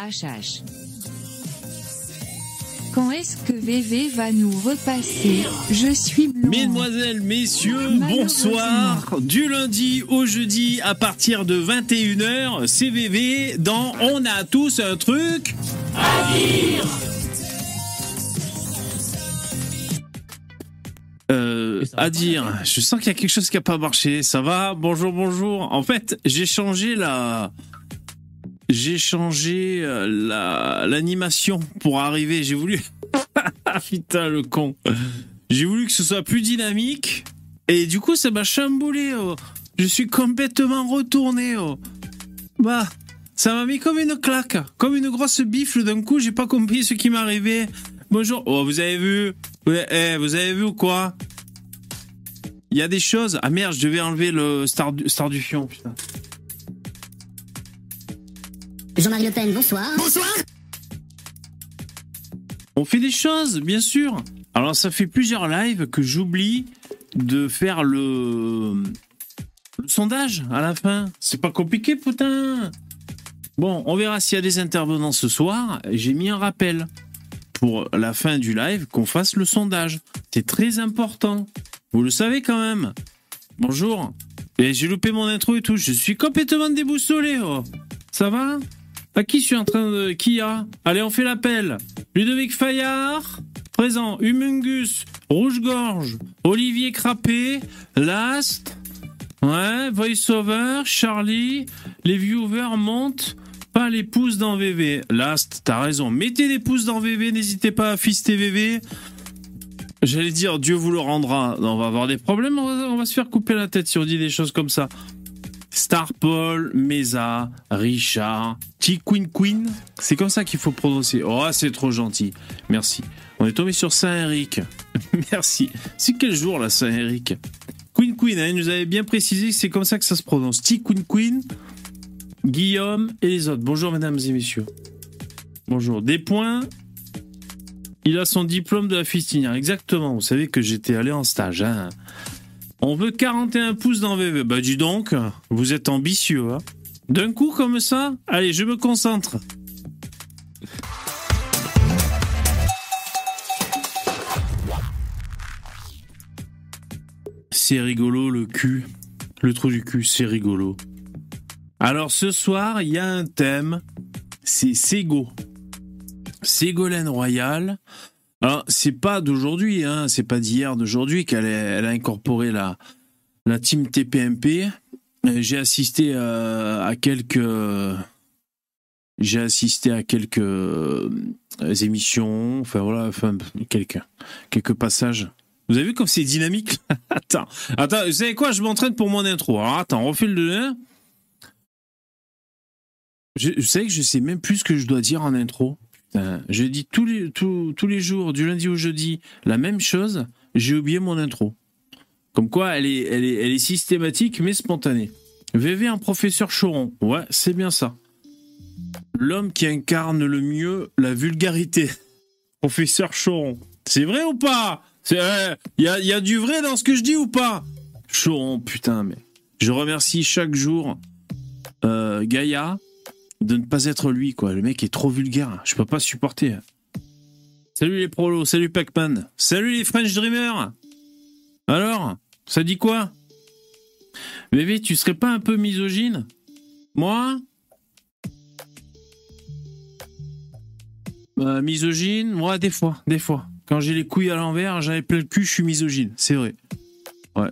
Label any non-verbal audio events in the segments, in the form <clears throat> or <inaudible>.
HH. Quand est-ce que VV va nous repasser? Je suis blond. Mesdemoiselles, messieurs, bonsoir. Du lundi au jeudi à partir de 21h, CVV dans On a tous un truc. Euh, à dire, je sens qu'il y a quelque chose qui a pas marché. Ça va? Bonjour, bonjour. En fait, j'ai changé la, j'ai changé euh, la l'animation pour arriver. J'ai voulu, <laughs> putain le con. J'ai voulu que ce soit plus dynamique et du coup ça m'a chamboulé. oh. Je suis complètement retourné. oh. Bah, ça m'a mis comme une claque, comme une grosse bifle d'un coup. J'ai pas compris ce qui m'arrivait. Bonjour. Oh, vous avez vu? Vous avez, eh, vous avez vu ou quoi? Il y a des choses. Ah merde, je devais enlever le star star du fion. Putain. Jean-Marie Le Pen, bonsoir. Bonsoir On fait des choses, bien sûr. Alors ça fait plusieurs lives que j'oublie de faire le, sondage à la fin. C'est pas compliqué, putain. Bon, on verra s'il y a des intervenants ce soir. J'ai mis un rappel pour la fin du live qu'on fasse le sondage. C'est très important. Vous le savez quand même. Bonjour. Et j'ai loupé mon intro et tout. Je suis complètement déboussolé. oh. Ça va? À qui je suis en train de... Qui a? Allez, on fait l'appel. Ludovic Fayard, présent. Humungus, Rouge-Gorge, Olivier Crappé, Last, ouais, VoiceOver, Charlie, les viewers montent. Pas les pouces dans VV. Last, t'as raison. Mettez des pouces dans VV, n'hésitez pas à fister VV. J'allais dire, Dieu vous le rendra. On va avoir des problèmes, on va, on va se faire couper la tête si on dit des choses comme ça. Star Paul, Mesa, Richard, T Queen. C'est comme ça qu'il faut prononcer. Oh, c'est trop gentil. Merci. On est tombé sur Saint-Éric. <laughs> Merci. C'est quel jour là, Saint-Éric? Queen Queen, hein, il nous avait bien précisé que c'est comme ça que ça se prononce. T Queen Queen, Guillaume et les autres. Bonjour, mesdames et messieurs. Bonjour. Des points. Il a son diplôme de la fistinière. Exactement. Vous savez que j'étais allé en stage. hein. On veut 41 pouces dans VV. Bah dis donc, vous êtes ambitieux. Hein D'un coup comme ça Allez, je me concentre. C'est rigolo le cul. Le trou du cul, c'est rigolo. Alors ce soir, il y a un thème. C'est Sego. Ségolène Royal. Alors, c'est pas d'aujourd'hui, hein, c'est pas d'hier, d'aujourd'hui qu'elle a incorporé la, la team TPMP. Euh, J'ai assisté euh, à quelques. J'ai assisté à quelques euh, émissions, enfin voilà, quelques, quelques passages. Vous avez vu comme c'est dynamique? <laughs> Attends, attends, vous savez quoi? Je m'entraîne pour mon intro. Alors attends, refait le 1. Je, je sais que je sais même plus ce que je dois dire en intro. Putain, je dis tous les, tous, tous les jours, du lundi au jeudi, la même chose. J'ai oublié mon intro. Comme quoi, elle est, elle est, elle est systématique mais spontanée. VV un professeur Choron. Ouais, c'est bien ça. L'homme qui incarne le mieux la vulgarité. <laughs> Professeur Choron. C'est vrai ou pas? Il y, a, y a du vrai dans ce que je dis ou pas? Choron, putain, mais. Je remercie chaque jour euh, Gaïa de ne pas être lui, quoi. Le mec est trop vulgaire. Je peux pas supporter. Salut les prolos, salut Pac-Man, salut les French Dreamers. Alors, ça dit quoi? Bébé, tu serais pas un peu misogyne? Moi? Bah, Misogyne Moi, des fois, des fois. Quand j'ai les couilles à l'envers, j'avais plein le cul, je suis misogyne, c'est vrai. Ouais.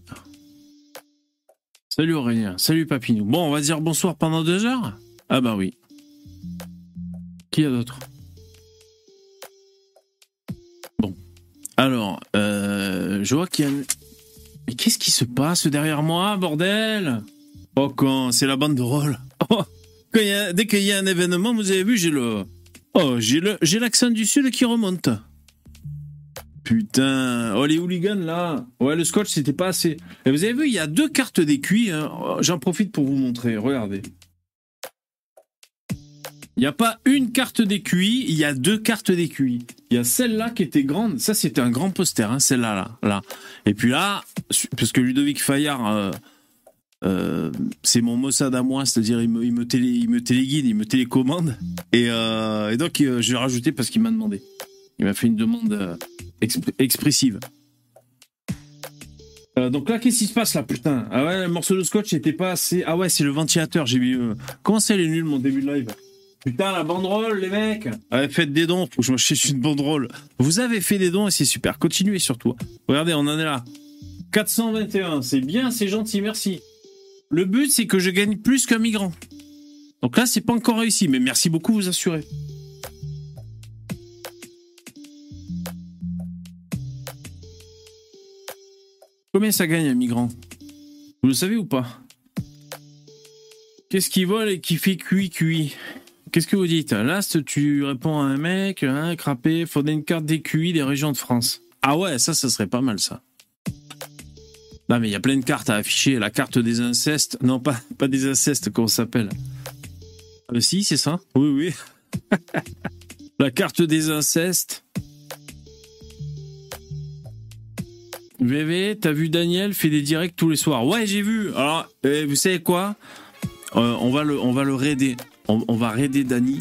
Salut Aurélien, salut Papinou. Bon, on va dire bonsoir pendant deux heures? Ah bah oui. Qui a d'autre Bon. Alors, je vois qu'il y a... Mais qu'est-ce qui se passe derrière moi, bordel Oh, quand c'est la bande de rôle. <laughs> Oh, y a- dès qu'il y a un événement, vous avez vu, j'ai le... Oh, j'ai le, j'ai l'accent du sud qui remonte. Putain, oh les hooligans là. Ouais, le scotch c'était pas assez. Et vous avez vu, il y a deux cartes d'écuit. hein. Oh, J'en profite pour vous montrer. Regardez. Il n'y a pas une carte d'écuit, il y a deux cartes d'écuit. Il y a celle-là qui était grande. Ça, c'était un grand poster, hein, celle-là, là. Et puis là, parce que Ludovic Fayard, euh, euh, c'est mon Mossad à moi, c'est-à-dire il me, il me, télé, il me téléguide, il me télécommande. Et, euh, donc, je l'ai rajouté parce qu'il m'a demandé. Il m'a fait une demande expr- expressive. Donc là, qu'est-ce qui se passe là, putain? Ah ouais, le morceau de scotch n'était pas assez. Ah ouais, c'est le ventilateur. J'ai Comment c'est les nuls mon début de live? Putain, la banderole, les mecs Faites des dons, faut que je me cherche une banderole. Vous avez fait des dons et c'est super. Continuez surtout. Regardez, on en est là. 421, c'est bien, c'est gentil, merci. Le but, c'est que je gagne plus qu'un migrant. Donc là, c'est pas encore réussi, mais merci beaucoup, vous assurez. Combien ça gagne un migrant? Vous le savez ou pas? Qu'est-ce qui vole et qui fait cuit cuit? Qu'est-ce que vous dites? Là, tu réponds à un mec, hein, crappé, faudrait une carte des QI des régions de France. Ah ouais, ça, ça serait pas mal, ça. Non, mais il y a plein de cartes à afficher. La carte des incestes. Non, pas, <laughs> pas des incestes, ça s'appelle euh, Si, c'est ça. Oui, oui. <laughs> La carte des incestes. VV, t'as vu Daniel fait des directs tous les soirs Ouais, j'ai vu. Alors, euh, vous savez quoi? Euh, On va le, on va le raider. On, va raider Dani.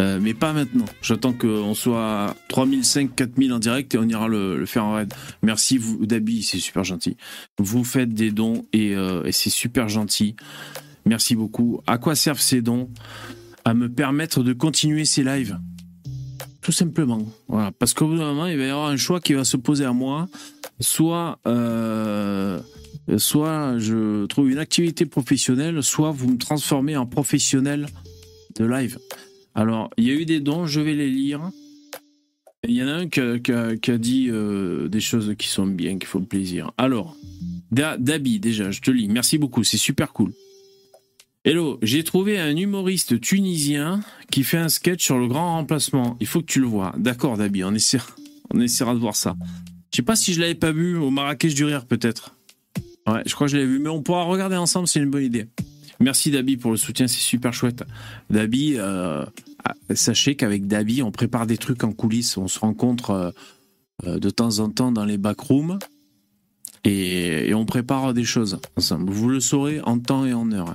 Euh, mais pas maintenant. J'attends qu'on soit à 3005, 4000 en direct et on ira le, faire en raid. Merci vous, Dabi, c'est super gentil. Vous faites des dons et, euh, c'est super gentil. Merci beaucoup. À quoi servent ces dons? À me permettre de continuer ces lives. Tout simplement. Voilà. Parce qu'au bout d'un moment, il va y avoir un choix qui va se poser à moi. Soit, euh, soit je trouve une activité professionnelle, soit vous me transformez en professionnel de live. Alors, il y a eu des dons, je vais les lire. Il y en a un qui a, dit euh, des choses qui sont bien, qui font plaisir. Alors, Da- Dabi, déjà, je te lis. Merci beaucoup, c'est super cool. Hello, j'ai trouvé un humoriste tunisien qui fait un sketch sur le grand remplacement. Il faut que tu le vois. D'accord, Dabi, on essaiera, on essaiera de voir ça. Je sais pas si je l'avais pas vu au Marrakech du Rire, peut-être. Ouais, je crois que je l'avais vu, mais on pourra regarder ensemble, c'est une bonne idée. Merci Dabi pour le soutien, c'est super chouette. Dabi, euh, ah, sachez qu'avec Dabi, on prépare des trucs en coulisses, on se rencontre euh, euh, de temps en temps dans les backrooms et, et on prépare des choses ensemble. Vous le saurez en temps et en heure.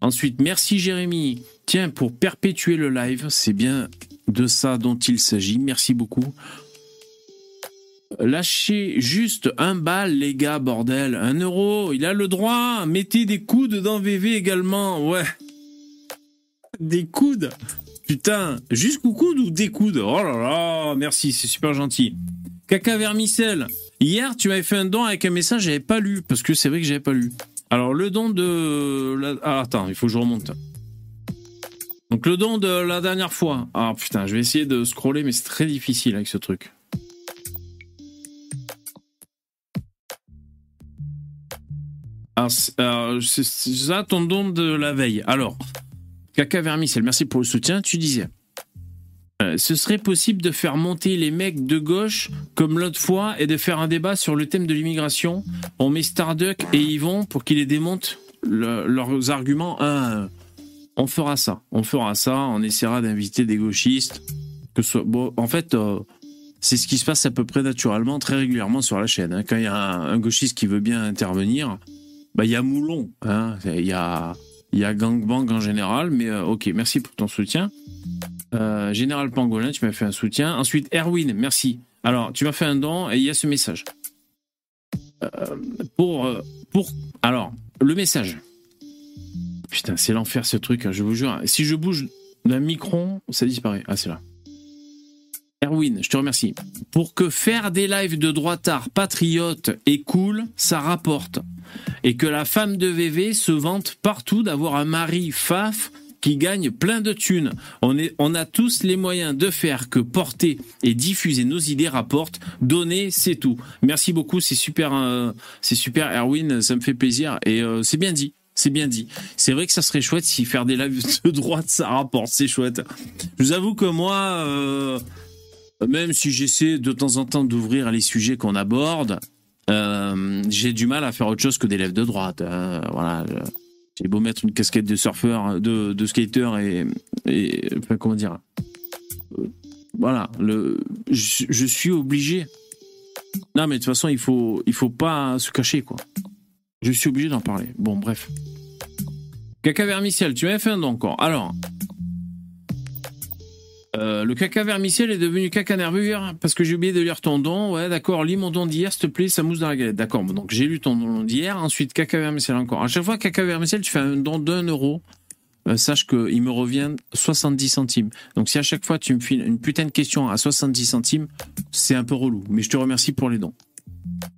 Ensuite, merci Jérémy. Tiens, pour perpétuer le live, c'est bien de ça dont il s'agit. Merci beaucoup. Lâchez juste un bal, les gars, bordel. Un euro, il a le droit. Mettez des coudes dans VV également. Ouais. Des coudes. Putain, jusqu'au coude ou des coudes? Oh là là, merci, c'est super gentil. Caca vermicelle. Hier, tu m'avais fait un don avec un message, j'avais pas lu, parce que c'est vrai que j'avais pas lu. Alors, le don de. Ah, attends, il faut que je remonte. Donc, le don de la dernière fois. Ah putain, je vais essayer de scroller, mais c'est très difficile avec ce truc. Alors, c'est ça ton don de la veille. Alors, Caca Vermicelle, merci pour le soutien. Tu disais. euh, ce serait possible de faire monter les mecs de gauche comme l'autre fois et de faire un débat sur le thème de l'immigration. On met Starduck et Yvon pour qu'ils les démontent le- leurs arguments à un. On fera ça. On fera ça. On essaiera d'inviter des gauchistes. En fait, euh, c'est ce qui se passe à peu près naturellement, très régulièrement sur la chaîne. hein. Quand il y a un gauchiste qui veut bien intervenir, bah, y a Moulon. hein. Il y a, il y a Gangbang en général. Mais euh, ok, merci pour ton soutien. Euh, Général Pangolin, tu m'as fait un soutien. Ensuite, Erwin, merci. Alors, tu m'as fait un don et il y a ce message. Euh, pour, pour. Alors, le message. Putain, c'est l'enfer ce truc, hein, je vous jure. Si je bouge d'un micron, ça disparaît. Ah, c'est là. Erwin, je te remercie. Pour que faire des lives de droitard patriote et cool, ça rapporte. Et que la femme de VV se vante partout d'avoir un mari faf qui gagne plein de thunes. On, est, on a tous les moyens de faire que porter et diffuser nos idées rapportent. Donner, c'est tout. Merci beaucoup, c'est super, euh, super, Erwin, ça me fait plaisir et euh, c'est bien dit. C'est bien dit. C'est vrai que ça serait chouette si faire des lives <laughs> de droite ça rapporte. C'est chouette. Je vous avoue que moi, euh, même si j'essaie de temps en temps d'ouvrir les sujets qu'on aborde, euh, j'ai du mal à faire autre chose que des de droite. hein. Voilà. J'ai beau mettre une casquette de surfeur, de, de skater et, et enfin, comment dire. euh, Voilà, le, je, suis obligé. Non, mais de toute façon, il faut, il faut pas se cacher, quoi. Je suis obligé d'en parler. Bon, bref. Caca vermicelle, tu m'avais fait un don encore. Alors, euh, le caca vermicelle est devenu caca nerveux parce que j'ai oublié de lire ton don. Ouais, d'accord, lis mon don d'hier, s'il te plaît, ça mousse dans la galette. D'accord, donc j'ai lu ton don d'hier. Ensuite, caca vermicelle encore. À chaque fois, caca vermicelle, tu fais un don d'un euro. Euh, sache qu'il me revient 70 centimes. Donc si à chaque fois tu me files une putain de question à 70 centimes, c'est un peu relou. Mais je te remercie pour les dons.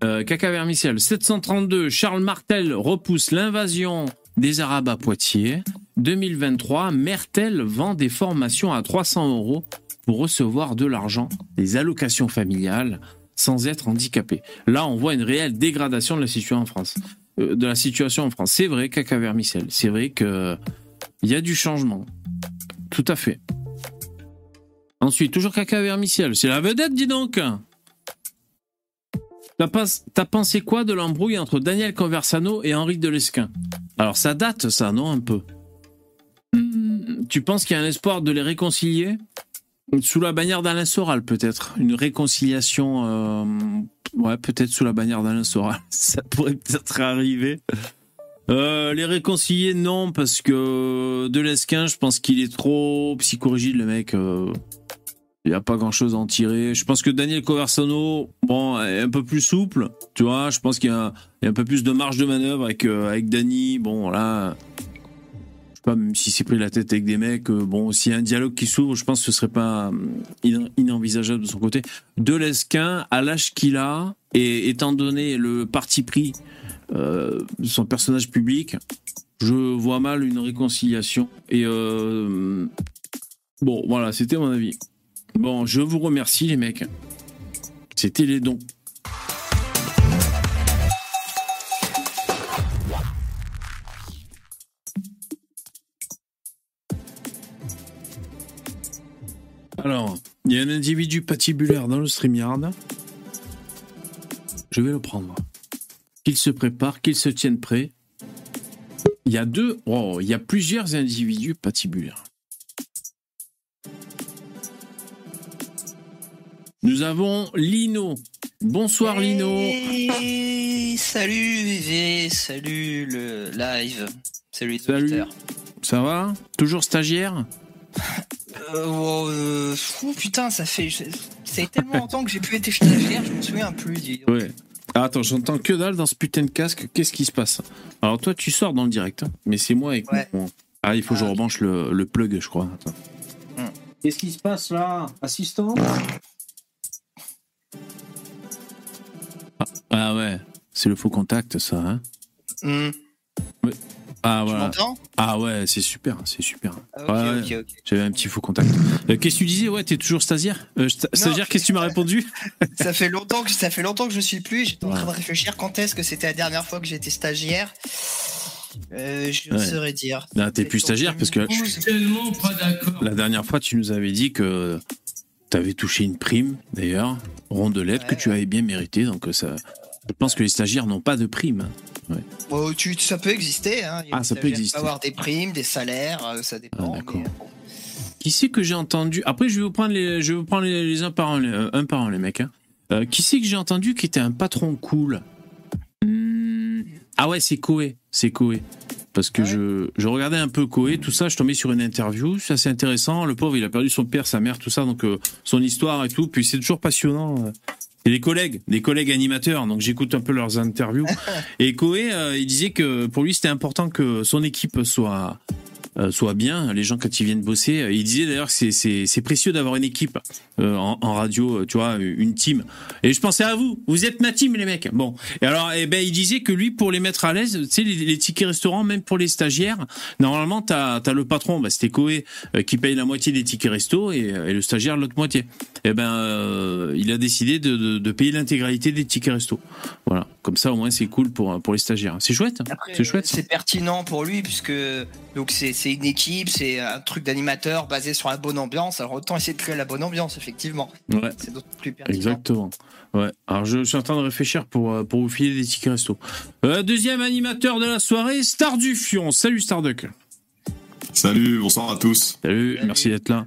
Euh, caca vermicelle 732, Charles Martel repousse l'invasion des Arabes à Poitiers. 2023, Mertel vend des formations à 300 euros pour recevoir de l'argent, des allocations familiales, sans être handicapé. Là, on voit une réelle dégradation de la situation en France. Euh. C'est vrai, caca vermicelle. C'est vrai que il y a du changement. Tout à fait. Ensuite, toujours caca vermicelle. C'est la vedette, dis donc. T'as pensé quoi de l'embrouille entre Daniel Conversano et Henri Delesquin Alors ça date, ça, non, un peu? Hmm, Tu penses qu'il y a un espoir de les réconcilier? Sous la bannière d'Alain Soral, peut-être Une réconciliation... Euh, ouais, peut-être sous la bannière d'Alain Soral. <laughs> Ça pourrait peut-être arriver. Euh, les réconcilier, non, parce que Delesquin, je pense qu'il est trop psychorigide, le mec. Euh. Il n'y a pas grand chose à en tirer. Je pense que Daniel Coversano, bon, est un peu plus souple. Tu vois, je pense qu'il y, a un peu plus de marge de manœuvre avec, euh, avec Danny. Bon, là, je sais pas, même s'il s'est pris la tête avec des mecs, euh, bon, s'il y a un dialogue qui s'ouvre, je pense que ce serait pas euh, inenvisageable de son côté. De Lesquin, à l'âge qu'il a, et étant donné le parti pris de son personnage public, je vois mal une réconciliation. Et bon, voilà, c'était mon avis. Bon, je vous remercie les mecs. C'était les dons. Alors, il y a un individu patibulaire dans le StreamYard. Je vais le prendre. Qu'il se prépare, qu'il se tienne prêt. Il y a deux, oh, il y a plusieurs individus patibulaires. Nous avons Lino. Bonsoir Lino. salut VV, salut le live, salut Salut. Ça va? Toujours stagiaire? Euh, oh, euh, putain, ça fait, ça fait tellement longtemps que j'ai plus été stagiaire, je me souviens plus. Ouais. Ah, attends, j'entends que dalle dans ce putain de casque. Qu'est-ce qui se passe? Alors toi, tu sors dans le direct, hein, mais c'est moi avec Ah, il faut que je ah, rebranche le, plug, je crois. Hmm. Qu'est-ce qui se passe là? Assistant? Ah ouais, c'est le faux contact, ça. Hein hmm. Ah voilà. Ah ouais, c'est super, c'est super. Ah, J'avais un petit faux contact. Euh, qu'est-ce que tu disais? Ouais, t'es toujours stagiaire? Euh, stagiaire, qu'est-ce que tu m'as répondu? <laughs> Ça fait longtemps que ça fait longtemps que je suis plus. J'étais en train de réfléchir quand est-ce que c'était la dernière fois que j'étais stagiaire? Euh, je ne saurais dire. Non, t'es plus stagiaire parce que. Je suis tellement pas d'accord. La dernière fois, tu nous avais dit que tu avais touché une prime, d'ailleurs, rondelette, que tu avais bien mérité. Donc, ça, je pense que les stagiaires n'ont pas de prime. Ouais. tu, ça peut exister. Hein. Ah, ça peut exister. avoir des primes, des salaires, euh, ça dépend. Ah, d'accord. Qui c'est que j'ai entendu Après, je vais vous prendre les, je vais vous prendre les, uns par un, les, un par un, les mecs. Hein. Euh, qui c'est que j'ai entendu qui était un patron cool? Hmm. Ah ouais, c'est Koé. C'est Koé parce que je, je, regardais un peu Koé, tout ça, je tombais sur une interview, c'est assez intéressant. Le pauvre, il a perdu son père, sa mère, tout ça, donc euh, son histoire et tout. Puis c'est toujours passionnant. Et des collègues, des collègues animateurs, donc j'écoute un peu leurs interviews. <laughs> et Koé, euh, il disait que pour lui, c'était important que son équipe soit euh, soit bien. Les gens quand ils viennent bosser, euh, il disait d'ailleurs que c'est précieux d'avoir une équipe euh, en, en, radio, tu vois, une team. Et je pensais à vous. Vous êtes ma team, les mecs. Bon. Et alors, eh ben, il disait que lui, pour les mettre à l'aise, tu sais, les, tickets restaurants, même pour les stagiaires, normalement, t'as as le patron, bah, c'était Coé, qui paye la moitié des tickets resto et, et le stagiaire l'autre moitié. Et eh ben, il a décidé de, de, de payer l'intégralité des tickets resto. Voilà. Comme ça, au moins, c'est cool pour pour les stagiaires. C'est chouette. C'est chouette. C'est pertinent pour lui puisque donc c'est c'est une équipe, c'est un truc d'animateur basé sur la bonne ambiance. Alors autant essayer de créer la bonne ambiance, effectivement. Ouais. C'est d'autres plus pertinent. Exactement. Ouais. Alors je suis en train de réfléchir pour, euh, pour vous filer des tickets resto. Euh, deuxième animateur de la soirée, Star du Fion. Salut Starduck. Salut, bonsoir à tous. Salut, merci d'être là.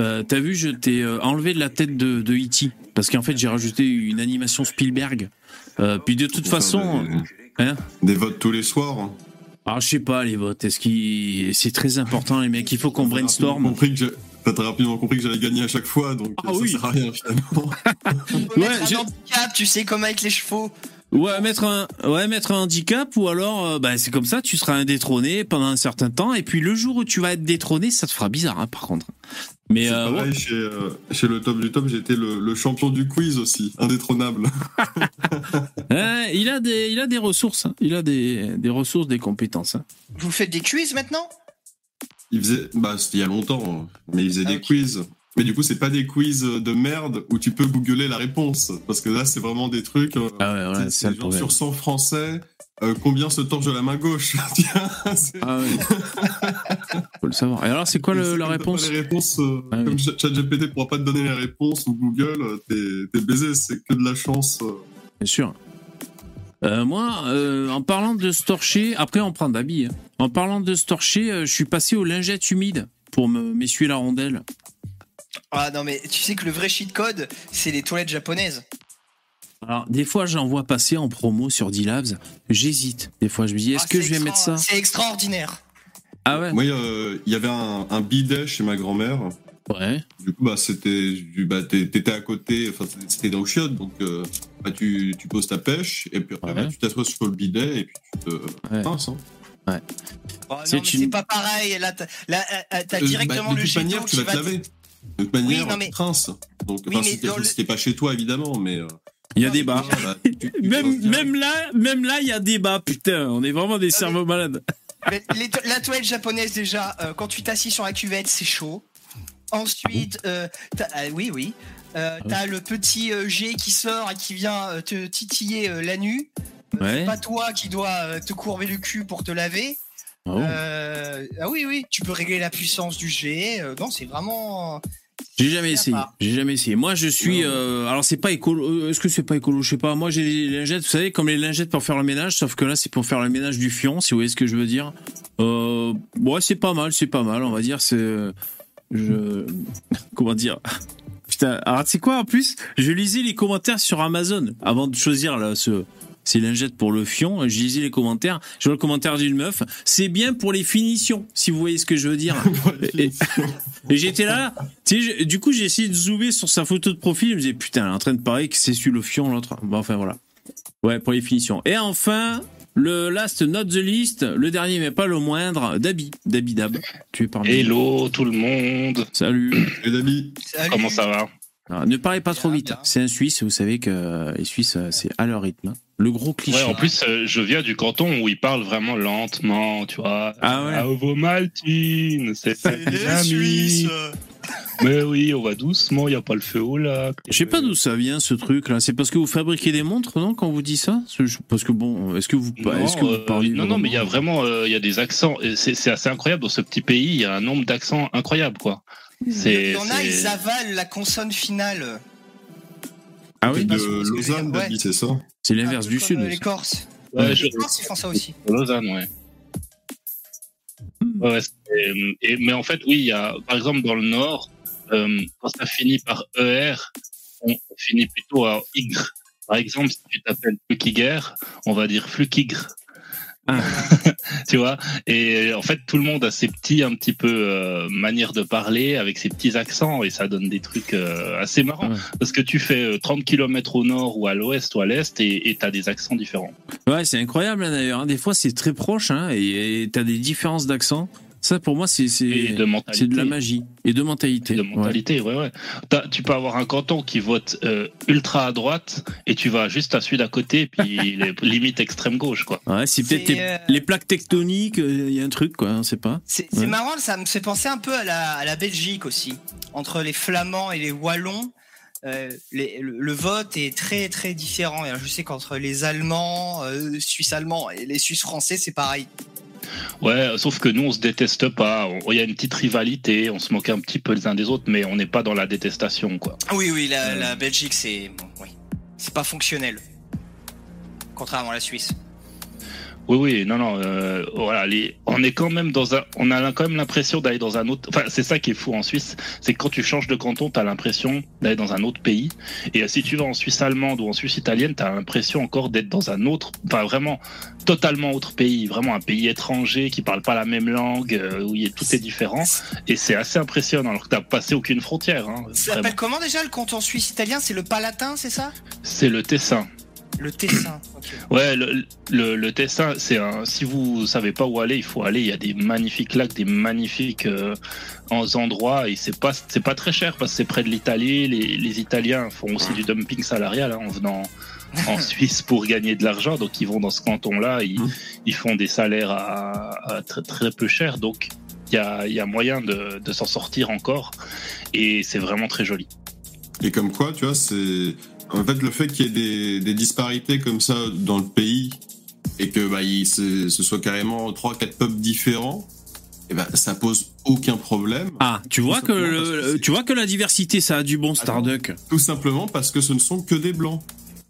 Euh, T'as vu, je t'ai euh, enlevé de la tête de, de E.T. Parce qu'en fait, j'ai rajouté une animation Spielberg. puis de toute façon. Hein Des votes tous les soirs. Alors, je sais pas, les votes. Est-ce qu'il. C'est très important, les mecs. Il faut qu'on brainstorm. T'as rapidement compris que j'allais gagner à chaque fois, donc Ah ça oui. sert à rien finalement. On peut Ouais, mettre j'ai- un handicap, tu sais, comme avec les chevaux. Ouais, mettre un, ouais, mettre un handicap ou alors, euh, bah, c'est comme ça, tu seras indétrôné pendant un certain temps et puis le jour où tu vas être détrôné, ça te fera bizarre, hein, par contre. Mais C'est euh, pareil, chez, euh, chez le top du top, j'étais le, le champion du quiz aussi, indétrônable. <laughs> ouais, il a des, il a des ressources, hein. il a des, des ressources, des compétences. hein. Vous faites des quiz maintenant? Il faisait, bah c'était il y a longtemps, mais il faisait Ah, des quiz. Mais du coup, c'est pas des quiz de merde où tu peux googler la réponse, parce que là, c'est vraiment des trucs. euh, Ah ouais, c'est- le sur 100 français, euh, combien se torche de la main gauche <laughs> Ah ouais. <laughs> Faut le savoir. Et alors, c'est quoi le- la pas réponse Les réponses, euh, Ah oui. comme Ch- ChatGPT pourra pas te donner les réponses ou Google, t'es baisé, c'est que de la chance. euh. Bien sûr. Euh, moi, euh, en parlant de se torcher, après on prend d'habits. hein. En parlant de se torcher, euh, je suis passé aux lingettes humides pour me m'essuyer la rondelle. Ah non, mais tu sais que le vrai cheat code, c'est les toilettes japonaises. Alors, des fois, j'en vois passer en promo sur D-Labs. J'hésite. Des fois, je me dis, est-ce Ah, que je vais mettre ça C'est extraordinaire. Ah ouais Moi, euh, il y avait un, un bidet chez ma grand-mère. Ouais. Du coup, bah, c'était, du- bah, t'étais à côté, enfin, c'était dans le chiotte, donc, euh, bah, tu, tu poses ta pêche, et puis après, Ouais. bah, tu t'assois sur le bidet, et puis tu te Ouais. pinces, hein. Oh, C'est non, mais une- c'est pas pareil. Là, t'as là, euh, t'as Euh, directement bah, le d'eau tu vas te laver. De toute manière, non, mais- tu rinces. Donc, Oui, enfin, mais le- t'es pas chez toi, évidemment, mais. euh, Il y a Non, tu- tu Même, là, même là, il y a des bas. Putain, on est vraiment des cerveaux malades. <laughs> Mais les to- la toilette japonaise déjà, euh, quand tu t'assis sur la cuvette, c'est chaud. Ensuite, euh, t'as- ah, oui, oui, euh, t'as le petit euh, jet qui sort et qui vient euh, te titiller euh, la nuit. Euh, Ouais. C'est pas toi qui dois euh, te courber le cul pour te laver. Oh. Euh, ah oui, oui, tu peux régler la puissance du jet. euh, non, c'est vraiment. J'ai jamais c'est essayé. J'ai jamais essayé. Moi, je suis. euh, alors, c'est pas écolo. Est-ce que c'est pas écolo? Je sais pas. Moi, j'ai les lingettes. Vous savez, comme les lingettes pour faire le ménage, sauf que là, c'est pour faire le ménage du fion. Si vous voyez ce que je veux dire. Euh, ouais, c'est pas mal. C'est pas mal. On va dire. C'est. Je. <laughs> Comment dire? Putain. Alors, tu sais quoi En plus, je lisais les commentaires sur Amazon avant de choisir là ce. Ces lingettes pour le fion, je lisais les commentaires. Je vois le commentaire d'une meuf. C'est bien pour les finitions, si vous voyez ce que je veux dire. <laughs> Et- et j'étais là, je- du coup j'ai essayé de zoomer sur sa photo de profil, je me disais putain, elle est en train de parler que c'est sur le fion l'autre. Bon, enfin voilà. Ouais, pour les finitions. Et enfin, le last not the list, le dernier mais pas le moindre, Dabi, Dabi Dab. Tu es parmi Hello tout le monde, Salut. Amis, Salut. comment ça va? Alors, ne parlez pas trop vite. C'est un Suisse, vous savez que euh, les Suisses, euh, c'est à leur rythme. Le gros cliché. Ouais, en plus, euh, je viens du canton où ils parlent vraiment lentement, tu vois. Ah ouais. À vos maltines, c'est C'est les. Suisses. Mais oui, on va doucement, il n'y a pas le feu au lac. Je sais pas d'où ça vient ce truc là. C'est parce que vous fabriquez des montres, non, quand on vous dit ça? Parce que bon, est-ce que vous, Non, est-ce que vous euh, parlez non, non, mais il y a vraiment- euh, il y a des accents. Et C'est c'est assez incroyable dans ce petit pays. Il y a un nombre d'accents incroyable, quoi. Il C'est y en a, ils avalent la consonne finale. Ah oui, de Lausanne, c'est ça c'est l'inverse peu du sud. euh, Les Corses. Ouais, les Corses, ils font ça aussi. Lausanne, ouais. Hmm. Ouais, et- mais en fait, oui, il y a, par exemple, dans le Nord, euh, quand ça finit par ER, on finit plutôt à YGR. Par exemple, si tu t'appelles Flukiger, on va dire Flukigre. Ah. <laughs> tu vois Et en fait, tout le monde a ses petits, un petit peu, euh, manières de parler avec ses petits accents et ça donne des trucs euh, assez marrants. Ouais. Parce que tu fais euh, 30 km au nord ou à l'ouest ou à l'est et tu as des accents différents. Ouais, c'est incroyable hein, d'ailleurs. hein. Des fois, c'est très proche hein, et et t'as des différences d'accent. Ça, pour moi, c'est Et de la magie et de mentalité. de Ouais. mentalité, ouais, ouais. T'as- tu peux avoir un canton qui vote euh, ultra à droite et tu vas juste à celui d'à côté, puis <laughs> il est limite extrême gauche, quoi. Ouais, c'est peut-être les, euh, les plaques tectoniques. Il y a un truc, quoi. On sait pas. C'est Ouais. marrant, ça me fait penser un peu à la, à la Belgique aussi. Entre les Flamands et les Wallons, euh, les- le, le vote est très très différent. Et je sais qu'entre les Allemands, euh, Suisses-Allemands et les Suisses-Français, c'est pareil. Ouais, sauf que nous, on se déteste pas. Il y a une petite rivalité, on se moque un petit peu les uns des autres, mais on n'est pas dans la détestation, quoi. Oui, oui, la, Euh. la Belgique, c'est bon, oui. c'est pas fonctionnel. Contrairement à la Suisse. Oui, oui, non, non, euh, voilà, les, on est quand même dans un, on a quand même l'impression d'aller dans un autre, enfin, c'est ça qui est fou en Suisse, c'est que quand tu changes de canton, t'as l'impression d'aller dans un autre pays, et euh, si tu vas en Suisse allemande ou en Suisse italienne, t'as l'impression encore d'être dans un autre, enfin, vraiment, totalement autre pays, vraiment un pays étranger qui parle pas la même langue, euh, où il y a- tout est différent, et c'est assez impressionnant, alors que t'as passé aucune frontière, hein, Ça s'appelle comment déjà le canton suisse italien? C'est le Palatin, c'est ça? C'est le Tessin. Le Tessin. ok. Ouais, le, le, le Tessin, c'est un. Si vous savez pas où aller, il faut aller. Il y a des magnifiques lacs, des magnifiques euh, en- endroits, et c'est pas c'est pas très cher parce que c'est près de l'Italie. Les, les Italiens font aussi du dumping salarial hein, en venant en <laughs> Suisse pour gagner de l'argent, donc ils vont dans ce canton-là, ils, Mhm. ils font des salaires à, à très très peu cher, donc il y a, il y a moyen de, de s'en sortir encore, et c'est vraiment très joli. Et comme quoi, tu vois, c'est. En fait, le fait qu'il y ait des, des disparités comme ça dans le pays et que bah, il, ce soit carrément 3-4 peuples différents, et ben, ça pose aucun problème. Ah, tu vois que tu vois que la diversité ça a du bon Starduck. Tout simplement parce que ce ne sont que des blancs.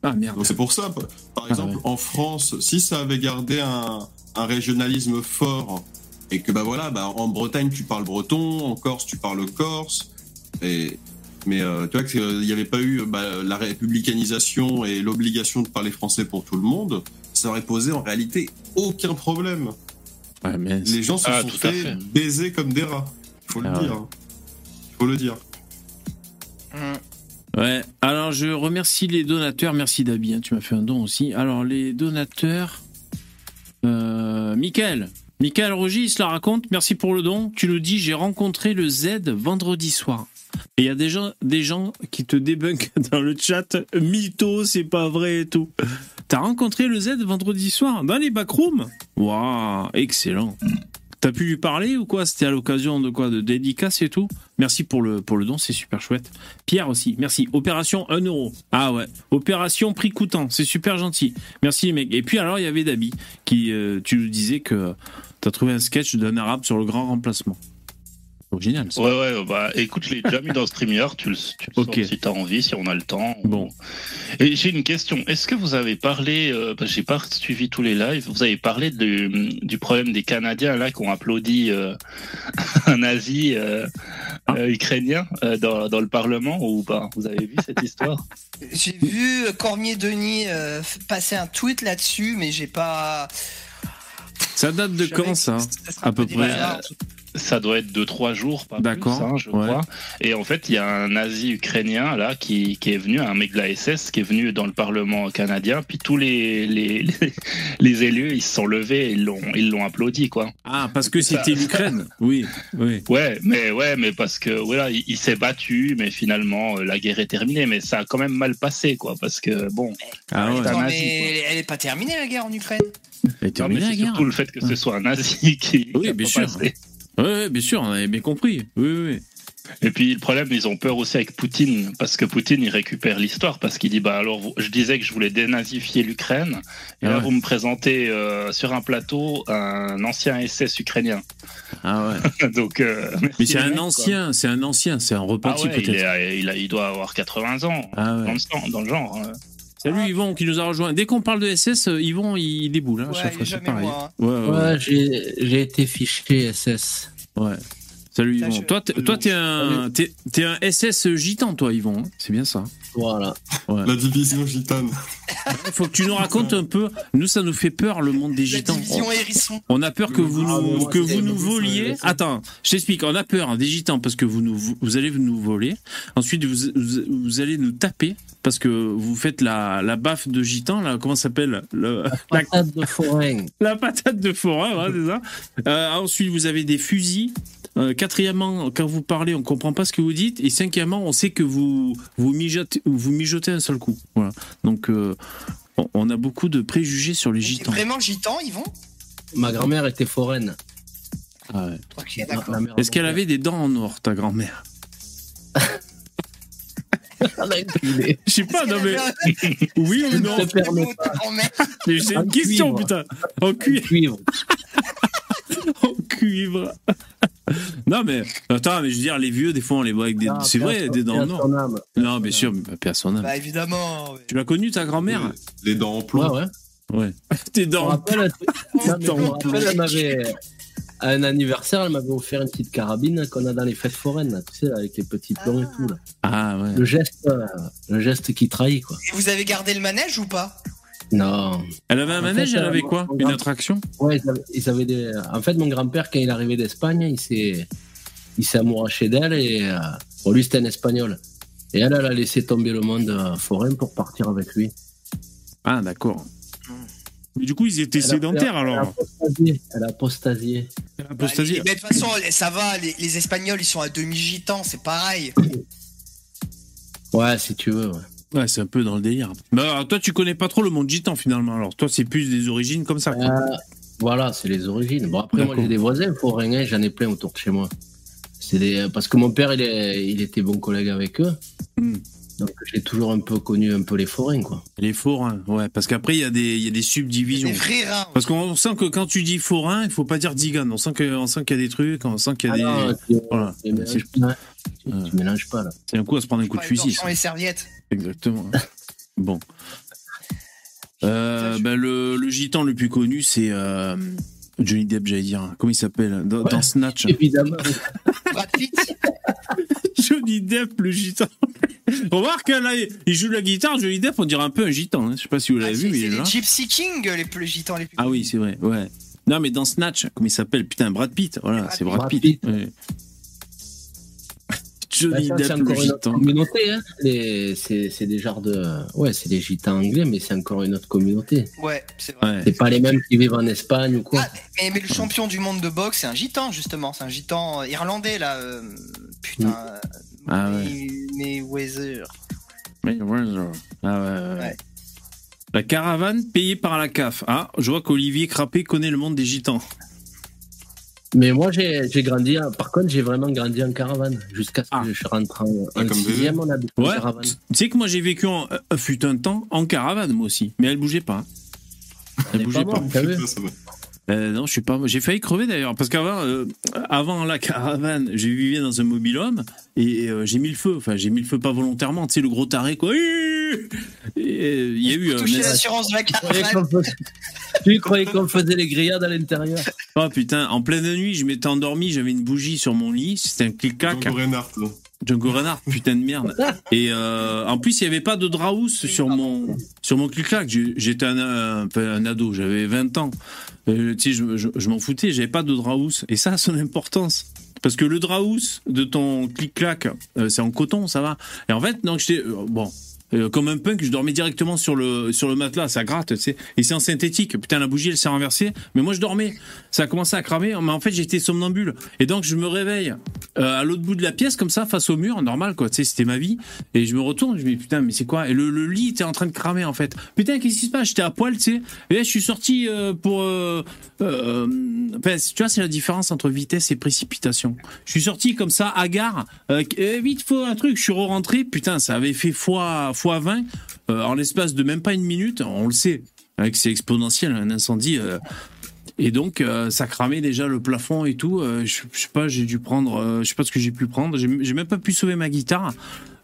Ah merde. Donc c'est pour ça. Par exemple, ouais. en France, si ça avait gardé un, un régionalisme fort et que bah voilà, bah en Bretagne tu parles breton, en Corse tu parles corse, et mais euh, tu vois qu'il n'y avait pas eu bah, la républicanisation et l'obligation de parler français pour tout le monde, ça aurait posé en réalité aucun problème. Ouais, mais Les gens se Ah, sont fait, fait. baiser comme des rats. Il faut Ah le ouais. dire. hein. Il faut le dire. Ouais, alors je remercie les donateurs. Merci Dabi, hein, tu m'as fait un don aussi. Alors les donateurs. Euh, Michael. Michael Rogis la raconte. Merci pour le don. Tu nous dis j'ai rencontré le Z vendredi soir. Et il y a des gens, qui te débunkent <laughs> dans le chat. Mytho, c'est pas vrai et tout. T'as rencontré le Z vendredi soir dans les backrooms? Waouh, excellent. T'as pu lui parler ou quoi? C'était à l'occasion de quoi? De dédicace et tout? Merci pour le, pour le don, c'est super chouette. Pierre aussi, merci. Opération 1 euro. Ah ouais. Opération prix coûtant, c'est super gentil. Merci les mecs. Et puis alors, il y avait Dabi, qui, euh, tu nous disais que t'as trouvé un sketch d'un arabe sur le grand remplacement. Original, ça. Ouais, ouais, bah écoute, je l'ai déjà mis dans StreamYard, tu le, tu le Ok. sors si t'as envie, si on a le temps. Bon. Et j'ai une question. Est-ce que vous avez parlé, euh, parce que j'ai pas suivi tous les lives, vous avez parlé de- du problème des Canadiens là qui ont applaudi euh, <laughs> un nazi euh, Ah. euh, ukrainien euh, dans, dans le Parlement ou pas? Vous avez vu cette histoire? <laughs> J'ai vu Cormier Denis euh, passer un tweet là-dessus, mais j'ai pas. Ça date de quand ça à peu près? bizarre. Ça doit être deux trois jours, pas D'accord, plus, hein, je ouais. crois. Et en fait, il y a un nazi ukrainien là qui, qui est venu, un mec de la SS qui est venu dans le Parlement canadien, puis tous les les, <laughs> les, les élus ils se sont levés, et ils l'ont ils l'ont applaudi quoi. Ah, parce que c'était l'Ukraine. Oui, oui. Ouais, mais ouais, mais parce que voilà, il, il s'est battu, mais finalement euh, la guerre est terminée, mais ça a quand même mal passé quoi, parce que bon. Ah ouais. Putain. Attends, un nazi, mais elle, est pas terminée la guerre en Ukraine? Elle est Non, terminée mais la c'est guerre. surtout le fait que ce soit un nazi <laughs> qui. Oui, bien sûr. passé. Ouais, ouais, bien sûr, on avait bien compris. Oui, oui, oui. Et puis le problème, ils ont peur aussi avec Poutine, parce que Poutine, il récupère l'histoire, parce qu'il dit, bah alors, je disais que je voulais dénazifier l'Ukraine, et Ah là, ouais. vous me présentez euh, sur un plateau un ancien SS ukrainien. Ah ouais. <laughs> Donc, euh, Mais c'est un ancien, c'est un ancien, c'est un Ah repenti ouais, il, peut-être. il, a- il doit avoir 80 ans, Ah dans, ouais. le, dans le genre. Hein. Salut Yvon qui nous a rejoint. Dès qu'on parle de SS, euh, Yvon il déboule. Hein, Ouais, chaque fois, est c'est pareil. loin, Ouais, ouais, ouais. Ouais, j'ai j'ai été fiché SS. ouais. Salut Yvon. je- Toi, t'es- toi, t'es un, t'es, t'es un SS gitan, toi, Yvon. hein. C'est bien ça. Voilà. La division gitane. Il faut que tu nous racontes un peu. Nous, ça nous fait peur le monde des La gitans. division hérisson. On a peur que vous Ah, nous, que vous nous voliez. Attends, je t'explique. On a peur hein, des gitans parce que vous nous, vous allez nous voler. Ensuite, vous, vous, vous allez nous taper parce que vous faites la, la baffe de gitan. Là, comment ça s'appelle? Le- la, <laughs> Patate de forain. <laughs> la patate de forain, ouais, c'est ça. Euh, ensuite, vous avez des fusils. Euh, quatrièmement, quand vous parlez, on comprend pas ce que vous dites. Et cinquièmement, on sait que vous vous mijotez, vous mijotez un seul coup. Voilà. Donc, euh, on- a beaucoup de préjugés sur les gitans. vraiment gitan, Yvon Ma grand-mère était foraine. Ah ouais. Est-ce qu'elle avait des dents en or, ta grand-mère? Je sais pas, non mais. <laughs> Oui ou non? <laughs> <laughs> Mais C'est une question, putain. En cuivre. Cuivre. En cuivre. <laughs> Non, mais. Attends, mais je veux dire, les vieux, des fois, on les voit avec des. Ah, C'est vrai, des dents en âme. Non, bien sûr, mais à son âme. Bah évidemment. Tu l'as connu, ta grand-mère? Les dents en plomb. Ouais, ouais. Ouais. <laughs> T'es me Dans- rappelle, elle m'avait- à un anniversaire, elle m'avait offert une petite carabine qu'on a dans les fêtes foraines, là, tu sais, avec les petits plombs et tout. Là. Ah ouais. Le geste, euh, le geste qui trahit, quoi. Et vous avez gardé le manège ou pas? Non. Elle avait un En manège, fait, elle avait quoi Une grand- attraction Ouais, ils avaient, ils avaient des... En fait, mon grand-père, quand il est arrivé d'Espagne, il s'est, il s'est amouraché d'elle et euh, bon, lui, c'était un espagnol. Et elle, elle a laissé tomber le monde euh, forain pour partir avec lui. Ah d'accord. Mais du coup, ils étaient Elle a- sédentaires elle a alors. apostasié. Elle a apostasié. Apostasie. Bah, mais de toute façon, ça va, les, les Espagnols, ils sont à demi-gitans, c'est pareil. Ouais, si tu veux. ouais. Ouais, c'est un peu dans le délire. Bah, alors, toi, tu connais pas trop le monde gitan finalement. Alors, toi, c'est plus des origines comme ça. quoi. Euh, voilà, c'est les origines. Bon, après, moi, j'ai des voisins forains, j'en ai plein autour de chez moi. C'est des... Parce que mon père, il, est... il était bon collègue avec eux. Hmm. Donc, j'ai toujours un peu connu un peu les forains, quoi. Les forains, ouais. Parce qu'après, il y, a des- il y a des subdivisions. Des reins. Parce qu'on sent que quand tu dis forain, il faut pas dire digan. On sent que- on sent qu'il y a des trucs, on sent qu'il y a Ah des. non, tu, Voilà. Tu pas. Tu, mélanges pas, là. C'est un coup à se prendre un coup de fusil. les serviettes. Exactement. <laughs> bon. Euh, ben, le, le gitan le plus connu, c'est euh, Johnny Depp, j'allais dire. Comment il s'appelle? Dans, Ouais. dans Snatch. <laughs> Évidemment. Brad Pitt. <laughs> Johnny Depp, le gitan. Remarque, là, il joue la guitare. Johnny Depp, on dirait un peu un gitan. hein. Je sais pas si vous Ah, l'avez c'est vu, mais il c'est est les là. Gypsy King, les plus gitans les plus. Ah oui, c'est vrai, ouais. Non, mais dans Snatch, comment il s'appelle? Putain, Brad Pitt. Voilà, Brad c'est Brad Brad Pitt. Pitt. ouais. Bah, Johnny c'est Depp, le encore une autre gitan. communauté, hein. C'est c'est des genres de. Ouais, c'est des gitans anglais, mais c'est encore une autre communauté. Ouais, c'est vrai. Ouais. C'est pas les mêmes qui vivent en Espagne ou quoi. Ah, mais, mais le champion du monde de boxe, c'est un gitan, justement. C'est un gitan irlandais, là. euh, putain. euh, Ah mais, mais Weather. Mais ouais, genre. Ah ouais, ouais. Ouais. La caravane payée par la CAF. Ah, je vois qu'Olivier Crappé connaît le monde des gitans. Mais moi, j'ai j'ai grandi. en- Par contre, j'ai vraiment grandi en caravane. Jusqu'à ce que Ah. je rentre en, Ah, en comme sixième, on habite en Ouais. caravane. Tu sais que moi j'ai vécu en, euh, fut un temps en caravane moi aussi, mais elle bougeait pas. Elle bougeait pas ça va. Euh, non, je suis pas. J'ai failli crever d'ailleurs parce qu'avant, euh, avant la caravane, je vivais dans un mobil-home et euh, j'ai mis le feu. Enfin, j'ai mis le feu pas volontairement. Tu sais le gros taré quoi. Euh, Il y a eu. un Toucher l'assurance de la Tu croyais caravane. qu'on faisait- Tu croyais qu'on faisait les grillades à l'intérieur? Oh putain, en pleine nuit, je m'étais endormi, j'avais une bougie sur mon lit, c'était un clic-clac. Django Reinhardt, putain de merde. Et euh, en plus, il n'y avait pas de draus sur mon sur mon clic-clac. J'étais un, ado, j'avais 20 ans. Euh, je, je m'en foutais, j'avais pas de draus. Et ça a son importance. Parce que le draus de ton clic-clac, euh, c'est en coton, ça va. Et en fait, donc j'étais euh, bon. Euh, comme un punk, je dormais directement sur le sur le matelas, ça gratte, tu sais. Et c'est en synthétique. Putain, la bougie, elle s'est renversée. Mais moi, je dormais. Ça a commencé à cramer. Mais en fait, j'étais somnambule. Et donc, je me réveille euh, à l'autre bout de la pièce, comme ça, face au mur, normal, quoi. Tu sais, c'était ma vie. Et je me retourne, je me dis, putain, mais c'est quoi? Et le, le lit était en train de cramer, en fait. Putain, qu'est-ce qui se passe? J'étais à poil, tu sais. Et là, je suis sorti euh, pour. Enfin, tu vois, c'est la différence entre vitesse et précipitation. Je suis sorti comme ça, à gare. Vite, faut un truc. Je suis re-rentré. Putain, ça avait fait fois, fois 20 euh, en l'espace de même pas une minute. On le sait. Avec c'est exponentiel, un incendie. euh, et donc, euh, ça cramait déjà le plafond et tout. Je, sais pas, j'ai dû prendre. je sais pas ce que j'ai pu prendre. J'ai même pas pu sauver ma guitare.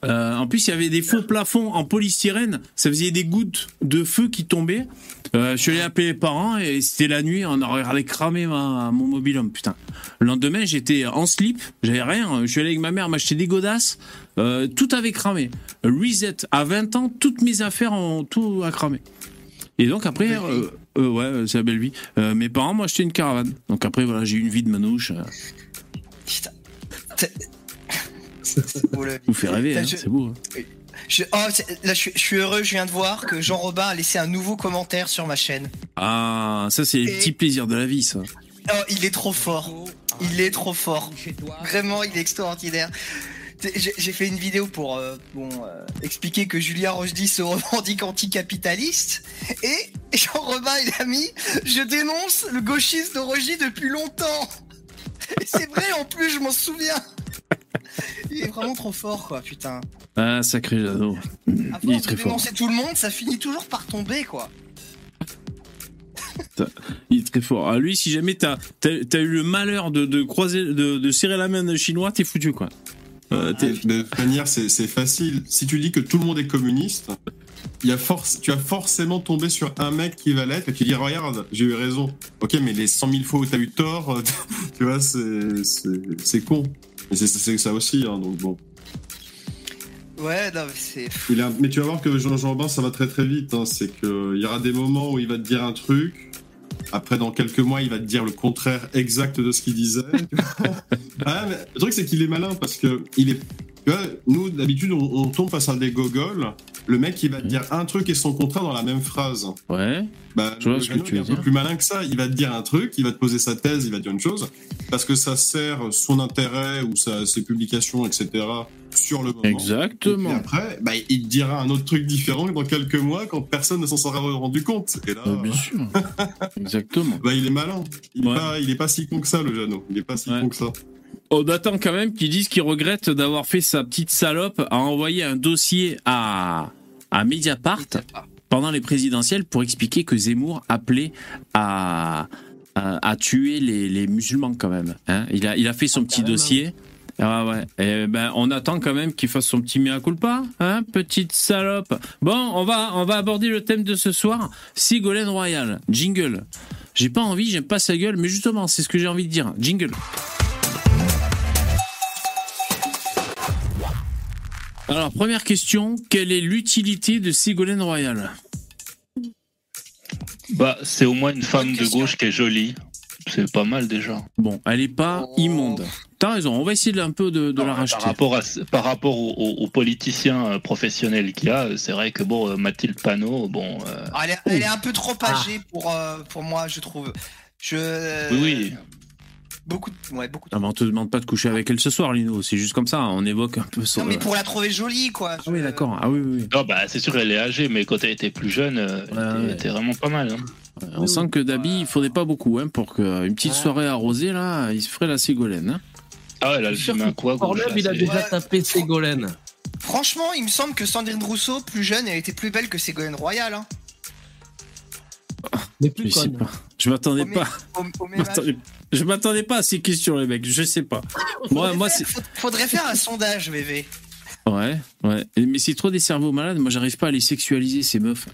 En plus, il y avait des faux plafonds en polystyrène. Ça faisait des gouttes de feu qui tombaient. Je suis allé appeler les parents et c'était la nuit. On aurait regardé cramer ma, mon mobil-home. Putain. Le lendemain, j'étais en slip. J'avais rien. Je suis allé avec ma mère m'acheter des godasses. Euh, tout avait cramé. Reset. À 20 ans, toutes mes affaires ont tout a cramé. Et donc après, euh, euh, ouais, c'est la belle vie. Euh, mes parents m'ont acheté une caravane. Donc après, voilà, j'ai eu une vie de manouche. Putain. C'est beau, la vie. vous fait rêver, hein, Je- c'est beau. hein. Je- oh, c'est- là, je, suis- je suis heureux, je viens de voir que Jean Robin a laissé un nouveau commentaire sur ma chaîne. Ah, ça c'est les Et- petits plaisirs de la vie, ça. Oh, il est trop fort. Il est trop fort. Vraiment, il est extraordinaire. J'ai fait une vidéo pour euh, bon, euh, expliquer que Julien Rochdy se <laughs> revendique anticapitaliste. Et Jean Robin, il a mis Je dénonce le gauchisme de Rochdy depuis longtemps. Et c'est vrai, en plus, je m'en souviens. Il est vraiment trop fort, quoi, putain. Ah, sacré Jano. À Il est très fort. tout le monde, ça finit toujours par tomber, quoi. Il est très fort. Ah, lui, si jamais t'as as, eu le malheur de, de croiser, de, de serrer la main d'un chinois, t'es foutu, quoi. Euh, t'es- De toute manière, c'est facile. Si tu dis que tout le monde est communiste, y a force, tu as forcément tombé sur un mec qui va l'être et tu dis regarde, j'ai eu raison. Ok, mais les 100 000 fois où t'as eu tort, <laughs> tu vois, c'est con. Mais c'est- ça aussi, hein, donc bon. Ouais, non, mais c'est. A- Mais tu vas voir que Jean Jean Robin, ça va très très vite. hein. C'est qu'il y aura des moments où il va te dire un truc. Après, dans quelques mois, il va te dire le contraire exact de ce qu'il disait. <laughs> Ah, mais le truc, c'est qu'il est malin parce que il est. tu vois, nous, d'habitude, on, on tombe face à des gogoles. Le mec, il va te dire un truc et son contraire dans la même phrase. Ouais. Bah, Je vois ce que tu il est veux un peu dire. plus malin que ça. Il va te dire un truc, il va te poser sa thèse, il va te dire une chose, parce que ça sert son intérêt ou sa, ses publications, etc. sur le moment. Et Exactement. puis après, bah, il te dira un autre truc différent dans quelques mois quand personne ne s'en sera rendu compte. Et là, bien sûr. <laughs> Exactement. bah, il est malin. Il, Ouais. est pas, si con que ça, le Jeannot. Il est pas si Ouais. con que ça. On attend quand même qu'ils disent qu'il regrette d'avoir fait sa petite salope à envoyer un dossier à, à Mediapart pendant les présidentielles pour expliquer que Zemmour appelait à, à, à tuer les, les musulmans quand même. hein. il, a, il a fait son petit même, hein. dossier. Ah ouais. Et ben, on attend quand même qu'il fasse son petit mea culpa, hein, petite salope. Bon, on va, on va aborder le thème de ce soir. Ségolène Royal, jingle. J'ai pas envie, j'aime pas sa gueule, mais justement, c'est ce que j'ai envie de dire. Jingle. Alors, première question, quelle est l'utilité de Ségolène Royal? Bah, c'est au moins une femme de gauche qui est jolie. C'est pas mal déjà. Bon, elle est pas Oh. immonde. T'as raison, on va essayer de, un peu de, de la par racheter. rapport, à, par rapport aux, aux- aux politiciens euh, professionnels qu'il y a, c'est vrai que bon, euh, Mathilde Panot, bon. euh, elle, est, elle est un peu trop âgée pour, euh, pour moi, je trouve. Je. oui, oui. Beaucoup, de- ouais, beaucoup. de- Ah, mais on te demande pas de coucher avec elle ce soir, Lino. C'est juste comme ça, on évoque un peu son. Non, mais pour la trouver jolie, quoi. Ah oui, d'accord. Ah oui, oui. oui. Non, bah, c'est sûr, elle est âgée, mais quand elle était plus jeune, euh, elle Ouais, était- ouais. elle était vraiment pas mal. hein. Ouais, On sent que d'habits, il faudrait pas beaucoup hein, pour qu'une petite soirée arrosée, là, il se ferait la Ségolène. hein. Ah ouais, là, le film un quoi il a déjà Ouais. tapé Ségolène. Franchement, il me semble que Sandrine Rousseau, plus jeune, elle était plus belle que Ségolène Royal. Hein. Mais Je plus sais conne. pas. Je m'attendais pas. au- au Je m'attendais- pas à ces questions, les mecs. Je sais pas. Moi, moi, c'est. Faudrait- Faudrait faire un sondage, bébé. Ouais, ouais. Mais c'est trop des cerveaux malades. Moi, j'arrive pas à les sexualiser, ces meufs.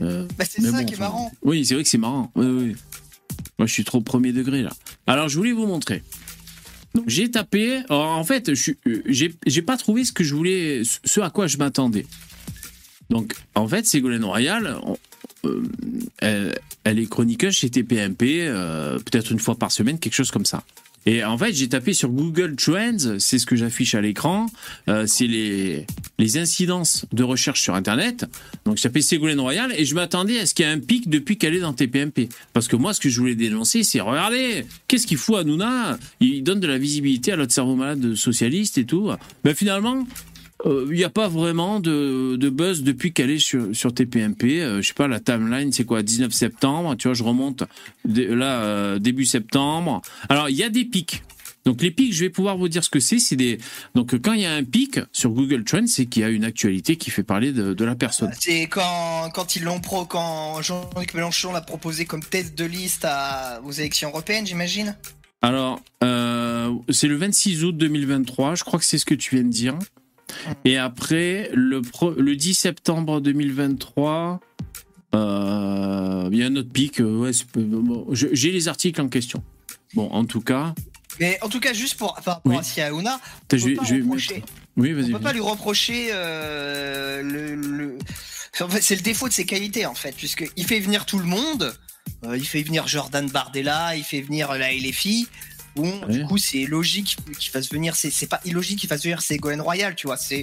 Euh, Bah, c'est ça bon, qui est marrant. Oui, c'est vrai que c'est marrant. Oui, oui. Moi, je suis trop premier degré là. Alors, je voulais vous montrer. J'ai tapé. alors, en fait, euh, j'ai j'ai pas trouvé ce que je voulais, ce à quoi je m'attendais. Donc, en fait, Ségolène Royal, on- euh, elle, est chroniqueuse chez TPMP, euh, peut-être une fois par semaine, quelque chose comme ça. Et en fait, j'ai tapé sur Google Trends, c'est ce que j'affiche à l'écran, euh, c'est les, les incidences de recherche sur Internet. Donc, j'ai tapé Ségolène Royal et je m'attendais à ce qu'il y ait un pic depuis qu'elle est dans TPMP. Parce que moi, ce que je voulais dénoncer, c'est regardez, qu'est-ce qu'il fout à Nouna Il donne de la visibilité à notre cerveau malade socialiste et tout. Ben finalement, euh, il n'y a pas vraiment de, de buzz depuis qu'elle est sur, sur TPMP. Euh, je sais pas, la timeline, c'est quoi 19 septembre, tu vois, je remonte là, euh, début septembre. Alors, il y a des pics. Donc, les pics, je vais pouvoir vous dire ce que c'est. C'est des. Donc, quand il y a un pic sur Google Trends, c'est qu'il y a une actualité qui fait parler de, de la personne. C'est quand, quand ils l'ont pro, quand Jean-Luc Mélenchon l'a proposé comme tête de liste à, aux élections européennes, j'imagine? Alors, euh, c'est le 26 août 2023, je crois que c'est ce que tu viens de dire. Et après, le, pro- le 10 septembre 2023, euh, il y a un autre pic. euh, ouais, bon, J'ai les articles en question. Bon, en tout cas, Mais en tout cas, juste pour, par rapport Oui. à Siaouna, on je peut vais, pas reprocher- Oui, on peut pas lui reprocher euh, le, le- en fait, c'est le défaut de ses qualités en fait, puisqu'il fait venir tout le monde. Euh, il fait venir Jordan Bardella, il fait venir les filles. Bon, du coup, c'est logique qu'il fasse venir. C'est c'est pas illogique qu'il fasse venir Ségolène Royal, tu vois. C'est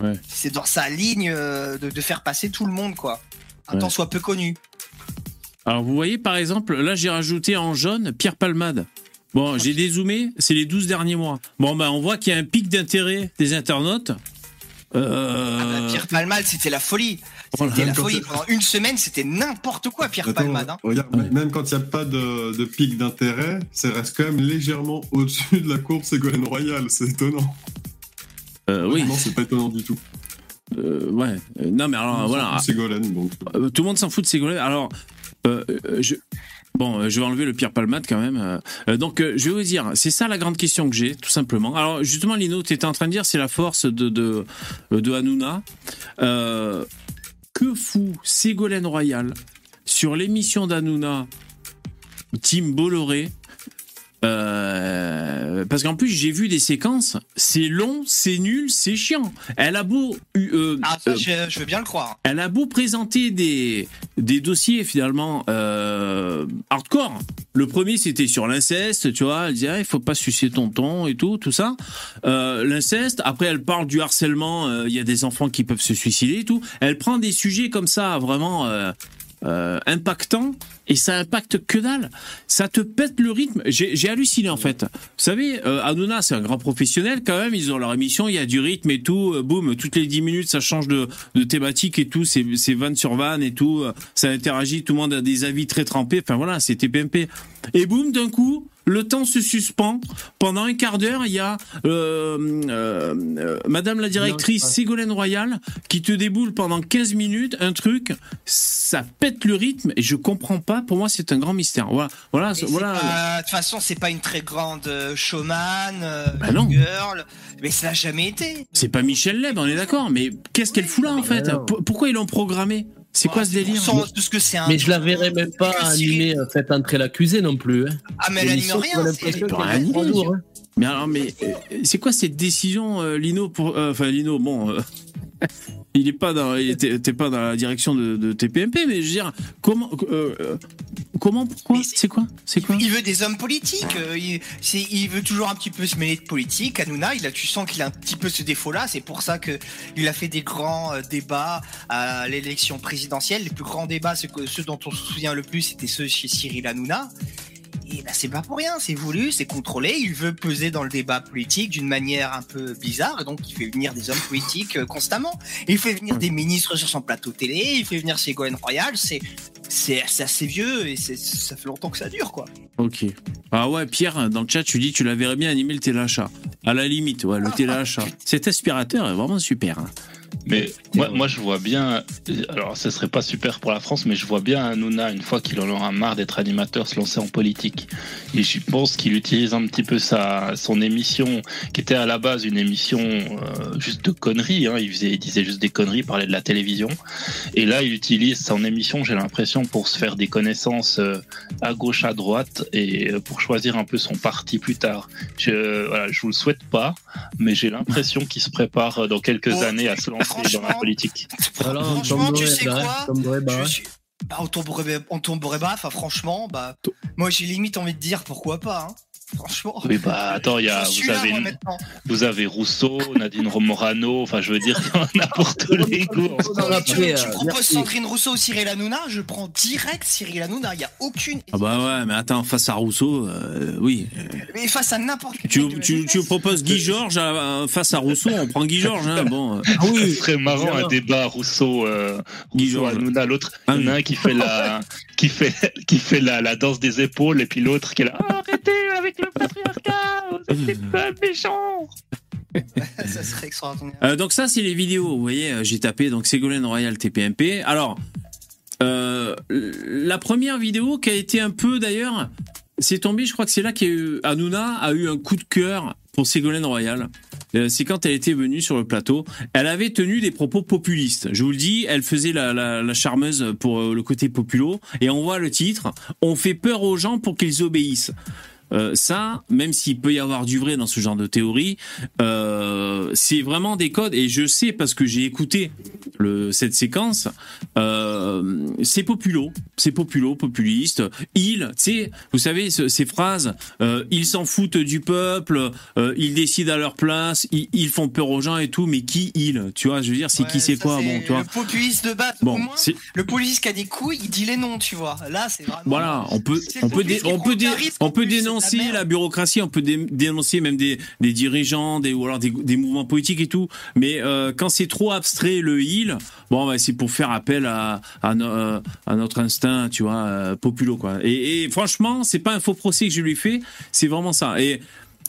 Ouais. c'est dans sa ligne euh, de, de faire passer tout le monde, quoi. Un Ouais. temps soit peu connu. Alors, vous voyez, par exemple, là, j'ai rajouté en jaune Pierre Palmade. Bon, j'ai dézoomé, c'est les 12 derniers mois. Bon, ben, on voit qu'il y a un pic d'intérêt des internautes. Euh, Ah bah, Pierre Palmade, c'était la folie. C'était la folie. Pendant une semaine, c'était n'importe quoi, Pierre Attends, Palmade. hein. regarde, Ouais. même quand il n'y a pas de, de pic d'intérêt, ça reste quand même légèrement <laughs> au-dessus de la courbe Ségolène Royal. C'est étonnant. Euh, oui, Non, c'est pas étonnant du tout. euh, ouais. Euh, non, mais alors, voilà. Ségolène, donc. Euh, tout le monde s'en fout de Ségolène. Alors, je... Bon, je vais enlever le Pierre Palmade quand même. euh. Donc, euh, je vais vous dire, c'est ça la grande question que j'ai, tout simplement. Alors, justement, Lino, tu étais en train de dire, c'est la force de, de, de Hanouna. Euh, que fout Ségolène Royal sur l'émission d'Anouna, Team Bolloré euh, parce qu'en plus j'ai vu des séquences, c'est long, c'est nul, c'est chiant. Elle a beau, euh, Ah, ça, euh, je, je veux bien le croire. elle a beau présenter des, des dossiers finalement euh, hardcore. Le premier c'était sur l'inceste, tu vois. Elle disait ah, il faut pas sucer tonton et tout, tout ça. Euh, l'inceste. Après elle parle du harcèlement. euh, Il y a des enfants qui peuvent se suicider et tout. Elle prend des sujets comme ça vraiment. Euh, impactants et ça impacte que dalle. Ça te pète le rythme. J'ai halluciné en fait. Vous savez, euh, c'est un grand professionnel quand même. Ils ont leur émission, il y a du rythme et tout. Euh, boum, toutes les 10 minutes, ça change de, de thématique et tout. C'est van sur van et tout. Euh, Ça interagit, tout le monde a des avis très trempés. Enfin voilà, c'est TPMP. Et boum, d'un coup, le temps se suspend. Pendant un quart d'heure, il y a euh, euh, euh, Madame la directrice Non, Ségolène Royal qui te déboule pendant 15 minutes un truc. Ça pète le rythme et je comprends pas. Pour moi, c'est un grand mystère. Voilà, voilà, Et c'est voilà. pas- De toute façon, c'est pas une très grande showman, Bah non. girl, mais ça n'a jamais été. C'est pas Michel Leb, on est d'accord. Mais qu'est-ce qu'elle fout là en fait? Pourquoi ils l'ont programmé? C'est quoi ce délire Sans- Parce que c'est un. Mais je la verrais même pas animer euh, Faites entrer l'accusé non plus. Hein. Ah, mais elle anime rien. on a c'est- l'impression peut qu'elle rien animer, hein. Mais alors, mais euh, c'est quoi cette décision, euh, Lino pour, euh, Enfin, Lino, bon, euh, il est pas dans, t'es pas dans la direction de, de TPMP, mais je veux dire, comment, euh, comment, pourquoi, c'est- quoi, c'est quoi? Il veut des hommes politiques. euh, Il, c'est- il veut toujours un petit peu se mêler de politique. Hanouna, il a, tu sens qu'il a un petit peu ce défaut-là. C'est pour ça que il a fait des grands euh, débats à l'élection présidentielle. Les plus grands débats, ceux, que- ceux dont on se souvient le plus, c'était ceux chez Cyril Hanouna. Et bah, c'est pas pour rien, c'est voulu, c'est contrôlé. Il veut peser dans le débat politique d'une manière un peu bizarre, donc il fait venir des hommes politiques euh, constamment. Il fait venir des ministres sur son plateau télé, il fait venir Ségolène Royal. C'est c'est assez vieux et ça fait longtemps que ça dure, quoi. Ok. Ah ouais, Pierre, dans le chat, tu dis, tu la verrais bien animer le téléachat. À la limite, ouais, le téléachat. Cet aspirateur est vraiment super. hein. Mais moi, moi, je vois bien. Alors, ce serait pas super pour la France, mais je vois bien Hanouna, une fois qu'il en aura marre d'être animateur, se lancer en politique. Et je pense qu'il utilise un petit peu sa, son émission, qui était à la base une émission euh, juste de conneries. Hein. Il, faisait, il disait juste des conneries, il parlait de la télévision. Et là, il utilise son émission, j'ai l'impression, pour se faire des connaissances euh, à gauche, à droite, et euh, pour choisir un peu son parti plus tard. Je, voilà, je vous le souhaite pas, mais j'ai l'impression qu'il se prépare dans quelques Oh, années à se lancer dans la franchement, politique. Franchement, tu sais quoi on tomberait bas. Je suis- Bah, on tomberait, on tomberait bas. Enfin, franchement, bah, moi j'ai limite envie de dire pourquoi pas. Hein. Franchement. Oui, bah attends, il y a, vous, avez, vous Rousseau, Nadine Romorano, enfin je veux dire, il y en a pour tous les goûts. ce tu, tu euh, proposes. Sandrine Rousseau ou Cyril Hanouna, je prends direct Cyril Hanouna. Il n'y a aucune. Ah bah ouais, mais attends, face à Rousseau, euh, oui. Mais face à n'importe Tu, tu, tu proposes Guy Georges à- face à Rousseau, on prend Guy Georges, hein, bon. euh. Ah Ce oui, serait marrant un débat Rousseau, euh, Guy Rousseau Georges. Hanouna, l'autre, Ah il y en a oui. un qui fait la, qui fait, qui fait la, la danse des épaules et puis l'autre qui est là, Ah, <laughs> arrêtez avec le patriarcat, <laughs> vous êtes pas méchants. <laughs> ça serait extraordinaire. Euh, donc ça, c'est les vidéos. Vous voyez, euh, j'ai tapé donc Ségolène Royal TPMP. Alors, euh, la première vidéo qui a été un peu d'ailleurs, c'est tombé. Je crois que c'est là que Hanouna a eu un coup de cœur pour Ségolène Royal. Euh, C'est quand elle était venue sur le plateau. Elle avait tenu des propos populistes. Je vous le dis, elle faisait la, la, la charmeuse pour euh, le côté populo. Et on voit le titre. On fait peur aux gens pour qu'ils obéissent. Euh, ça, même s'il peut y avoir du vrai dans ce genre de théorie, euh, c'est vraiment des codes. Et je sais parce que j'ai écouté le, cette séquence, euh, c'est populo, c'est populo, populiste. Ils, tu sais, vous savez ce- ces phrases, euh, ils s'en foutent du peuple, euh, ils décident à leur place, ils, ils font peur aux gens et tout. Mais qui ils Tu vois, je veux dire, c'est qui, c'est quoi Bon, tu vois. Le populiste de base. Bon, Au moins, c'est le populiste qui a des couilles, il dit les noms, tu vois. Là, c'est vraiment. Voilà, on peut, on peut, on peut, on peut plus, la dénoncer la bureaucratie, on peut dé- dénoncer même des, des dirigeants, des, ou alors des, des mouvements politiques et tout. Mais euh, quand c'est trop abstrait, le il, bon, bah, c'est pour faire appel à, à, no- euh, à notre instinct, tu vois, euh, populo, quoi. Et, et franchement, c'est pas un faux procès que je lui fais, c'est vraiment ça. Et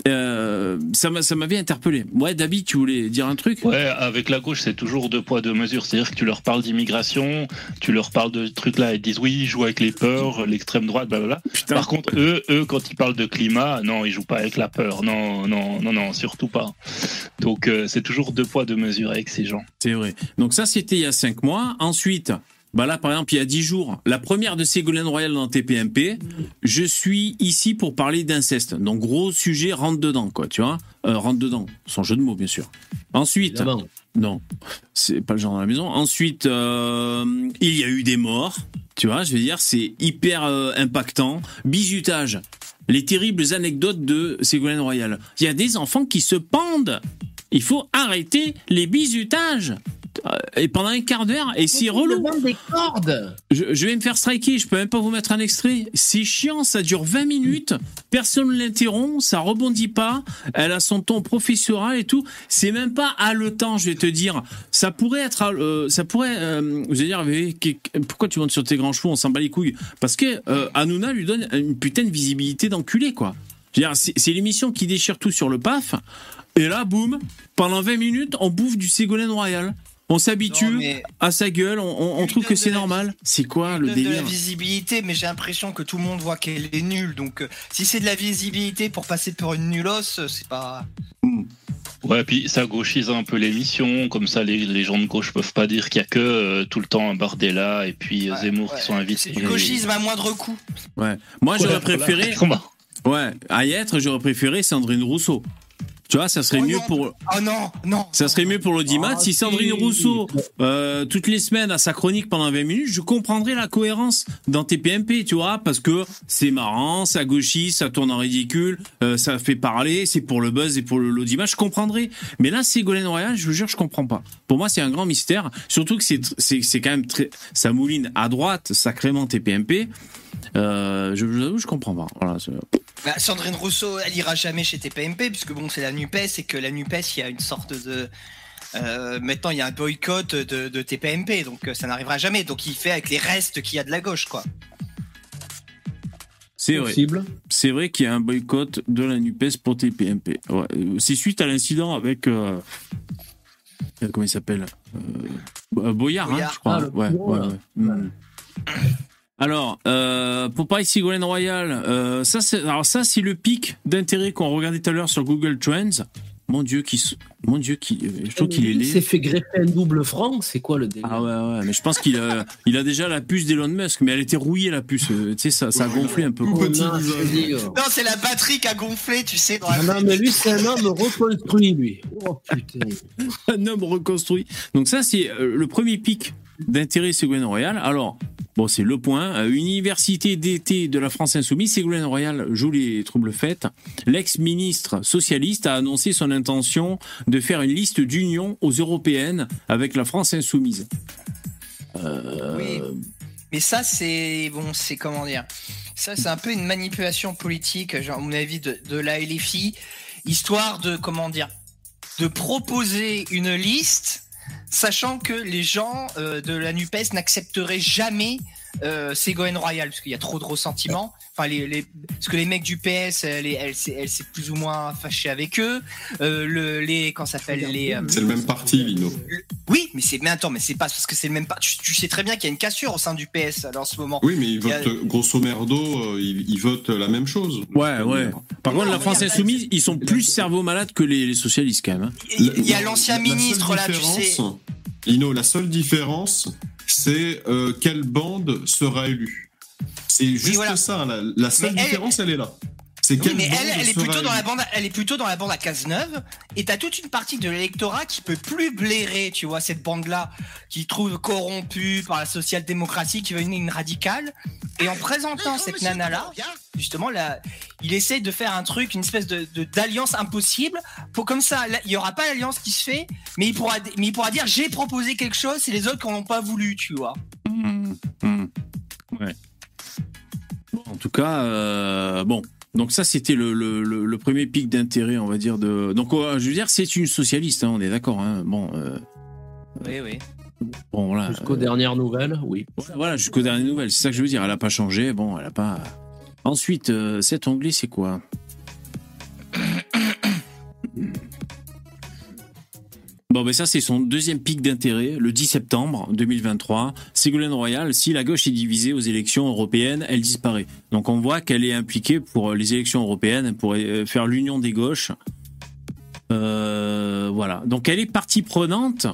euh, ça m'a- ça m'avait interpellé. Ouais, David, tu voulais dire un truc? Ouais, avec la gauche, c'est toujours deux poids, deux mesures. C'est-à-dire que tu leur parles d'immigration, tu leur parles de ce truc-là, ils disent oui, ils jouent avec les peurs, l'extrême droite, blablabla. Putain. Par contre, eux, eux, quand ils parlent de climat, non, ils jouent pas avec la peur. Non, non, non, non, surtout pas. Donc, euh, c'est toujours deux poids, deux mesures avec ces gens. C'est vrai. Donc ça, c'était il y a cinq mois. Ensuite, bah là, par exemple, il y a dix jours, la première de Ségolène Royal dans TPMP, je suis ici pour parler d'inceste. Donc gros sujet, rentre dedans, quoi, tu vois. Euh, rentre dedans, sans jeu de mots, bien sûr. Ensuite, Évidemment. non, c'est pas le genre dans la maison. Ensuite, euh, il y a eu des morts, tu vois, je veux dire, c'est hyper euh, impactant. Bisutage, les terribles anecdotes de Ségolène Royal. Il y a des enfants qui se pendent. Il faut arrêter les bisutages. Euh, Et pendant un quart d'heure, et c'est relou. des cordes. Je, je vais me faire striker, je peux même pas vous mettre un extrait. C'est chiant, ça dure 20 minutes, personne ne l'interrompt, ça rebondit pas, elle a son ton professoral et tout. C'est même pas haletant, je vais te dire. Ça pourrait être, euh, ça pourrait, euh, je vais dire, mais pourquoi tu montes sur tes grands chevaux, on s'en bat les couilles? Parce que euh, Hanouna lui donne une putain de visibilité d'enculé, quoi. C'est l'émission qui déchire tout sur le paf. Et là, boum, pendant 20 minutes, on bouffe du Ségolène Royal. On s'habitue à sa gueule, on, on- on lui trouve que c'est normal. C'est quoi le donne de la délire visibilité, mais j'ai l'impression que tout le monde voit qu'elle est nulle. Donc, euh, si c'est de la visibilité pour passer pour une nulos, euh, c'est pas. Ouais, puis ça gauchise un peu l'émission, comme ça les, les gens de gauche peuvent pas dire qu'il y a que euh, tout le temps un Bardella et puis euh, Ouais, Zemmour ouais. qui sont invités. C'est du gauchisme à moindre coût. Ouais. Moi, j'aurais préféré, <laughs> Comment ouais, à y être, j'aurais préféré Sandrine Rousseau. Tu vois, ça serait Oh mieux non. pour, Oh non, non. ça serait mieux pour l'audimat. Ah, si Sandrine. Rousseau, euh, toutes les semaines à sa chronique pendant 20 minutes, je comprendrais la cohérence dans TPMP, tu vois, parce que c'est marrant, ça gauchise, ça tourne en ridicule, euh, ça fait parler, c'est pour le buzz et pour l'audimat, je comprendrais. Mais là, Ségolène Royal, je vous jure, je comprends pas. Pour moi, c'est un grand mystère, surtout que c'est, c'est, c'est quand même très, ça mouline à droite, sacrément TPMP. Euh, je, je, vous avoue, je comprends pas. Voilà, c'est- Bah, Sandrine Rousseau, elle ira jamais chez TPMP, puisque bon, c'est la NUPES, et que la NUPES, il y a une sorte de. Euh, maintenant, il y a un boycott de, de TPMP, donc euh, ça n'arrivera jamais. Donc, il fait avec les restes qu'il y a de la gauche, quoi. c'est vrai. Possible. C'est vrai qu'il y a un boycott de la NUPES pour TPMP. Ouais, euh, c'est suite à l'incident avec. euh, comment il s'appelle euh, Boyard, hein, Boyard. je crois. Ah, ouais, ouais, ouais. Alors, euh, pour parler de Ségolène Royal, euh, ça, c'est, alors ça, c'est le pic d'intérêt qu'on regardait tout à l'heure sur Google Trends. Mon Dieu, qui, mon Dieu, qui, euh, je trouve qu'il est Il laid. s'est fait greffer un double franc. C'est quoi le délire? Ah ouais, ouais, mais je pense qu'il a, il a déjà la puce d'Elon Musk, mais elle était rouillée la puce. euh, Tu sais, ça, ça a gonflé un peu. Non, Non, c'est la batterie qui a gonflé, tu sais, dans la. Ah non, mais lui, c'est un homme reconstruit, lui. Oh putain. <laughs> un homme reconstruit. Donc ça, c'est le premier pic d'intérêt Ségolène Royal. Alors, bon, c'est le point. Euh, université d'été de la France Insoumise, Ségolène Royal joue les troubles fêtes. L'ex-ministre socialiste a annoncé son intention de faire une liste d'union aux européennes avec la France Insoumise. Euh, Oui. Mais ça, c'est bon, c'est comment dire Ça, c'est un peu une manipulation politique, genre, à mon avis, de, de la LFI, histoire de comment dire, de proposer une liste, sachant que les gens euh, de la Nupes n'accepteraient jamais euh, Ségolène Royal, parce qu'il y a trop de ressentiments. Enfin, les, les, parce que les mecs du PS, elle, est- elle, s'est- elle s'est plus ou moins fâchée avec eux. Euh, le, les, quand ça s'appelle les. euh, C'est le même parti, Lino. oui, mais c'est mais attends, mais c'est pas parce que c'est le même pas. Tu, tu sais très bien qu'il y a une cassure au sein du PS alors, en ce moment. Oui, mais ils Il y a- votent, grosso merdo, euh, ils, ils votent la même chose. Ouais, ouais. Par contre, la France Insoumise, ils sont plus cerveau malades que les, les socialistes quand même. hein. Il y a La- l'ancien ministre là, tu sais. Lino, la seule différence, c'est euh, quelle bande sera élue. C'est juste voilà. ça. La, la seule elle- différence, elle est là. C'est Oui, mais elle, elle est plutôt dans la bande, elle est plutôt dans la bande à Cazeneuve, et t'as toute une partie de l'électorat qui peut plus blairer, tu vois, cette bande-là, qui trouve corrompue par la social-démocratie, qui veut une, une radicale, et en présentant cette nana-là, justement, là, il essaie de faire un truc, une espèce de d'alliance impossible, pour comme ça, là, il y aura pas l'alliance qui se fait, mais il pourra, mais il pourra dire j'ai proposé quelque chose, c'est les autres qui n'ont pas voulu, tu vois. Hmm. Ouais. Bon, en tout cas, euh, bon. Donc ça, c'était le, le, le, le premier pic d'intérêt, on va dire. de. Donc, euh, je veux dire, c'est une socialiste, hein, on est d'accord. Hein. Bon, euh, Oui, oui. bon, voilà. Jusqu'aux dernières nouvelles, oui. Voilà, Voilà, jusqu'aux dernières nouvelles. C'est ça que je veux dire. Elle a pas changé. Bon, elle a pas. Ensuite, euh, cet onglet, c'est quoi? Bon, ben ça, c'est son deuxième pic d'intérêt, le 10 septembre 2023. Ségolène Royal, si la gauche est divisée aux élections européennes, elle disparaît. Donc on voit qu'elle est impliquée pour les élections européennes, pour euh, faire l'union des gauches. Euh, voilà. Donc elle est partie prenante.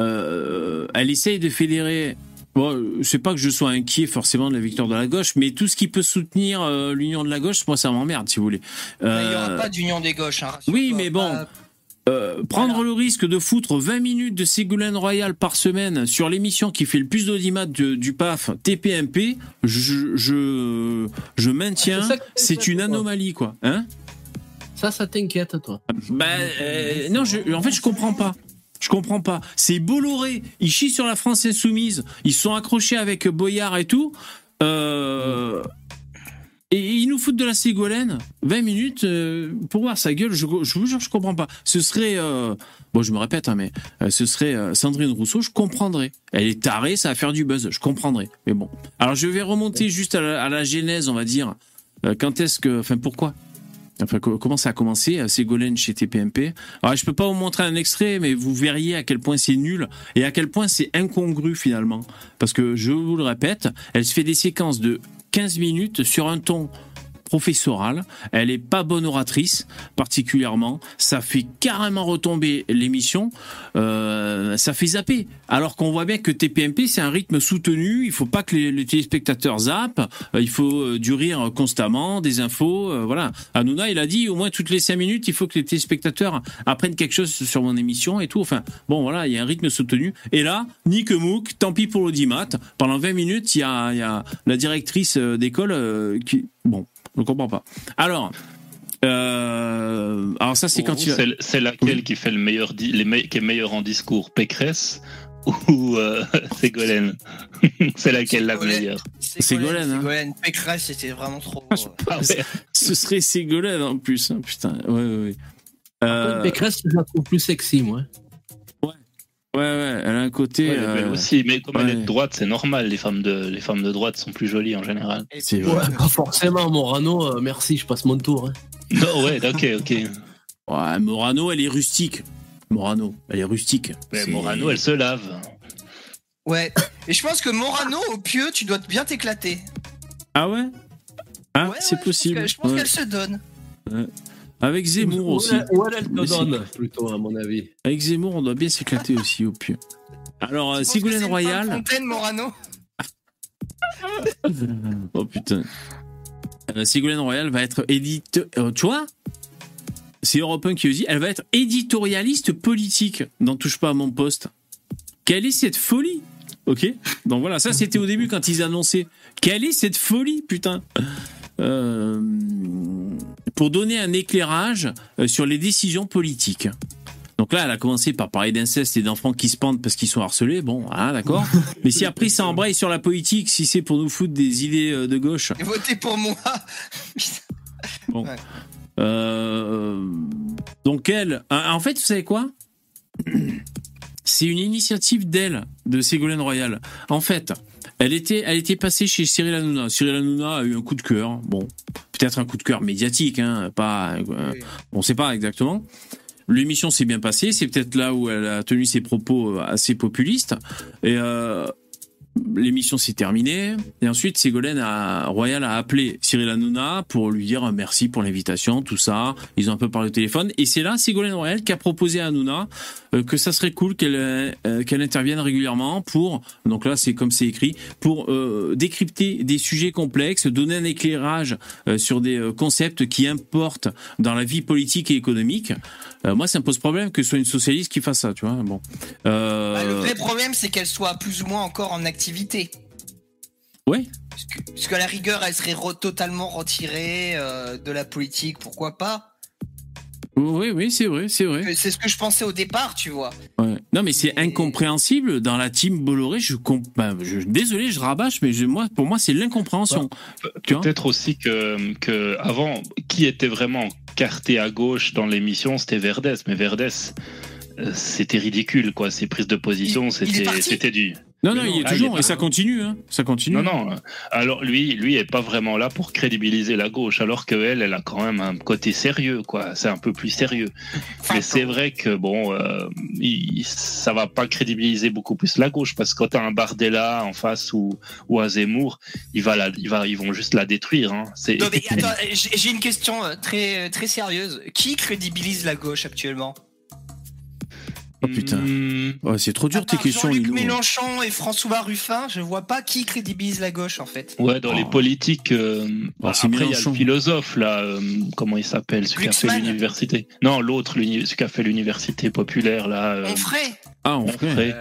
Euh, elle essaye de fédérer. Bon, c'est pas que je sois inquiet forcément de la victoire de la gauche, mais tout ce qui peut soutenir euh, l'union de la gauche, moi ça m'emmerde si vous voulez. Il n'y Euh, aura pas d'union des gauches. hein, oui, mais bon, pas- euh, prendre le risque de foutre 20 minutes de Ségolène Royal par semaine sur l'émission qui fait le plus d'audimat du PAF, TPMP, je, je, je maintiens, Ah, c'est une anomalie, quoi. Hein Ça, ça t'inquiète, toi. bah, euh, non, je, en fait, je comprends pas. Je comprends pas. C'est Bolloré. Ils chient sur la France insoumise. Ils sont accrochés avec Boyard et tout. Euh, et ils nous foutent de la Ségolène. 20 minutes euh, pour voir sa gueule. Je, vous jure, je comprends pas. Ce serait. euh, bon, je me répète, hein, mais euh, ce serait Sandrine Rousseau. Je comprendrais. Elle est tarée, ça va faire du buzz. Je comprendrais. Mais bon. Alors, je vais remonter juste à la, à la genèse, on va dire. Quand est-ce que. Enfin, pourquoi? Enfin, co- comment ça a commencé, Ségolène chez TPMP Alors, je peux pas vous montrer un extrait, mais vous verriez à quel point c'est nul et à quel point c'est incongru finalement. Parce que, je vous le répète, elle se fait des séquences de 15 minutes sur un ton professoral. Elle est pas bonne oratrice, particulièrement. Ça fait carrément retomber l'émission. Euh, ça fait zapper. Alors qu'on voit bien que TPMP, c'est un rythme soutenu. Il faut pas que les, téléspectateurs zappent. Euh, il faut euh, du rire constamment, des infos. voilà. Hanouna, il a dit au moins toutes les cinq minutes, il faut que les téléspectateurs apprennent quelque chose sur mon émission et tout. Enfin, bon, voilà, il y a un rythme soutenu. Et là, Nick Mouk, tant pis pour l'audimat. Pendant 20 minutes, il y a, il y a la directrice d'école qui, bon, je ne comprends pas. Alors, euh, alors ça, c'est quand vous, il. c'est- laquelle qui fait le meilleur, di- les me- qui est meilleur en discours, Pécresse <laughs> ou euh, Ségolène <laughs> C'est laquelle la meilleure? Ségolène, hein. Ségolène. Pécresse, c'était vraiment trop. Ah, euh, ouais. <laughs> Ce serait Ségolène en plus, hein, putain. Ouais, ouais, ouais. Euh, Pécresse, je la trouve plus sexy, moi. Ouais, ouais, elle a un côté. Ouais, elle est belle euh, aussi, mais comme elle est de droite, c'est normal. Les femmes de les femmes de droite sont plus jolies en général. C'est vrai. Ouais, pas forcément, Morano, euh, merci, je passe mon tour. hein. Non, ouais, ok, ok. Ouais, Morano, elle est rustique. Morano, elle est rustique. Mais Morano, elle se lave. Ouais. Et je pense que Morano, au pieu, tu dois bien t'éclater. Ah ouais? Ah, Ouais, c'est ouais, possible. Je pense qu'elle se donne. Avec Zemmour Ou aussi. elle- Ou donne, plutôt, à mon avis. Avec Zemmour, on doit bien s'éclater aussi au pieu. Alors, euh, pense que Ségolène Royal. Fontaine, Morano. <laughs> Oh putain. Euh, Ségolène Royal va être édite. euh, tu vois? C'est Europe 1 qui le dit. Elle va être éditorialiste politique dans Touche pas à mon poste. Quelle est cette folie? Ok? Donc voilà, ça c'était au début quand ils annonçaient. Quelle est cette folie, putain? Euh, Pour donner un éclairage euh, sur les décisions politiques. Donc là, elle a commencé par parler d'inceste et d'enfants qui se pendent parce qu'ils sont harcelés. Bon, ah, d'accord. <laughs> Mais si après ça embraye sur la politique, si c'est pour nous foutre des idées euh, de gauche, Et votez pour moi. <laughs> euh, donc elle, en fait, vous savez quoi? <clears throat> C'est une initiative d'elle, de Ségolène Royal. En fait, elle était, elle était passée chez Cyril Hanouna. Cyril Hanouna a eu un coup de cœur. Bon, peut-être un coup de cœur médiatique, hein, pas, euh, on ne sait pas exactement. L'émission s'est bien passée. C'est peut-être là où elle a tenu ses propos euh, assez populistes. Et euh, l'émission s'est terminée. Et ensuite, Ségolène Royal a appelé Cyril Hanouna pour lui dire un merci pour l'invitation, tout ça. Ils ont un peu parlé au téléphone. Et c'est là Ségolène Royal qui a proposé à Hanouna euh, que ça serait cool qu'elle euh, qu'elle intervienne régulièrement pour, donc là c'est comme c'est écrit, pour euh, décrypter des sujets complexes, donner un éclairage euh, sur des euh, concepts qui importent dans la vie politique et économique. Euh, moi, ça me pose problème que ce soit une socialiste qui fasse ça, tu vois. Bon. Euh, Bah, le vrai problème, c'est qu'elle soit plus ou moins encore en activité. Ouais. Parce que, parce la rigueur, elle serait re- totalement retirée euh, de la politique, pourquoi pas? Oui, oui, c'est vrai, c'est vrai. C'est ce que je pensais au départ, tu vois. Ouais. Non, mais c'est incompréhensible dans la team Bolloré. Je, comp... ben, je désolé, je rabâche, mais je, moi, pour moi, c'est l'incompréhension. Vois? Peut-être aussi que, que avant, qui était vraiment carté à gauche dans l'émission, c'était Verdès. Mais Verdès, euh, c'était ridicule, quoi. Ses prises de position, c'était du. Non, non, il est toujours, ah, il est et ça continue, hein. Ça continue. Non, non. Alors lui, lui est pas vraiment là pour crédibiliser la gauche, alors que elle, elle a quand même un côté sérieux, quoi. C'est un peu plus sérieux. Mais c'est vrai que bon, euh, il- ça va pas crédibiliser beaucoup plus la gauche, parce que quand t'as un Bardella en face ou ou un Zemmour, il va la, il va, ils vont juste la détruire. Hein. C'est Non, mais attends, j'ai une question euh, très, très sérieuse. Qui crédibilise la gauche actuellement? Oh, putain. Hmm, Ouais, c'est trop À dur tes questions, Jean-Luc. Mélenchon et François Ruffin, je vois pas qui crédibilise la gauche en fait. Ouais, dans les Oh. politiques. euh, Oh, c'est après, il y a le philosophe là. euh, comment il s'appelle Celui qui a fait l'université. Non, l'autre, celui qui a fait l'université populaire là. euh, On ferait. Ah, on Onfray.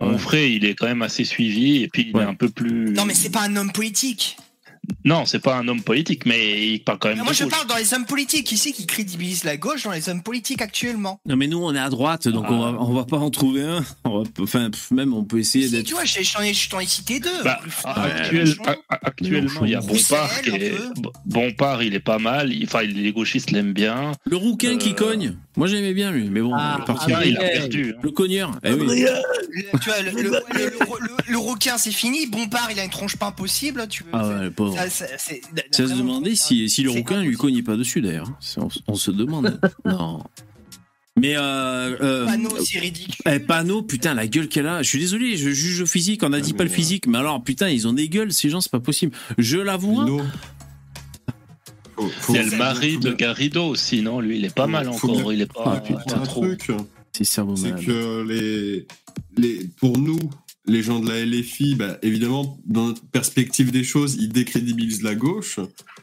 Onfray, il est quand même assez suivi et puis il Ouais. est un peu plus. Non, mais c'est pas un homme politique. Non, c'est pas un homme politique, mais il parle quand même. Moi, de je gauche. parle dans les hommes politiques. Qui c'est qui crédibilise la gauche dans les hommes politiques actuellement? Non, mais nous, on est à droite, donc on, va, on va pas en trouver un. On va- enfin, pff, même, on peut essayer Si, d'être. tu vois, je t'en ai, cité deux. Bah, actuel- actuellement, il y a Bompard est. Bompard, il est pas mal. Il- Enfin, les gauchistes l'aiment bien. Le rouquin qui Euh, cogne. Moi, j'aimais bien, lui, mais bon, Ah, il est parti. Là, il a perdu. hein. Le cogneur. Eh oui. Le- tu vois, le, le, le- le- le requin, c'est fini. Bompard, il a une tronche pas impossible. Tu veux, Ah ouais, le pauvre. Ça, ça- c'est- Ça se demandait si, si le c'est rouquin lui cognait pas dessus, d'ailleurs. C'est- On, on se demande. <laughs> non. Mais euh, euh, Panneau, c'est ridicule. eh, Pano, putain, la gueule qu'elle a. Je suis désolé, je juge le physique. On a dit Ah, pas le physique, mais alors, putain, ils ont des gueules, ces gens, c'est pas possible. Je l'avoue. hein. A le mari de Garrido aussi, non Lui, il est pas mal encore. Il est pas, Ah, putain. un trop. truc, C'est c'est que les, les, pour nous, les gens de la LFI, bah, évidemment, dans notre perspective des choses, ils décrédibilisent la gauche.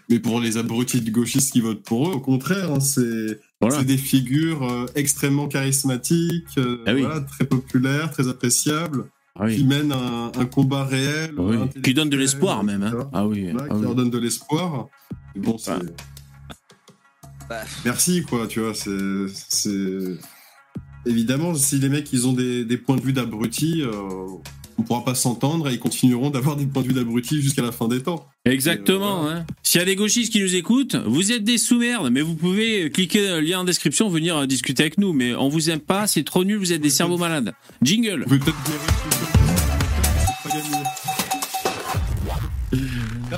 Mais pour les abrutis de gauchistes qui votent pour eux, au contraire, hein, c'est Voilà. des figures euh, extrêmement charismatiques, euh, Ah oui. voilà, très populaires, très appréciables, Ah oui. qui mènent un, un combat réel. Ah oui. Qui donne de l'espoir, même. hein. Ah oui. Voilà, qui leur donne de l'espoir. Bon. Bah, Merci, quoi, tu vois, c'est... Évidemment, si les mecs, ils ont des, des points de vue d'abrutis, euh, on pourra pas s'entendre et ils continueront d'avoir des points de vue d'abrutis jusqu'à la fin des temps. Exactement. Euh, hein. S'il y a des gauchistes qui nous écoutent, vous êtes des sous-merdes, mais vous pouvez cliquer le lien en description, venir euh, discuter avec nous. Mais on vous aime pas, c'est trop nul, vous êtes des cerveaux malades. Jingle. Vous pouvez.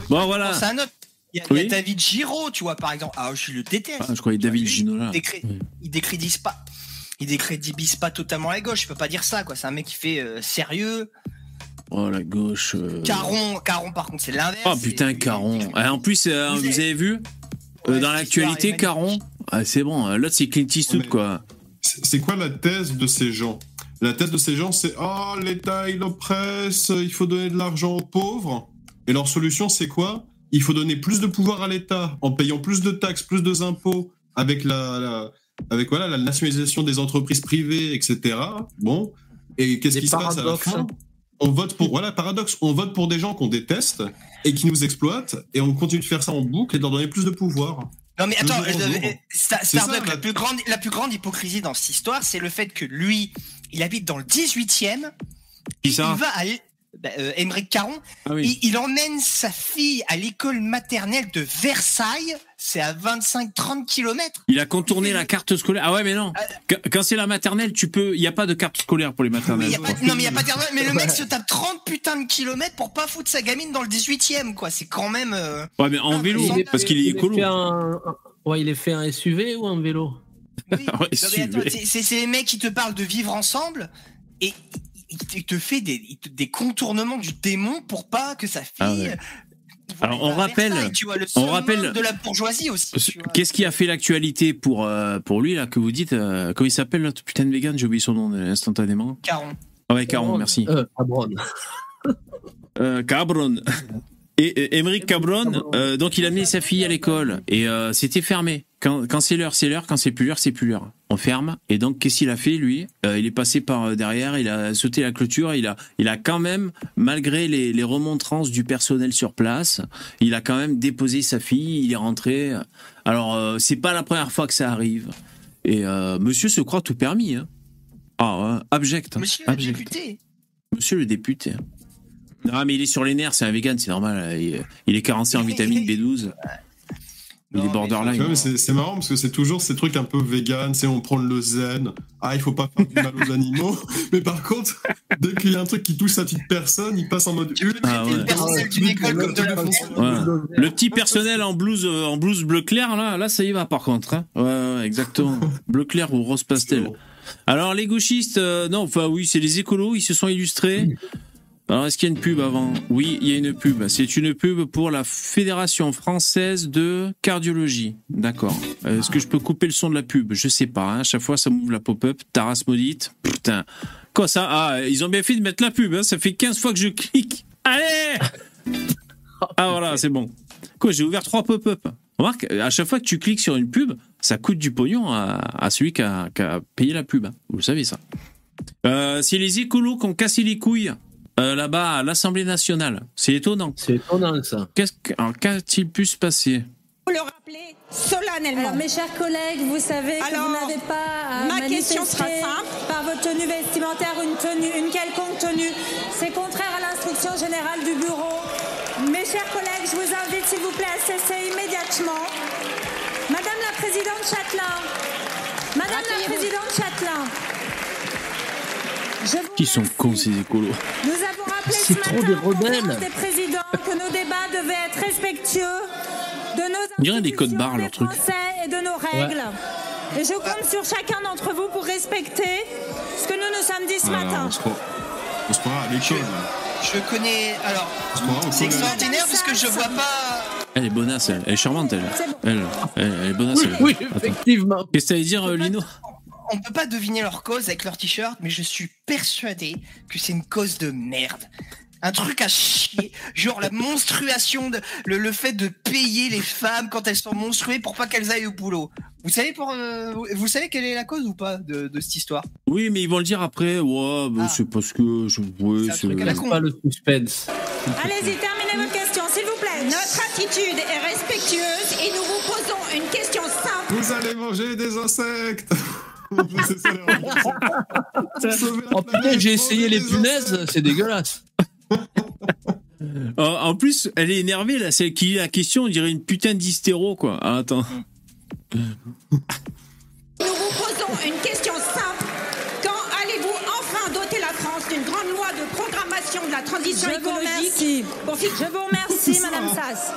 Bon voilà. C'est un autre. Il y, a, il y a Oui. David Giraud, tu vois, par exemple. Ah, je le déteste. Ah, je croyais David Ginola. Il, décré- Oui. il décrédite pas. Il décrédibilise pas totalement la gauche. Je peux pas dire ça, quoi. C'est un mec qui fait euh, sérieux. Oh la gauche. euh. Caron, Caron, par contre, c'est l'inverse. Oh putain, Caron. Ah, en plus, euh, Vous vous avez- avez vu euh, Ouais, dans l'actualité, Caron. Ah, c'est bon. euh, L'autre c'est Clint Eastwood quoi. C'est c'est quoi la thèse de ces gens? La thèse de ces gens, c'est Oh, l'État, il oppresse, il faut donner de l'argent aux pauvres. Et leur solution, c'est quoi? Il faut donner plus de pouvoir à l'État en payant plus de taxes, plus de impôts, avec la, la- avec voilà la nationalisation des entreprises privées, etc. Bon. Et qu'est-ce qui se passe à la fin On vote pour voilà paradoxe. On vote pour des gens qu'on déteste et qui nous exploitent, et on continue de faire ça en boucle et de leur donner plus de pouvoir. Non mais attends, euh, euh, la- la plus grande, la plus grande hypocrisie dans cette histoire, c'est le fait que lui, il habite dans le 18e. Qui il va à bah, euh, Émeric Caron, Ah oui. il, il emmène sa fille à l'école maternelle de Versailles, c'est à 25-30 km. Il a contourné la carte scolaire. Ah ouais, mais non. Qu- Quand c'est la maternelle, tu peux. Il y a pas de carte scolaire pour les maternelles. non mais il y a pas de mais le mec Ouais. se tape 30 putains de kilomètres pour pas foutre sa gamine dans le 18e quoi, c'est quand même euh, Ouais, mais en Ah, vélo, mais il est- parce qu'il est écolo. Ouais, il est fait en SUV ou en vélo? Oui. <laughs> Ouais, c'est les mecs qui te parlent de vivre ensemble et il te- il te fait des, il te- des contournements du démon pour pas que sa fille. Ah ouais. voit Alors, on rappelle- Versailles, tu vois, le on rappelle- de la bourgeoisie aussi. Qu'est-ce qui a fait l'actualité pour, euh, pour lui, là, que vous dites euh, Comment il s'appelle, notre putain de vegan J'ai oublié son nom euh, instantanément. Caron. Ah ouais, Caron, merci. Euh, Cabron. Euh, Cabron. <laughs> Et Émeric Cabron, euh, donc il a amené sa fille à l'école et euh, c'était fermé. Quand, quand c'est l'heure, c'est l'heure. Quand c'est plus l'heure, c'est plus l'heure. On ferme. Et donc qu'est-ce qu'il a fait lui? Euh, Il est passé par derrière, il a sauté la clôture. Il a, il a quand même, malgré les, les remontrances du personnel sur place, il a quand même déposé sa fille. Il est rentré. Alors c'est pas la première fois que ça arrive. Et Monsieur se croit tout permis. Hein. Ah, ouais, abject. hein. Monsieur le député. Monsieur le député. Non, mais il est sur les nerfs, c'est un vegan, c'est normal. Il, il est carencé en vitamine <laughs> B12. Il est borderline. C'est c'est marrant parce que c'est toujours ces trucs un peu vegan, c'est on prend le zen, ah il faut pas faire du mal aux animaux, <laughs> mais par contre, dès qu'il y a un truc qui touche sa petite personne, il passe en mode... Veux Ah ouais. le Ouais. Petit personnel en blouse, euh, en blouse bleu clair, là, là, ça y va par contre. Hein. Ouais, ouais, exactement. <laughs> bleu clair ou rose pastel. Alors les gauchistes, euh, non, enfin oui, c'est les écolos, ils se sont illustrés. Alors est-ce qu'il y a une pub avant Oui, il y a une pub. C'est une pub pour la Fédération française de cardiologie. D'accord. Euh, Est-ce que je peux couper le son de la pub? Je sais pas. Hein. À chaque fois, ça m'ouvre la pop-up. Taras maudite. Putain. Quoi ça? Ah, ils ont bien fait de mettre la pub. Hein. Ça fait 15 fois que je clique. Allez Ah voilà, c'est bon. Quoi, j'ai ouvert trois pop-up. Remarque, à chaque fois que tu cliques sur une pub, ça coûte du pognon à, celui qui a, payé la pub. hein. Vous savez ça. Euh, c'est les écolos qui ont cassé les couilles euh, là-bas à l'Assemblée nationale. C'est étonnant. C'est étonnant ça. Qu'est-ce que- alors, Qu'a-t-il pu se passer? Vous le rappeler solennellement. Alors, mes chers collègues, vous savez que Alors, vous n'avez pas à ma question sera simple. par votre tenue vestimentaire une, tenue, une quelconque tenue. C'est contraire à l'instruction générale du bureau. Mes chers collègues, je vous invite, s'il vous plaît, à cesser immédiatement. Madame la Présidente Châtelain. Madame la. Présidente Châtelain. Qui sont cons ces écolos Nous avons rappelé C'est ce trop matin des rebelles. des présidents que nos débats devaient être respectueux de nos On dirait des codes barres, leur truc. et de nos règles. Et je compte sur chacun d'entre vous pour respecter ce que nous nous sommes dit ce Voilà, matin. on se croit, on se croira à l'école. Je connais. Alors, c'est extraordinaire parce que je vois pas. Elle est bonasse, elle. Elle est charmante, elle. Elle, elle, elle est bonasse, Oui, elle. oui, Attends. effectivement. Qu'est-ce que t'allais dire, euh, Lino? On peut pas deviner leur cause avec leur t-shirt, mais je suis persuadé que c'est une cause de merde. Un truc à chier, genre la monstruation, de, le, le fait de payer les femmes quand elles sont monstruées pour pas qu'elles aillent au boulot. Vous savez pour, euh, vous savez quelle est la cause ou pas de, de cette histoire? Oui, mais ils vont le dire après. Ouais, bah, Ah. c'est parce que je. Ouais, C'est. Pas le suspense. Allez-y, terminez votre question, s'il vous plaît. Notre attitude est respectueuse et nous vous posons une question simple. Vous allez manger des insectes Oh putain, planète, j'ai essayé les punaises, c'est dégueulasse. En plus, elle est énervée, là. Celle qui lit la question, on dirait une putain d'hystéro, quoi. Ah, attends. Nous vous posons une question simple. Quand allez-vous enfin doter la France d'une grande loi de programmation de la transition Je vous écologique remercie. pour fixer- Je vous remercie, <laughs> Madame Sass.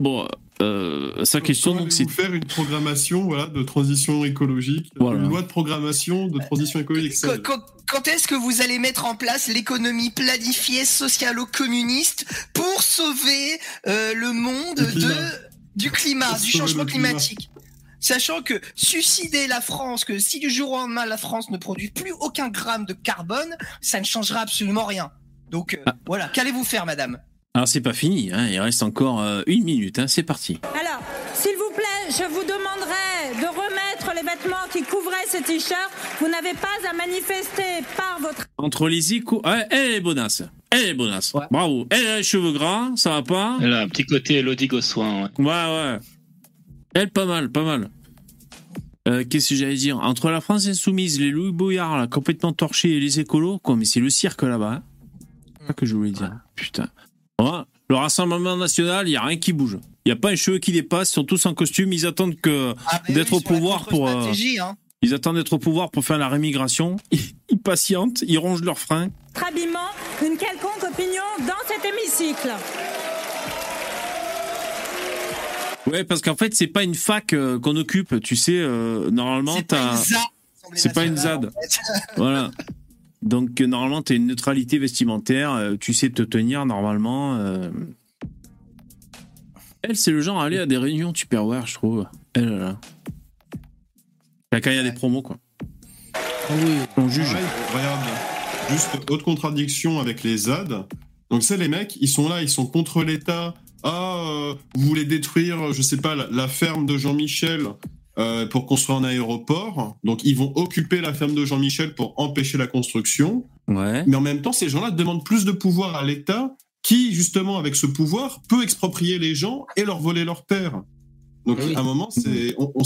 Bon, euh, sa question, donc, c'est. faire une programmation voilà, de transition écologique, Voilà. une loi de programmation de transition écologique. Quand, ça- quand- quand est-ce que vous allez mettre en place l'économie planifiée socialo-communiste pour sauver euh, le monde Du climat. de, du climat, Pour du changement climat. climatique? Sachant que suicider la France, que si du jour au lendemain la France ne produit plus aucun gramme de carbone, ça ne changera absolument rien. Donc euh, Ah. voilà, qu'allez-vous faire, madame? Alors, c'est pas fini, hein. Il reste encore euh, une minute, hein. C'est parti. Alors, s'il vous plaît, je vous demanderai de remettre les vêtements qui couvraient ces t-shirts. Vous n'avez pas à manifester par votre Entre les échos. Ouais, elle est bonasse. Elle est bonasse. Ouais. Bravo. Elle a les cheveux gras, ça va pas? Elle a un petit côté Elodie Gossuin. Ouais. Ouais, ouais. Elle, pas mal, pas mal. Euh, Qu'est-ce que j'allais dire? Entre la France insoumise, les Louis Boyard, là, complètement torchés, et les écolos, quoi, mais c'est le cirque là-bas. Hein. C'est ça que je voulais dire. Putain. Ouais, le Rassemblement national, il n'y a rien qui bouge. Il n'y a pas un cheveu qui dépasse, ils sont tous en costume, ils attendent que. Ah, bah D'être oui, au pouvoir pour, euh, hein. Ils attendent d'être au pouvoir pour faire la rémigration. Ils, patientent, ils rongent leurs freins. habillement une quelconque opinion dans cet hémicycle. Ouais, parce qu'en fait, c'est pas une fac euh, qu'on occupe. Tu sais, euh, normalement, t'as. C'est pas une ZAD. en fait. Voilà. <laughs> Donc, euh, normalement, tu as une neutralité vestimentaire. euh, tu sais te tenir normalement. euh. Elle, c'est le genre à aller à des réunions Tupperware, je trouve. Elle, là. Quand il y a des promos, quoi. Oui. On juge. Regarde, juste autre contradiction avec les ZAD. Donc c'est les mecs, ils sont là, ils sont contre l'État. Ah, euh, vous voulez détruire, je sais pas, la, la ferme de Jean-Michel euh, pour construire un aéroport. Donc ils vont occuper la ferme de Jean-Michel pour empêcher la construction. Ouais. Mais en même temps, ces gens-là demandent plus de pouvoir à l'État qui, justement, avec ce pouvoir, peut exproprier les gens et leur voler leurs terres. Donc Oui. à un moment, c'est... on- on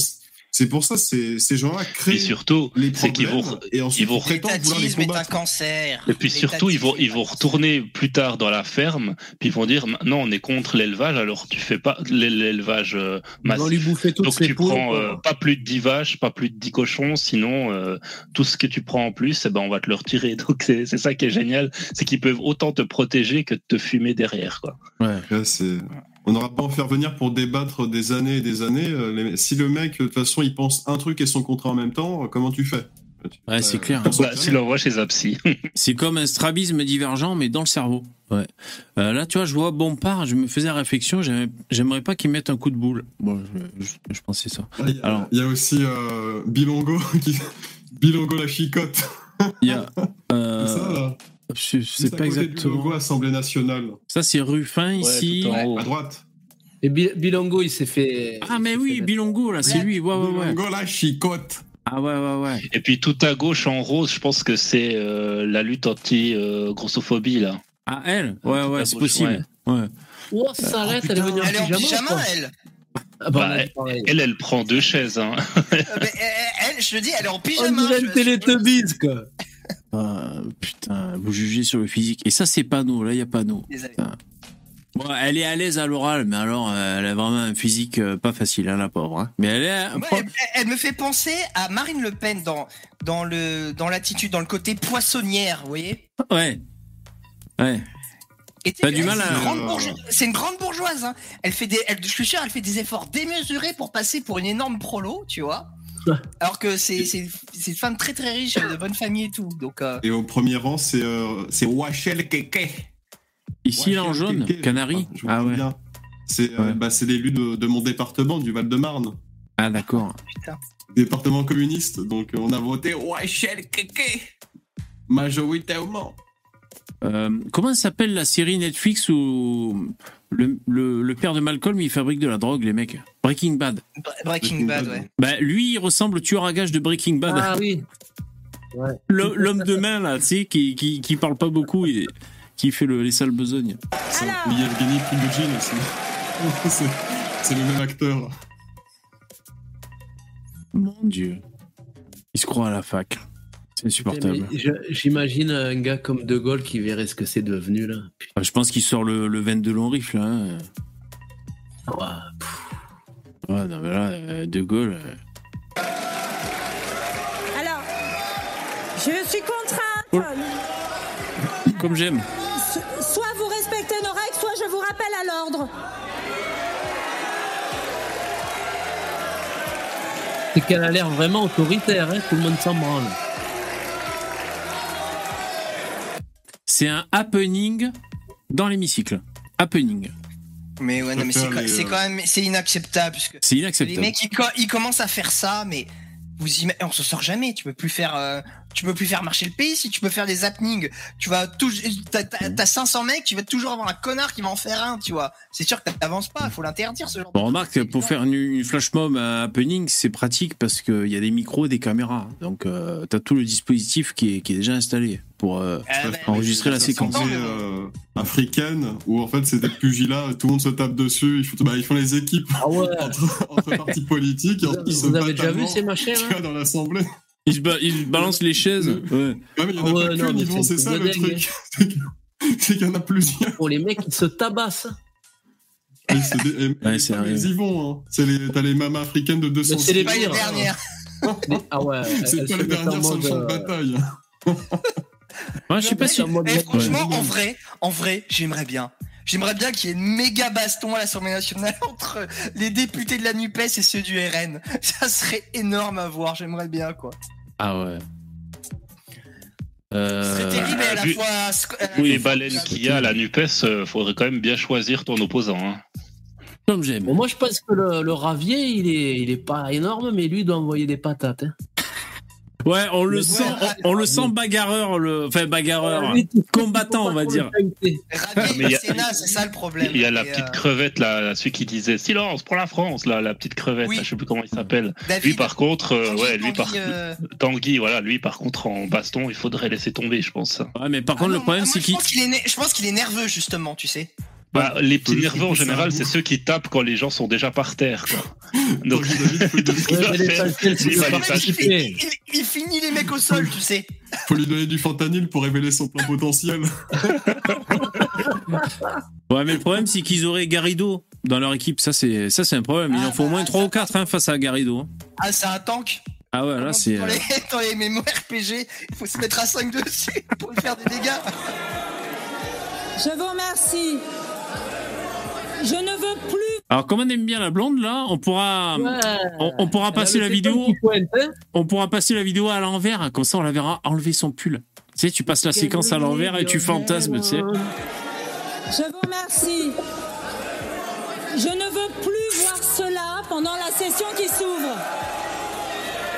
C'est pour ça, c'est ces gens-là créent Et surtout, les c'est qu'ils problèmes vont, et ensuite ils vont prétendent vouloir les combattre. cancer. et puis surtout, ils vont, ils vont retourner plus tard dans la ferme, puis ils vont dire, maintenant, on est contre l'élevage, alors tu fais pas l'é- l'élevage euh, Ils vont lui massif. Donc tu prends euh, pas plus de 10 vaches, pas plus de 10 cochons, sinon euh, tout ce que tu prends en plus, eh ben, on va te le retirer. <laughs> Donc c'est c'est ça qui est génial, c'est qu'ils peuvent autant te protéger que te fumer derrière. Quoi. Ouais. Là, c'est- On n'aura pas à en faire venir pour débattre des années et des années. euh, les- Si le mec, de toute façon, il pense un truc et son contrat en même temps, euh, comment tu fais? Ouais, c'est clair. on s'en Bah, tu l'envoies chez Zapsy. <laughs> C'est comme un strabisme divergent, mais dans le cerveau. Ouais. Euh, là, tu vois, je vois Bompard, je me faisais la réflexion, j'aimerais- pas qu'il mette un coup de boule. Bon, je, je- je pensais ça. Il y a, Alors- il y a aussi euh, Bilongo <laughs> qui. Bilongo la chicotte. Il y a. <laughs> euh, C'est ça, là. Je sais pas du exactement. logo Assemblée nationale. Ça, c'est Ruffin ici. tout en haut. À droite. Et Bi- Bilongo, il s'est fait. Ah, mais oui, Bilongo, là, c'est lui. Ouais, ouais, ouais. Bilongo la chicotte. Ah, ouais, ouais, ouais. Et puis tout à gauche en rose, je pense que c'est euh, la lutte anti-grossophobie là. Ah, elle? Ouais, Tout ouais, à c'est possible. Ouais. Oh, ça arrête, elle est venue en Elle est en pyjama. elle. Ah, bah, Bah, ouais. Elle, elle prend deux chaises. Hein. Euh, mais, elle, je te dis, elle est en On pyjama. dirait je- une Teletubbies, quoi. Putain, vous jugez sur le physique. Et ça, c'est Pano. Là, il y a. Désolé. Bon, elle est à l'aise à l'oral, mais alors, euh, elle a vraiment un physique euh, pas facile, hein, la pauvre. hein. Mais elle est. Ouais, elle, elle me fait penser à Marine Le Pen dans, dans le dans l'attitude, dans le côté poissonnière, vous voyez? Ouais. Ouais. T'as du mal c'est à- une grande bourgeoise- C'est une grande bourgeoise. Hein. Elle fait des, elle, je suis sûr, elle fait des efforts démesurés pour passer pour une énorme prolo, tu vois. Alors que c'est c'est c'est une femme très très riche, de bonne famille et tout. Donc euh, Et au premier rang, c'est euh, c'est Wachel Keke. Ici, là, en jaune, Keke, Canary. Ah souviens ouais. C'est euh, Ouais. bah, c'est l'élu de, de mon département, du Val-de-Marne. Ah, d'accord. putain. Département communiste. Donc euh, on a voté Wachel Keke. Majoritairement. Euh, comment s'appelle la série Netflix où le, le, le père de Malcolm il fabrique de la drogue, les mecs Breaking Bad. Bre- Breaking Bad, ouais. Bah, lui, il ressemble au tueur à gage de Breaking Bad. Ah oui. L'homme de main, là, tu sais, qui, qui, qui parle pas beaucoup et qui fait le, les sales besognes. Yevgeny Prigogine <laughs> C'est le même acteur. Mon Dieu. Il se croit à la fac. C'est insupportable. J'imagine un gars comme De Gaulle qui verrait ce que c'est devenu là. Ah, Je pense qu'il sort le, le 22 long. Hein. Ouais, non, mais là, euh, De Gaulle. euh, Alors, je suis contrainte. Comme j'aime. So- Soit vous respectez nos règles, soit je vous rappelle à l'ordre. C'est qu'elle a l'air vraiment autoritaire, hein, tout le monde s'en branle. C'est un happening dans l'hémicycle. Happening. Mais ouais, non, mais c'est quand- les, c'est euh, quand même c'est inacceptable C'est les inacceptable. mecs ils, co- ils commencent à faire ça, mais vous ima- on se sort jamais. Tu peux plus faire, euh, tu peux plus faire marcher le pays si tu peux faire des happenings. Tu vas toujours, t'as, t'as- t'as 500 mecs, tu vas toujours avoir un connard qui va en faire un, tu vois. C'est sûr que t'avances pas, faut l'interdire ce genre. de Bon, remarque, pour faire une, une flash mob à happening, c'est pratique parce qu'il y a des micros, des caméras. Donc, euh, t'as tout le dispositif qui est, qui est déjà installé pour euh, Ah, bah, enregistrer la séquence. euh, africaine où en fait c'est des pugilats, tout le monde se tape dessus, ils font, bah, ils font les équipes Ah ouais. <laughs> entre, entre partis politiques. et Vous, se vous avez déjà vu ces machins hein dans l'assemblée. Ils, ba- ils balancent les chaises. Ouais. Ouais, mais il y en a Ah ouais, pas qu'une, c'est ça le dingue, truc. <laughs> C'est qu'il y en a plusieurs. Pour les mecs, ils se tabassent. Et c'est des- et- Ouais, et c'est vrai. les Yvon, hein. Les, t'as les mamas africaines de 200 Mais c'est les les dernières. Ah ouais. C'est pas les dernières sur le champ de euh, bataille. Ouais, je sais pas mode eh, franchement, en vrai, en vrai, j'aimerais bien. J'aimerais bien qu'il y ait une méga baston à l'Assemblée nationale <laughs> entre les députés de la Nupes et ceux du RN. Ça serait énorme à voir. J'aimerais bien quoi. Ah ouais. Ce serait Euh, terrible à la vu- fois. la Oui, les baleines qu'il y a à la NUPES, euh, faudrait quand même bien choisir ton opposant. Hein. comme j'aime. Bon, moi, je pense que le, le Ravier, il est, il est pas énorme, mais lui, il doit envoyer des patates. Hein. Ouais, on le sent, ouais, on, on le sent bagarreur, le, enfin bagarreur, tu- combattant, on va dire. c'est ça le problème. Il y a la Et, petite euh, crevette, là, celui qui disait silence pour la France, là, la petite crevette, Oui. là, je sais plus comment il s'appelle. Lui, par contre, euh, Tanguy, ouais, lui, par Tanguy, euh, Tanguy, voilà, lui, par contre, en baston, il faudrait laisser tomber, je pense. Ouais, mais par ah contre, non, le problème, c'est je qu'il. pense qu'il est, né- je pense qu'il est nerveux justement, tu sais. Bah, les petits nerveux en général, c'est ceux qui tapent quand les gens sont déjà par terre. Quoi. <laughs> Donc, il finit les mecs au sol, tu sais. faut lui donner du fentanyl pour révéler son plein potentiel. <laughs> Ouais, mais le problème, c'est qu'ils auraient Garrido dans leur équipe. Ça, c'est ça, c'est un problème. Il Ah, en faut au moins bah, 3 ou 4 face à Garrido. Ah, c'est un tank. Ah ouais, là, c'est. Dans euh, les, dans les mémos RPG, il faut se mettre à 5 dessus pour lui faire des dégâts. Je vous remercie. Je ne veux plus. Alors, comme on aime bien la blonde, là, on pourra, on, on pourra passer la vidéo. pointe, hein. On pourra passer la vidéo à l'envers. Comme ça, on la verra enlever son pull. Tu sais, tu passes la séquence à l'envers et tu fantasmes, tu sais. Je vous remercie. Je ne veux plus voir cela pendant la session qui s'ouvre.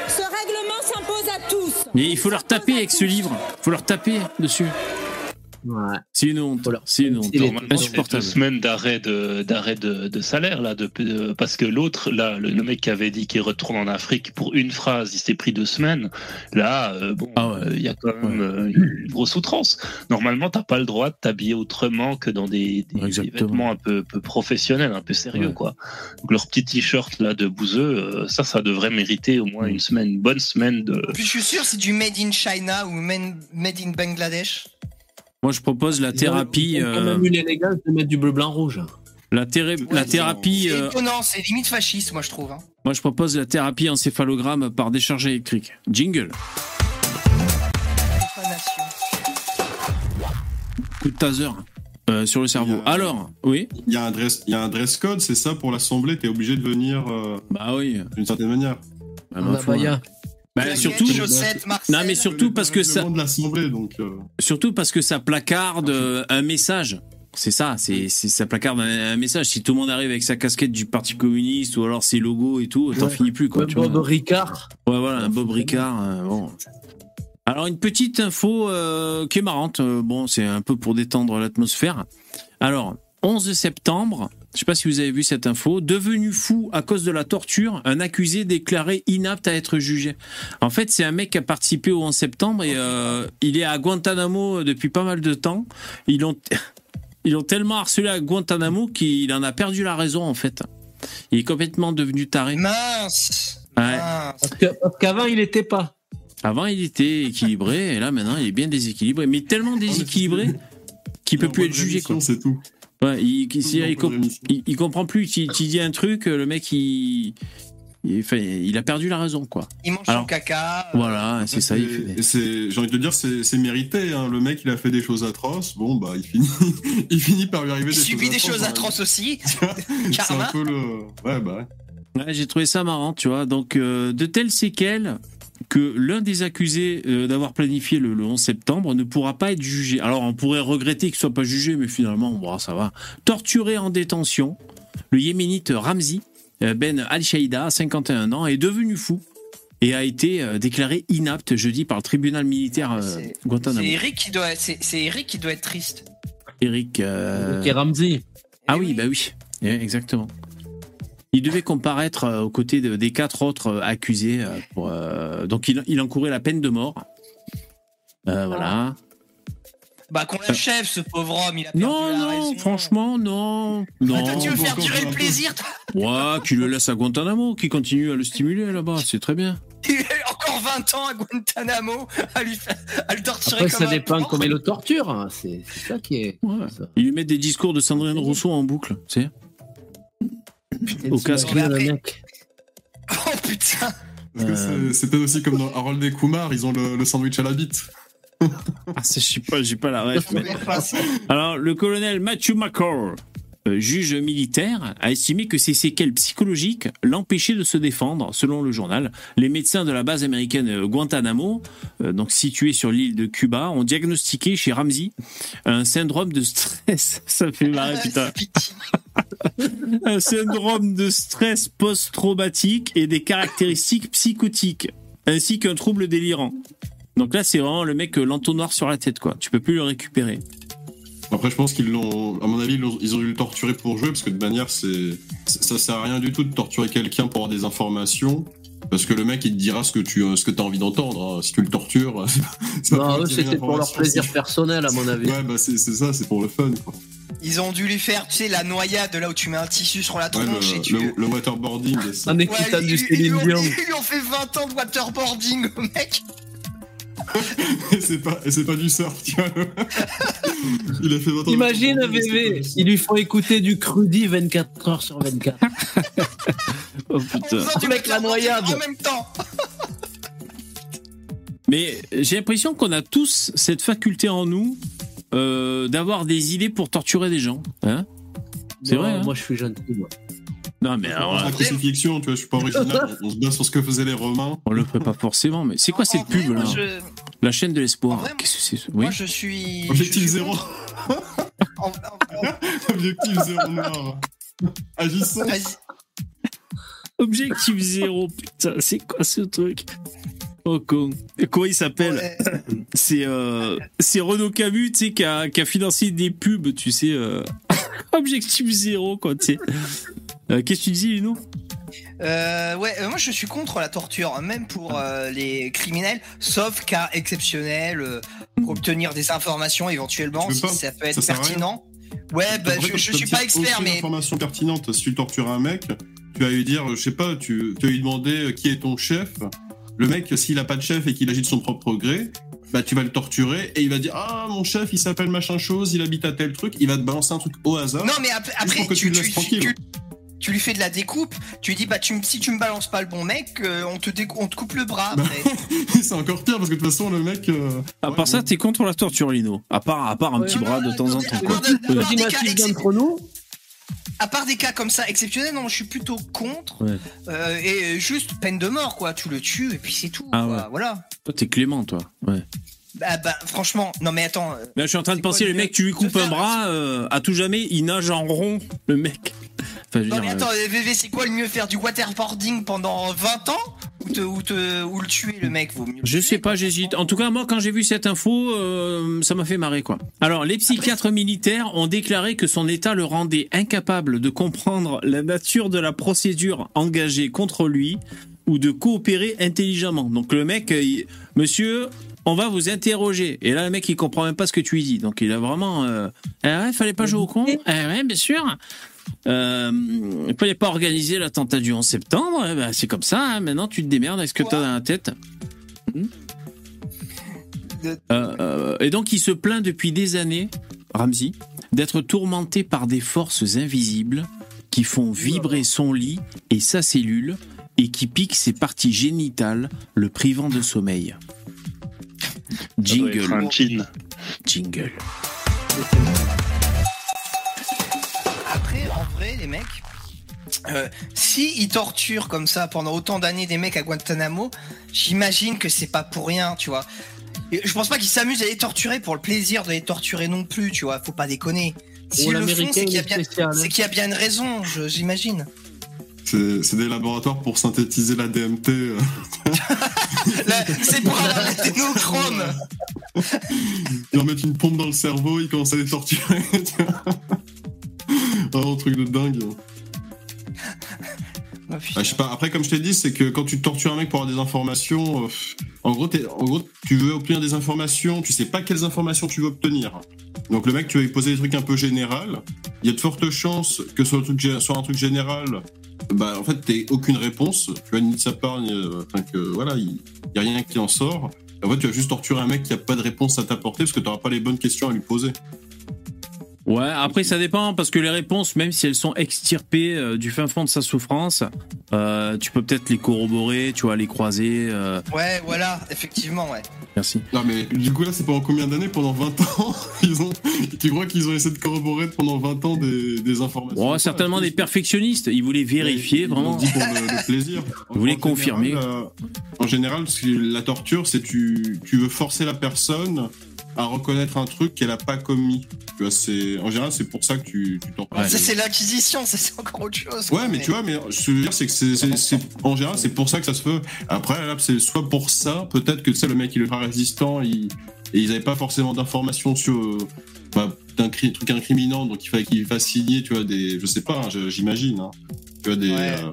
Ce règlement s'impose à tous. Mais il faut leur taper avec ce livre. Il faut leur taper dessus. Ouais. C'est une honte. Leur- C'est une honte. Il est- Normalement, c'est deux Insupportable. semaines d'arrêt de, d'arrêt de, de salaire, là, de, de- parce que l'autre, là, le, le mec qui avait dit qu'il retourne en Afrique pour une phrase, il s'est pris deux semaines. Là, euh, bon, Ah ouais. euh, il y a quand même euh, une grosse outrance. Normalement, t'as pas le droit de t'habiller autrement que dans des, des- des Exactement. vêtements un peu, peu professionnels, un peu sérieux, Ouais. quoi. Donc, leur petit t-shirt, là, de bouseux, euh, ça, ça devrait mériter au moins Mm. une semaine, une bonne semaine de, Puis je suis sûr, c'est du made in China ou made in Bangladesh. Moi, je propose la thérapie. Ont quand euh, même eu l'élégance de mettre du bleu, blanc, rouge. la, théré- la Ouais, thérapie. C'est euh, étonnant, c'est limite fasciste, moi je trouve. hein. moi, je propose la thérapie encéphalogramme par décharge électrique. Jingle. Coup de taser euh, sur le cerveau. Il y a- Alors, oui. Il y a un dress, il y a un dress code, c'est ça pour l'assemblée. T'es obligé de venir euh, Bah oui. d'une certaine manière. Bah, On ma a foi. Baya. Bah, surtout, Marcel. non mais surtout parce que ça, donc. euh, surtout parce que ça placarde euh, un message. C'est ça, c'est c'est- ça placarde un, un message. Si tout le monde arrive avec sa casquette du Parti communiste ou alors ses logos et tout, t'en Ouais. finis plus quoi. Tu Bob vois. Ricard. Ouais, voilà, un Bob Ricard. euh, bon. Alors, une petite info euh, qui est marrante. euh, bon, c'est un peu pour détendre l'atmosphère. Alors, 11 septembre, je sais pas si vous avez vu cette info, devenu fou à cause de la torture, un accusé déclaré inapte à être jugé. En fait, c'est un mec qui a participé au 11 septembre et euh, il est à Guantanamo depuis pas mal de temps. Ils l'ont <laughs> ils l'ont tellement harcelé à Guantanamo qu'il en a perdu la raison, en fait. Il est complètement devenu taré. Mince. Ouais. mince. Parce que- parce qu'avant, il était pas. Avant, il était équilibré, et là, maintenant, il est bien déséquilibré. Mais tellement déséquilibré qu'il peut en plus être jugé, quoi. C'est tout. Ouais, il, il, il- il il- il comprend plus. Tu, tu dis un truc, le mec, il, il, enfin, il a perdu la raison, quoi. Il mange Alors, son caca. Voilà, c'est ça. Il fait c'est- J'ai envie de te dire, c'est mérité. Hein. Le mec, il a fait des choses atroces. Bon, bah, il finit, <laughs> il finit par lui arriver Il des subit des choses choses atroces. atroces aussi. <laughs> C'est un peu le. Ouais, bah. ouais. Ouais, J'ai trouvé ça marrant, tu vois. Donc, euh, de telles séquelles que l'un des accusés euh, d'avoir planifié le, le 11 septembre ne pourra pas être jugé. Alors, on pourrait regretter qu'il soit pas jugé, mais finalement, bon, ça va. Torturé en détention, le yéménite Ramzi euh, Ben Al-Shaïda, 51 ans, est devenu fou et a été euh, déclaré inapte jeudi par le tribunal militaire euh, C'est- Guantanamo. C'est Eric qui doit, c'est Eric qui doit être triste. Eric. euh, Qui est Ramsey. Ah Eh oui, bah oui, exactement. Il devait comparaître euh, aux côtés de- des quatre autres euh, accusés. euh, pour, euh, donc il, il encourait la peine de mort. Euh, voilà. Bah qu'on l'achève ce pauvre homme, il a perdu Non, la non, raison. franchement, non. Ah, Non. toi, tu veux faire durer le plaisir toi Ouais, qui le laisse à Guantanamo, qui continue à le stimuler là-bas, c'est très bien. <laughs> Il a encore 20 ans à Guantanamo à, lui faire, à le torturer Après, comme ça un dépend comment il le torture. hein. C'est c'est ça qui est. Ouais. ça. Il lui met des discours de Sandrine Rousseau en boucle, tu sais. Au casque. Le mec. <laughs> Oh putain Parce que c'est- peut-être aussi comme dans Harold et Kumar, ils ont le, le sandwich à la bite. Ah, je sais pas, j'ai pas la ref. <laughs> mais-. Alors, le colonel Matthew McCall, juge militaire, a estimé que ces séquelles psychologiques l'empêchaient de se défendre, selon le journal. Les médecins de la base américaine euh, Guantanamo, euh, donc située sur l'île de Cuba, ont diagnostiqué chez Ramsey un syndrome de stress. <laughs> Ça fait marrer, putain. Pitié. <laughs> Un syndrome de stress post-traumatique et des caractéristiques psychotiques, ainsi qu'un trouble délirant. Donc là, c'est vraiment le mec euh, l'entonnoir sur la tête, quoi. Tu peux plus le récupérer. Après, je pense qu'ils l'ont. À mon avis, ils ont dû le torturer pour jouer, parce que de manière, c'est. Ça sert à rien du tout de torturer quelqu'un pour avoir des informations. Parce que le mec, il te dira ce que tu ce que as envie d'entendre. hein. Si tu le tortures, <laughs> c'est peut eux, c'était pour leur plaisir personnel, à mon avis. Ouais, bah c'est c'est ça, c'est pour le fun. Quoi. Ils ont dû lui faire, tu sais, la noyade là où tu mets un tissu sur la Ouais, tronche et le, tu. le, le waterboarding, c'est ça. Ouais, écoutant ils- du ils- ils Céline lui ont- Dion. Ils lui ont fait 20 ans de waterboarding, <laughs> mec. Et c'est pas, et c'est pas du surf, tu vois. Il a fait 20 ans de Imagine, du surf. ils lui font écouter du crudi 24 heures sur 24. <laughs> Oh putain. du Avec la noyade. En même temps. Mais j'ai l'impression qu'on a tous cette faculté en nous euh, d'avoir des idées pour torturer des gens. Hein C'est vrai, hein Moi, je suis gentil, moi. Non, mais alors, La crucifixion, tu vois, je suis pas original. <laughs> On se base sur ce que faisaient les Romains. on le fait pas forcément. Mais c'est quoi cette pub là je- La chaîne de l'espoir. Qu'est-ce que c'est Oui. Moi, je suis. Objectif je suis zéro. <laughs> Objectif zéro noir. Agissons. Vas-y. Objectif zéro. Putain, c'est quoi ce truc? Oh con. Et Comment il s'appelle? Ouais. C'est euh, c'est Renaud Camus, tu sais, qui a, qui a financé des pubs, tu sais. euh, <laughs> Objectif zéro, quoi, tu sais. Euh, Qu'est-ce que tu dis, Lino Euh, ouais, euh, moi je suis contre la torture, même pour euh, les criminels, sauf cas exceptionnel, euh, pour obtenir des informations éventuellement, si pas ça peut être Ça pertinent. Ouais, bah, je, je suis pas expert, mais information pertinente. Si tu tortures un mec, tu vas lui dire, je sais pas, tu, tu vas lui demander qui est ton chef. Le mec, s'il a pas de chef et qu'il agit de son propre gré, bah tu vas le torturer et il va dire ah mon chef il s'appelle machin chose, il habite à tel truc, il va te balancer un truc au hasard. non, mais ap- après, pour que tu, tu le tu, laisses tranquille. Tu- lui fais de la découpe, tu lui dis bah tu, me- si tu me balances pas le bon mec, euh, on te on te coupe le bras Bah, <laughs> c'est encore pire parce que de toute façon le mec. euh, À ouais, part ça, t'es contre la torture, Lino. À part, à part un Ouais. petit Non, bras non, de temps en temps. quoi. des cas. À part des cas comme ça exceptionnels, non, je suis plutôt contre. Ouais. Euh, et juste peine de mort, quoi. Tu le tues et puis c'est tout. Ah quoi. ouais. Voilà. Toi, t'es clément, toi. Ouais. Bah, bah, franchement, non mais attends. euh, Là, je suis en train de penser, quoi, le mec, tu lui coupes un bras, euh, à tout jamais, il nage en rond, le mec. Enfin, je veux Non dire, mais euh, attends, euh, VV, c'est quoi le mieux faire du waterboarding pendant 20 ans ou, te, ou, te, ou le tuer le mec vaut mieux Je tuer, sais pas, j'hésite. En tout cas, moi, quand j'ai vu cette info, euh, ça m'a fait marrer, quoi. Alors, les psychiatres militaires ont déclaré que son état le rendait incapable de comprendre la nature de la procédure engagée contre lui ou de coopérer intelligemment. Donc, le mec, euh, il- monsieur, on va vous interroger. Et là, le mec, il comprend même pas ce que tu lui dis. Donc, il a vraiment, euh, ah ouais, fallait pas jouer au con. Ah ouais, bien sûr. Euh, il fallait pas organiser l'attentat du 11 septembre. Eh ben, c'est comme ça. hein. Maintenant, tu te démerdes avec ce que Quoi t'as dans la tête. De- Euh, euh, et donc il se plaint depuis des années, Ramsey, d'être tourmenté par des forces invisibles qui font vibrer son lit et sa cellule et qui piquent ses parties génitales, le privant de sommeil. Jingle, jingle. En mecs, euh, si ils torturent comme ça pendant autant d'années des mecs à Guantanamo, j'imagine que c'est pas pour rien, tu vois. Et je pense pas qu'ils s'amusent à les torturer pour le plaisir de les torturer non plus, tu vois. Faut pas déconner. Si le font, l'américain, c'est qu'il y, a il est bien- spécial, hein. c'est qu'il y a bien une raison, je- j'imagine. C'est des laboratoires pour synthétiser la DMT. euh. <laughs> C'est pour avoir l'adénochrome. <laughs> Ils leur mettent une pompe dans le cerveau, ils commencent à les torturer. tu vois. Vraiment un truc de dingue. <laughs> Oh, putain. Ah, je sais pas. Après, comme je t'ai dit, c'est que quand tu tortures un mec pour avoir des informations, euh, en, gros, t'es- en gros, tu veux obtenir des informations, tu sais pas quelles informations tu veux obtenir. Donc le mec, tu vas lui poser des trucs un peu général. Il y a de fortes chances que sur, le truc, gé- sur un truc général, bah en fait, t'aies aucune réponse. Tu vois, ni de sa part, ni, euh, enfin que voilà, il y a rien qui en sort. En fait, tu vas juste torturer un mec qui a pas de réponse à t'apporter parce que t'auras pas les bonnes questions à lui poser. Ouais, après ça dépend parce que les réponses, même si elles sont extirpées euh, du fin fond de sa souffrance, euh, tu peux peut-être les corroborer, tu vois, les croiser. euh, Ouais, voilà, effectivement, ouais. merci. Non mais du coup là, c'est pendant combien d'années? Pendant 20 ans? <laughs> Ils ont... Tu crois qu'ils ont essayé de corroborer pendant 20 ans des, des informations Bon, certainement des perfectionnistes. Ils voulaient vérifier Ils l'ont vraiment. dit pour le, le plaisir. <laughs> Vous voulez En confirmer. général, euh, En général, que- la torture, c'est tu, tu veux forcer la personne à reconnaître un truc qu'elle a pas commis. Tu vois, c'est en général, c'est pour ça que tu. Ouais. Ça, c'est l'acquisition, ça, c'est encore autre chose. Ouais, mais tu vois, mais ce que je veux dire, c'est que c'est, c'est- c'est- en général, c'est pour ça que ça se fait. Après, là, c'est soit pour ça, peut-être que sais, le mec, il est pas résistant, il, et ils avaient pas forcément d'informations sur, euh, bah, d'un cri- truc incriminant, donc il fallait qu'il fasse signer, tu vois, des, je sais pas, hein, j'imagine, hein, tu vois, des, Ouais. euh,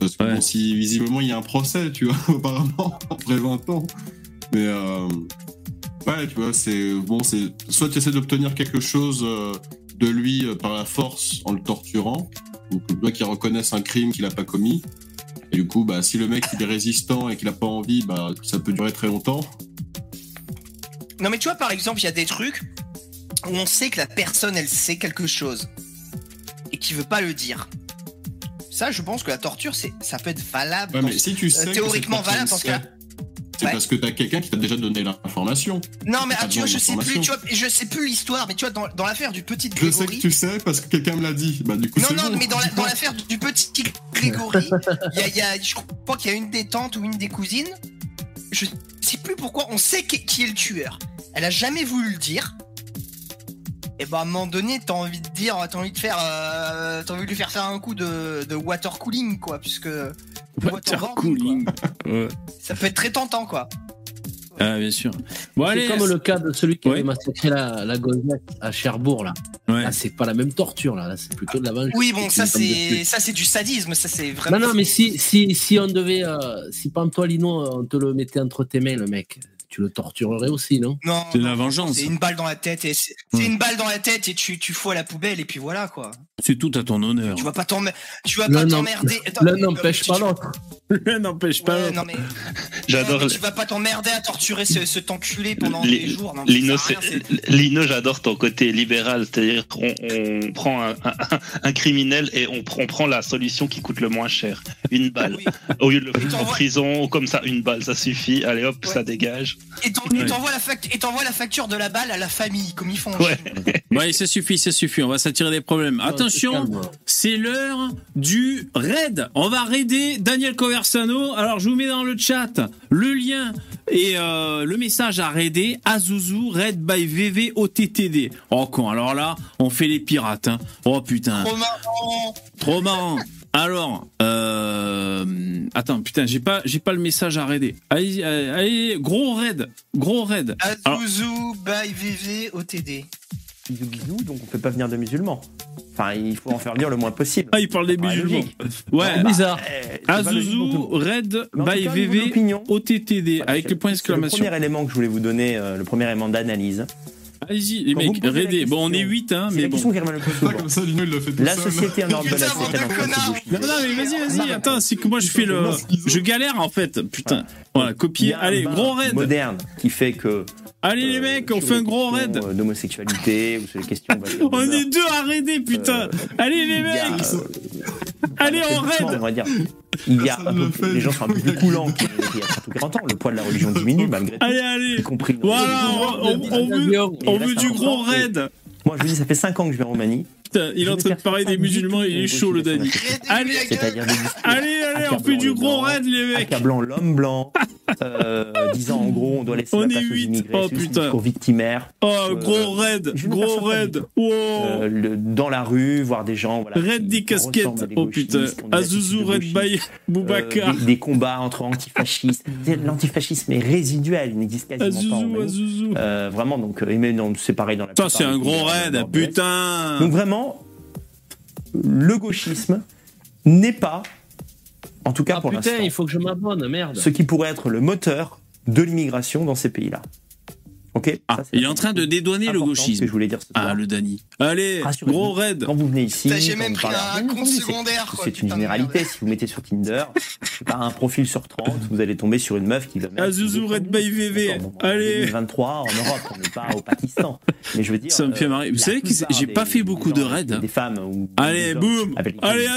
Parce que Ouais. bon, si visiblement il y a un procès, tu vois, <laughs> apparemment, après 20 ans. Mais euh, ouais, tu vois, c'est bon, c'est soit tu essaies d'obtenir quelque chose euh, de lui euh, par la force en le torturant, ou que toi qui reconnaisse un crime qu'il a pas commis. Et du coup, bah, si le mec il est résistant et qu'il a pas envie, bah, ça peut durer très longtemps. Non, mais tu vois, par exemple, il y a des trucs où on sait que la personne, elle sait quelque chose et qui veut pas le dire. Ça, je pense que la torture, c'est, ça peut être valable. Ouais, mais si tu sais que théoriquement valable dans ce cas. C'est Ouais. parce que t'as quelqu'un qui t'a déjà donné l'information. Non, mais ah, tu vois, je sais plus, tu vois, je sais plus l'histoire, mais tu vois, dans, dans l'affaire du petit Je sais que Grégory. tu sais parce que quelqu'un me l'a dit. Bah, du coup, Non, non, bon. mais dans la- dans l'affaire du petit Grégory, y a, y a- je crois qu'il y a une des tantes ou une des cousines. Je sais plus pourquoi, on sait qui, qui est le tueur. Elle a jamais voulu le dire. Et bah, à un moment donné, t'as envie de dire, t'as envie de faire, euh, t'as envie de lui faire faire un coup de, de water cooling, quoi, puisque Water cooling. Ouais. ça peut être très tentant, quoi. Ah, bien sûr. Bon, C'est comme le cas de celui qui Ouais. avait massacré la, la Gozette à Cherbourg, là. Ouais. Là, c'est pas la même torture, là. Là, c'est plutôt de la vengeance. Oui, bon, ça c'est, ça c'est du sadisme, ça c'est vraiment. Non, non, mais si, si, si on devait. euh, si Pantolino, on te le mettait entre tes mains, le mec, tu le torturerais aussi, non? Non, C'est de la vengeance. C'est une balle dans la tête et c'est une balle dans la tête et tu, tu fous à la poubelle et puis voilà quoi. C'est tout à ton honneur. Tu vas pas t'emmer- tu vas pas t'emmerder. L'un mais- n'empêche tu- pas l'autre. <laughs> L'un n'empêche pas Ouais, l'autre. non mais, <laughs> J'adore tu vas pas t'emmerder à torturer ce, cet enculé pendant des jours. Non, Lino, Lino, j'adore ton côté libéral, c'est-à-dire qu'on on prend un, un- un criminel et on, pr- on prend la solution qui coûte le moins cher, une balle. Oui. Au lieu de le foutre en prison, comme ça, une balle, ça suffit. Allez hop, Ouais. ça dégage. Et t'en- et t'envoies la, fact- la facture de la balle à la famille, comme ils font. Ouais. Ouais, ça suffit, ça suffit. On va s'attirer des problèmes. Attention, c'est l'heure du raid. On va raider Daniel Conversano. Alors, je vous mets dans le chat le lien et euh, le message à raider. Azuzu, raid by VV OTTD. Oh, con. Alors là, on fait les pirates. hein. Oh, putain. Trop marrant. Trop marrant. Alors, euh... attends, putain, j'ai pas, j'ai pas le message à raider. Allez, allez, allez, gros raid, gros raid. Alors- Azuzu by VV OTD. Bisous bisous, donc on peut pas venir de musulmans. Enfin, il faut en faire venir le moins possible. Ah, il parle des musulmans. logique. Ouais. Bizarre. En tout by VV OTTD avec le point d'exclamation. Le premier élément que je voulais vous donner, euh, le premier élément d'analyse. Allez-y, les mecs, raidez. Bon, on est question- 8, hein, C'est mais la bon. question qui revient le plus Pas souvent. comme ça, Lino, il le fait tout La société en dehors de la. Non, non, mais vas-y, vas-y, attends, c'est que moi je fais le. Je galère en fait, putain. Voilà, copier. Allez, gros raid. moderne qui fait que Allez, les euh, mecs, on fait un gros raid. euh, d'homosexualité <laughs> ou sur les questions <laughs> on de On est deux à raider, putain. euh, Allez, les mecs. euh, Allez, on raid. on va dire. Il y a les gens sont un peu plus il y a- coulants qu'il y a 30 ou 40 ans. Le poids de la religion <laughs> diminue malgré tout. Allez, allez. Y compris Voilà, on, on- on veut, du gros raid. Moi, je vous dis, ça fait 5 ans que je vais en Roumanie. Putain, il est en train de parler des musulmans, il est chaud, le Dani. Allez, allez, allez, on fait du gros raid, les mecs. accablant l'homme blanc, euh, disant en gros, on doit laisser On la est place aux immigrés, Oh, putain. victimaire. Oh, Euh, gros raid, gros raid. Euh, dans la rue, voir des gens. Voilà, Raid des casquettes. Oh putain. Azuzu raid gauchistes. by Boubacar. Euh, des, combats entre antifascistes. L'antifascisme est résiduel, il n'existe quasiment pas en Azuzu. Euh, vraiment, donc, euh, et mais non, c'est pareil dans la plupart c'est un gros euh, raid, putain. Donc vraiment, le gauchisme n'est pas, en tout cas Ah pour l'instant, il faut que je m'abonne, merde. ce qui pourrait être le moteur de l'immigration dans ces pays-là. Ok Ah, Ça, il est en train de dédouaner le gauchisme. que je voulais dire ce soir. Ah, le Dani. Allez, gros raid. Quand vous venez ici, j'ai même pris un compte secondaire, C'est une généralité. merde. Si vous mettez sur Tinder, je sais pas, un profil sur 30, vous allez tomber sur une meuf qui va mettre. Azuzu des Red by VV. Allez. 2023 en Europe, on n'est pas au Pakistan. Mais je veux dire. Ça me fait marrer. Vous savez que j'ai pas fait beaucoup de raids. Des femmes ou. Allez, boum. Allez,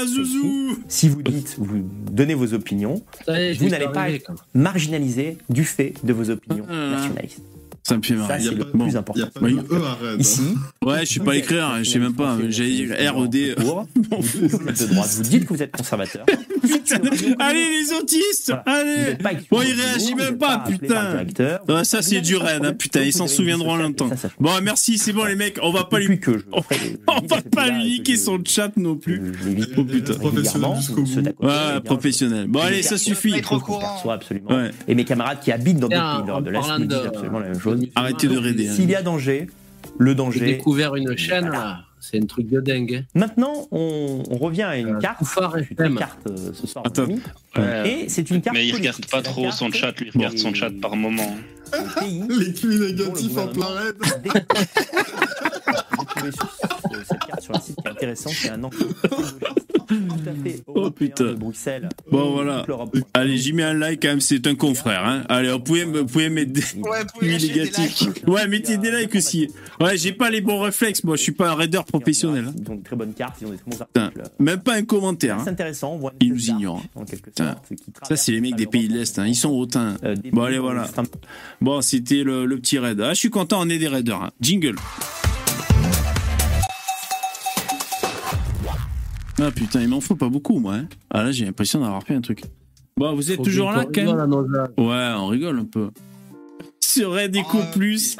discutez, Si vous dites, vous donnez vos opinions, vous n'allez pas être marginalisé du fait de vos opinions Ah. nationalistes. Ça me fait Ça, c'est Il y a le pas- plus Bon. Important. a pas Oui. de E à raid. Ici, Ouais, je sais pas écrire, hein, je sais même pas. J'allais dire R-O-D. <laughs> Vous êtes de droite, vous dites que vous êtes conservateur. Putain. Allez, les autistes. Allez. Bon, il réagit même pas, putain. Ah, ça, c'est du raid, hein, putain, ils s'en souviendront longtemps. Bon, merci, c'est bon, les mecs, on va pas lui. On, va pas lui niquer son chat non plus. Oh, putain. Professionnel jusqu'au bout. Ouais, professionnel. Bon, allez, ça suffit. Absolument. Et mes camarades qui habitent dans d'autres pays de l'Est me disent absolument la même chose. Arrêtez de raider. hein. S'il y a danger, le J'ai danger. découvert une chaîne, là. C'est un truc de dingue. hein. Maintenant, on, on revient à une Euh, carte. FM. carte euh, ce soir. Euh, Et c'est une carte Mais il politique. regarde pas trop son chat, lui, il regarde son chat par moment. Les le négatifs en plein raid. <laughs> trouvez sur ce- cette carte sur un site qui est intéressant, c'est un enclos <laughs> tout à fait Oh, putain. de Bruxelles. Bon, voilà. Allez, j'y mets un like quand même, c'est un confrère. Hein. Allez, vous pouvez, vous pouvez mettre des Ouais, vous pouvez avis lâcher des négatifs. likes. Ouais, mettez des likes aussi. Ouais, j'ai pas les bons réflexes, moi, je suis pas un raider professionnel. hein. Ils ont de très bonnes cartes, ils ont des très bons Putain, articles. même pas un commentaire. C'est hein. intéressant, on voit une Ils nous ignorent. Ça, c'est les mecs des pays de l'Est, hein. ils sont hautains. Euh, des Bon, allez, voilà. Bon, c'était le, le petit raid. Ah, je suis content, on est des raiders. hein. Jingle. Ah putain, il m'en faut pas beaucoup, moi. hein. Ah là, j'ai l'impression d'avoir fait un truc. Bon, vous êtes Faut toujours là, quand même nos âges. Ouais, on rigole un peu. Ce raid éco Oh, plus.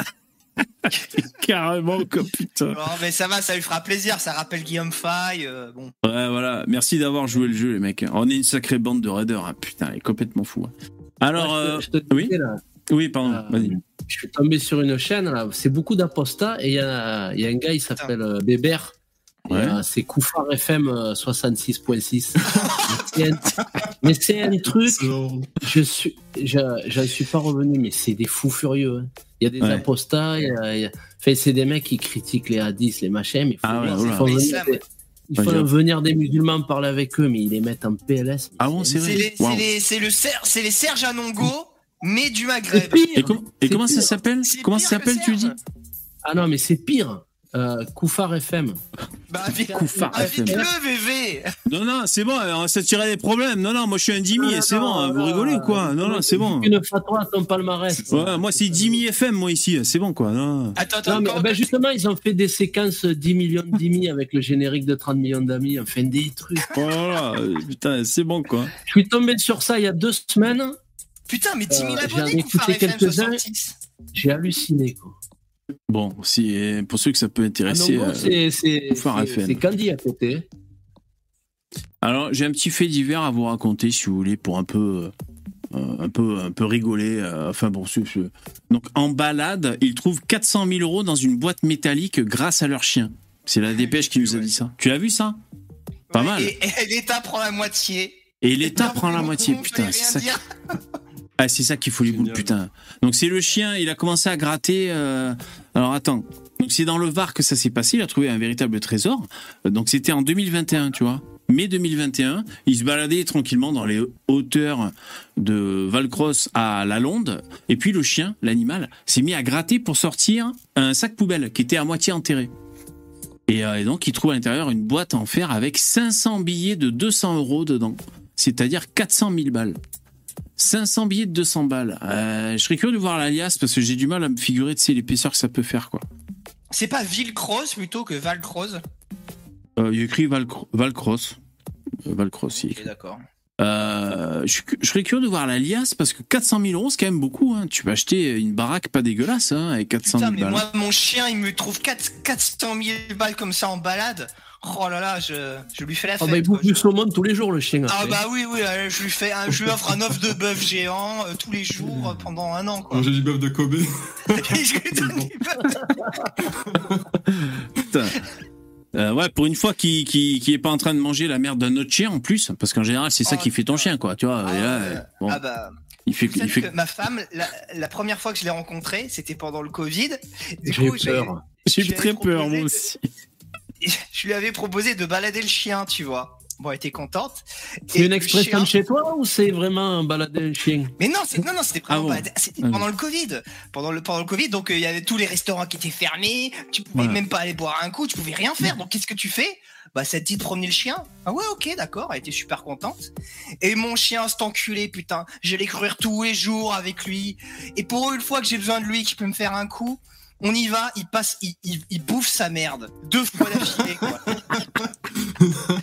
<laughs> Carrément, quoi, putain. Bon, mais ça va, ça lui fera plaisir. Ça rappelle Guillaume Fay. euh, bon. Ouais, voilà. Merci d'avoir joué le jeu, les mecs. On est une sacrée bande de raiders. hein. Putain, il est complètement fou. hein. Alors, euh, je te, je te oui disais, là, oui, pardon, euh, vas-y. je suis tombé sur une chaîne, là, c'est beaucoup d'apostats, et il y a, il y a un gars, il s'appelle euh, Bébert. Ouais. euh, c'est Koufar FM euh, 66.6. <laughs> Mais c'est un- mais c'est un truc, je suis, je- j'en suis pas revenu, mais c'est des fous furieux. hein. Il y a des Ouais. apostats, il y a- il y a- enfin, c'est des mecs qui critiquent les hadiths, les machins, mais il faut, Ah ouais, il oula. faut Mais venir, des, il Ouais, faut j'ai- venir des musulmans parler avec eux, mais ils les mettent en PLS. Ah bon, c'est vrai les, c'est le Ser- c'est les Serge Anongo, mais du Maghreb. pire. Et, com- et C'est comment ça s'appelle Comment ça s'appelle, tu dis. Ah non, mais c'est pire. Euh, Koufar FM. <laughs> Bah, vite- Koufar ah, FM. vite-le, VV. Non, non, c'est bon, hein, ça tirait des problèmes. Non, non, moi je suis un Jimmy et c'est bon, hein, vous non, rigolez ou quoi Non, non, c'est bon. Une fatwa à ton palmarès. Ouais, moi c'est Jimmy FM, moi ici, c'est bon quoi. Non. Attends, attends, Non, mais quand- ben justement, ils ont fait des séquences 10 millions d'amis avec le générique de 30 millions d'amis, enfin des trucs. Voilà, euh, putain, c'est bon quoi. Je suis tombé sur ça il y a deux semaines, Putain, mais 10 000 Euh, abonnés, Koufar FM quelques-uns. 66. j'ai halluciné. Quoi. Bon, si, pour ceux que ça peut Ah intéresser. bon, euh, c'est Candy à côté. Alors, j'ai un petit fait divers à vous raconter, si vous voulez, pour un peu, euh, un peu, un peu rigoler. euh, enfin bon, ce- ce- donc en balade, ils trouvent 400 000 euros dans une boîte métallique grâce à leur chien. C'est la dépêche qui nous a dit ça. Tu l'as vu ça? Pas Ouais, mal. Et, et l'État prend la moitié. Et l'État prend la moitié, putain, c'est ça. <laughs> Ah, c'est ça qui fout les boules, putain. Donc c'est le chien, il a commencé à gratter. euh, Alors attends. Donc c'est dans le Var que ça s'est passé. Il a trouvé un véritable trésor. Donc c'était en 2021, tu vois. Mai 2021, il se baladait tranquillement dans les hauteurs de Valcross à La Londe. Et puis le chien, l'animal, s'est mis à gratter pour sortir un sac poubelle qui était à moitié enterré. Et, euh, et donc il trouve à l'intérieur une boîte en fer avec 500 billets de 200 euros dedans. C'est-à-dire 400 000 balles. 500 billets de 200 balles. Euh, je serais curieux de voir l'alias parce que j'ai du mal à me figurer de l'épaisseur que ça peut faire quoi. C'est pas Villecroze plutôt que Valcroze? Euh, il écrit Valcro- Valcross. Euh, Valcross, il y a Ok, écrit. d'accord. Euh, je, serais curieux de voir l'alias parce que 400 000 euros c'est quand même beaucoup. Hein. Tu peux acheter une baraque pas dégueulasse hein, avec 400 Putain, 000 mais balles. moi, mon chien, il me trouve 4, 400 000 balles comme ça en balade. Oh là là, je, je lui fais la Ah fête. bah, il bouffe du saumon tous les jours, le chien. Ah bah oui, oui, euh, je lui fais, un, je lui offre un œuf de bœuf géant euh, tous les jours euh, pendant un an, quoi. manger du bœuf de Kobe. Je lui donne du bœuf. Putain. Euh, ouais, pour une fois qu'il qui, qui est pas en train de manger la merde d'un autre chien en plus, parce qu'en général c'est ça Oh, qui fait ton chien quoi, tu vois. Ah, et là, ouais. euh, bon, Ah bah, il fait, il que ma femme, la, la première fois que je l'ai rencontrée, c'était pendant le Covid. J'ai peur. J'ai très peur moi de- aussi. <laughs> je lui avais proposé de balader le chien, tu vois. Bon, elle était contente. C'est une expression de chez toi ou c'est vraiment un balader un chien? Mais non, c'est non, non, c'était Ah bon Ah pendant le Covid. Pendant le pendant le Covid, donc euh, il y avait tous les restaurants qui étaient fermés. Tu pouvais même pas aller boire un coup. Tu pouvais rien faire. Donc qu'est-ce que tu fais? Bah ça te dit de promener le chien. Ah ouais, ok, d'accord. Elle était super contente. Et mon chien, cet enculé, putain, j'allais courir tous les jours avec lui. Et pour une fois que j'ai besoin de lui, qui peut me faire un coup. On y va, il passe, il, il, il bouffe sa merde deux fois d'affilée. quoi. <laughs>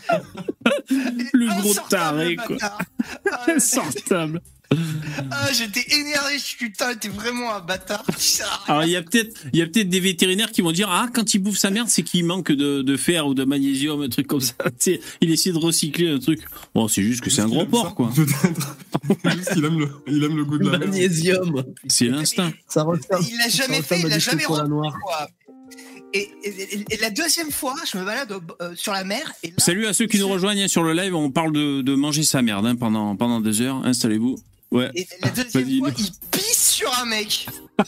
Le gros taré quoi. bâtard. <laughs> Ah, Insortable. ah, j'étais énervé, je suis putain, t'es vraiment un bâtard. Alors il y a peut-être il y a peut-être des vétérinaires qui vont dire ah quand il bouffe sa merde c'est qu'il manque de, de fer ou de magnésium un truc comme ça. <laughs> Il essaie de recycler un truc. Bon c'est juste que c'est un gros porc quoi. Peut-être. <laughs> Juste qu'il aime le, il aime le goût de la merde. Magnésium. C'est l'instinct. Ça ressemble. Il l'a ça jamais fait, il l'a jamais noir. quoi. Et, et- et la deuxième fois, je me balade au- euh, sur la mer. Et là, Salut à ceux qui nous rejoignent sur le live. On parle de, de manger sa merde hein, pendant, pendant deux heures. Installez-vous. Ouais. Et la deuxième fois, il pisse sur un mec. <laughs>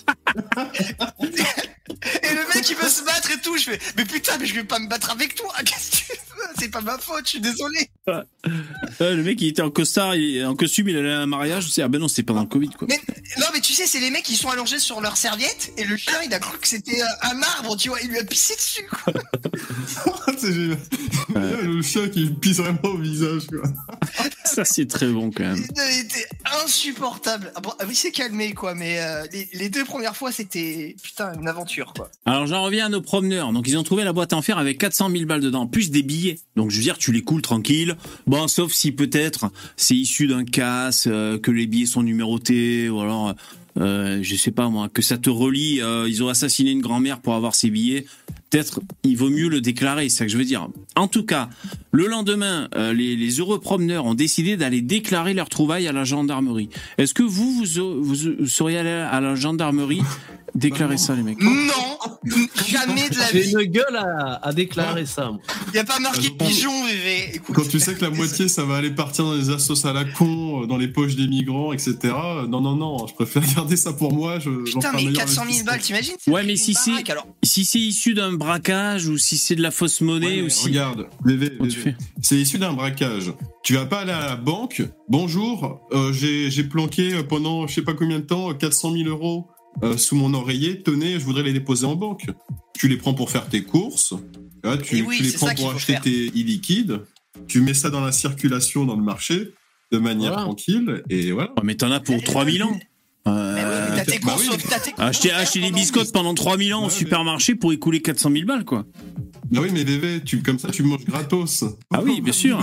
et le mec, il veut se battre et tout. Je fais, mais putain, mais je vais pas me battre avec toi. <laughs> Qu'est-ce que tu veux? C'est pas ma faute, je suis désolé. Euh, le mec, il était en costard, il- en costume, il allait à un mariage. C'est ah ben non, c'était pendant le Covid quoi. Mais non, mais tu sais, c'est les mecs qui sont allongés sur leur serviette et le chien, il a cru que c'était un arbre, tu vois. Il lui a pissé dessus, quoi. <laughs> c'est génial. Le chien qui pisse vraiment au visage, quoi. Ça c'est très bon quand même. Il était insupportable. Ah bon, ah oui, c'est calmé, quoi. Mais euh, les, les deux premières fois, c'était putain une aventure, quoi. Alors j'en reviens à nos promeneurs. Donc ils ont trouvé la boîte en fer avec 400 000 balles dedans, plus des billets. Donc je veux dire, tu les coules tranquille. Bon, sauf si peut-être c'est issu d'un casse, euh, que les billets sont numérotés, ou alors, euh, je sais pas moi, que ça te relie. euh, ils ont assassiné une grand-mère pour avoir ces billets. Peut-être il vaut mieux le déclarer, c'est ça que je veux dire. En tout cas, le lendemain, euh, les, les heureux promeneurs ont décidé d'aller déclarer leur trouvaille à la gendarmerie. Est-ce que vous, vous, vous seriez allé à la gendarmerie déclarer ça, les mecs? Non, jamais de la J'ai vie. une gueule à, à déclarer ça. Il y a pas marqué Ah, pigeon, bébé. Écoute, Quand tu sais que la moitié, ça va aller partir dans les assos à la con, euh, dans les poches des migrants, etc. euh, Non, non, non, je préfère <laughs> garder ça pour moi. Je, putain, mais meilleur 400 000 balles, t'imagines Ouais, mais si c'est si c'est issu d'un braquage ou si c'est de la fausse monnaie Ouais, ou si Regarde, c'est issu d'un braquage. Tu vas pas aller à la banque. Bonjour, euh, j'ai planqué pendant je sais pas combien de temps euh, 400 000 euros euh, sous mon oreiller. Tenez, je voudrais les déposer en banque. Tu les prends pour faire tes courses. Là, tu, Et oui, tu les prends pour acheter faire. tes e-liquides. Tu mets ça dans la circulation dans le marché de manière Voilà. tranquille et voilà. Ouais, mais t'en as pour 3000 ans. Mais Euh, oui, mais t'as tes bah courses, oui. t'as tes courses acheter des pendant biscottes pendant 3000 ans au supermarché pour écouler 400 000 balles quoi. Bah oui, mais VV, tu, comme ça, tu manges gratos. Ah oui, bien sûr.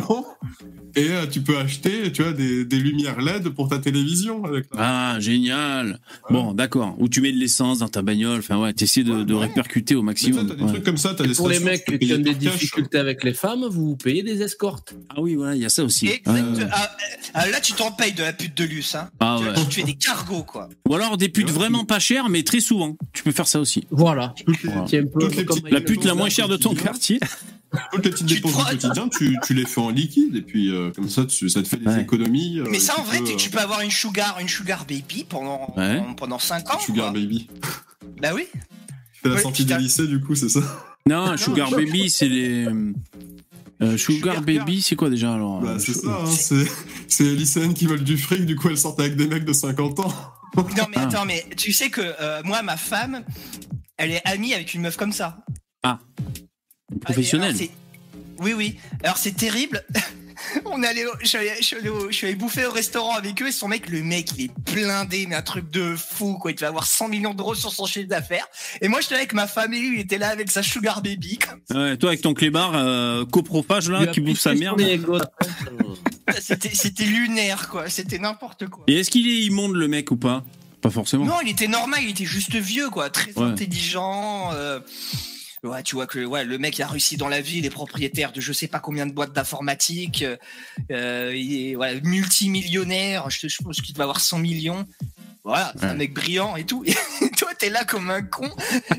Et euh, tu peux acheter, tu vois, des, des lumières LED pour ta télévision avec la- Ah génial. Bon d'accord. Ou tu mets de l'essence dans ta bagnole. Enfin ouais, t'essaies de, de Ouais. répercuter au maximum. t'as des Ouais. trucs comme ça, des Pour les mecs qui ont des cash. difficultés avec les femmes, vous payez des escortes. Ah oui voilà, il y a ça aussi. Exact. Ouais. Ah, ah, là, tu t'en payes de la pute de luxe, hein. Ah Tu- ouais. Tu fais des cargos, quoi. Ou alors des putes vraiment pas chères mais très souvent. Tu peux faire ça aussi. Voilà. Un peu Toutes les comme petites- La pute la moins chère de ton quotidien. quartier. toutes les petites Tu dépenses du quotidien, tu, tu les fais en liquide et puis euh, comme ça, tu- ça te fait des Ouais. économies. euh, Mais ça, en vrai, peux, tu, euh, tu peux avoir une sugar, une sugar baby pendant, Ouais. pendant 5 ans. Sugar quoi. baby. Bah oui. Tu fais la Ouais, sortie des lycées, du coup, c'est ça? Non, Sugar Baby c'est les euh, Sugar Sugar Baby, c'est quoi déjà alors Bah, c'est ça, hein, c'est c'est les lycéennes qui veulent du fric, du coup, elles sortent avec des mecs de 50 ans. Non, mais Ah. attends, mais tu sais que euh, moi, ma femme, elle est amie avec une meuf comme ça. Professionnel. Alors, Oui, oui. Alors, c'est terrible. <laughs> On est allé, au- je, suis allé, je suis allé au- je suis allé bouffer au restaurant avec eux et son mec, le mec, il est blindé, mais un truc de fou, quoi. Il devait avoir 100 millions d'euros sur son chiffre d'affaires. Et moi, j'étais avec ma famille, il était là avec sa sugar baby. comme Ouais, toi avec ton clébard euh, coprophage là qui bouffe sa merde. ça. C'était, c'était lunaire, quoi. C'était n'importe quoi. Et est-ce qu'il est immonde le mec ou pas? Pas forcément. Non, il était normal, il était juste vieux, quoi. Très Ouais. intelligent. euh, Ouais, tu vois que ouais, le mec il a réussi dans la vie, il est propriétaire de je sais pas combien de boîtes d'informatique, euh, il est voilà, multimillionnaire, je, je pense qu'il doit avoir 100 millions. Voilà, c'est un mec brillant et tout. <laughs> Et toi, t'es là comme un con.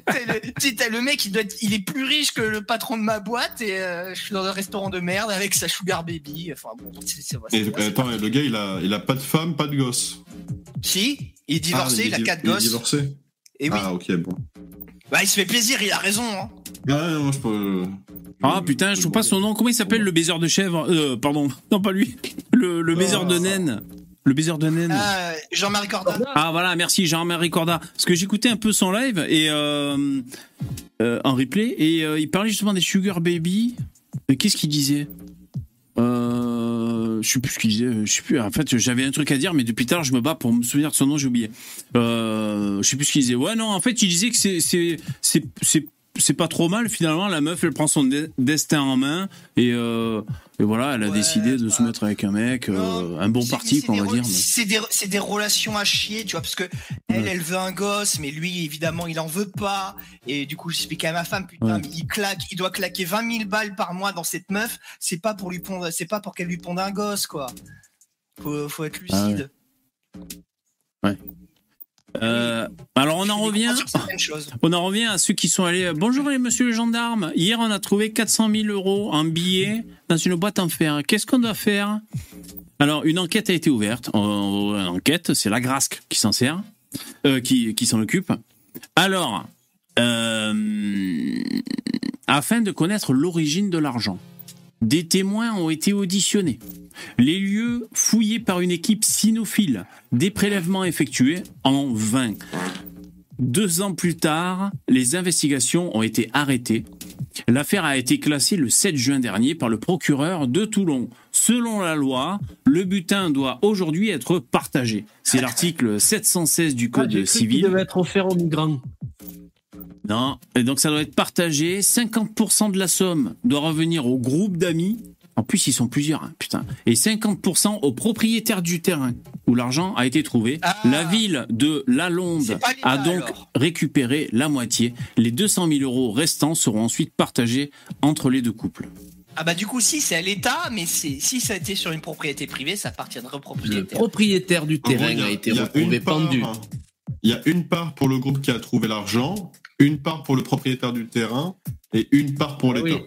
T'as le, le mec, il, doit être- il est plus riche que le patron de ma boîte et euh, je suis dans un restaurant de merde avec sa sugar baby. Enfin bon, c'est, Et, attends, le gars, il a, il a pas de femme, pas de gosse? Si, il est divorcé, Ah, il, a quatre il est gosses. divorcé? Et oui, Ah, ok, bon. Bah, il se fait plaisir, il a raison. Hein. Je peux... Ah putain, je trouve pas son nom. Comment il s'appelle le baiser de chèvre? Euh, Pardon, <laughs> non pas lui. Le, le baiser de naine. Le baiser de naine. Ah, Jean-Marie Corda. Ah voilà, merci Jean-Marie Corda. Parce que j'écoutais un peu son live et euh, euh, en replay et euh, il parlait justement des Sugar Baby. Qu'est-ce qu'il disait? Euh, Je sais plus ce qu'il disait. Je sais plus. En fait, j'avais un truc à dire, mais depuis tard, je me bats pour me souvenir de son nom. J'ai oublié. Euh, je sais plus ce qu'il disait. Ouais, non. En fait, il disait que c'est c'est c'est pas trop mal finalement. La meuf, elle prend son de- destin en main et, euh, et voilà, elle a Ouais, décidé de se mettre avec un mec, euh, un bon parti, quoi, on va re- dire. mais- C'est des, des relations à chier, tu vois, parce que elle, Ouais. elle veut un gosse, mais lui, évidemment, il en veut pas. Et du coup, j'expliquais à ma femme, putain, Ouais. mais il claque, il doit claquer 20 000 balles par mois dans cette meuf. C'est pas pour lui pondre, c'est pas pour qu'elle lui ponde un gosse, quoi. Faut, faut être Ah lucide. Euh, alors on en revient. On en revient à ceux qui sont allés. Bonjour les monsieur les gendarmes. Hier, on a trouvé 400 000 euros en billets dans une boîte en fer. Qu'est-ce qu'on doit faire? Alors, une enquête a été ouverte. Euh, Une enquête, c'est la Grasque qui s'en sert, euh, qui, qui s'en occupe. Alors, euh, afin de connaître l'origine de l'argent, des témoins ont été auditionnés. Les lieux fouillés par une équipe cynophile, des prélèvements effectués en vain. Deux ans plus tard, les investigations ont été arrêtées. L'affaire a été classée le 7 juin dernier par le procureur de Toulon. Selon la loi, le butin doit aujourd'hui être partagé. C'est l'article 716 du Code civil. devait être offert aux migrants. Non, et donc ça doit être partagé. 50% de la somme doit revenir au groupe d'amis. En plus, ils sont plusieurs, hein, putain. Et 50% aux propriétaires du terrain où l'argent a été trouvé. la ville de Lalonde a donc alors. récupéré la moitié. Les 200 000 euros restants seront ensuite partagés entre les deux couples. Ah bah du coup si c'est à l'État, mais si ça a été sur une propriété privée, ça appartiendrait au Le propriétaire. propriétaire du terrain y a été retrouvé pendu. Il y a une part pour le groupe qui a trouvé l'argent, une part pour le propriétaire du terrain et une part pour Ah l'État. oui.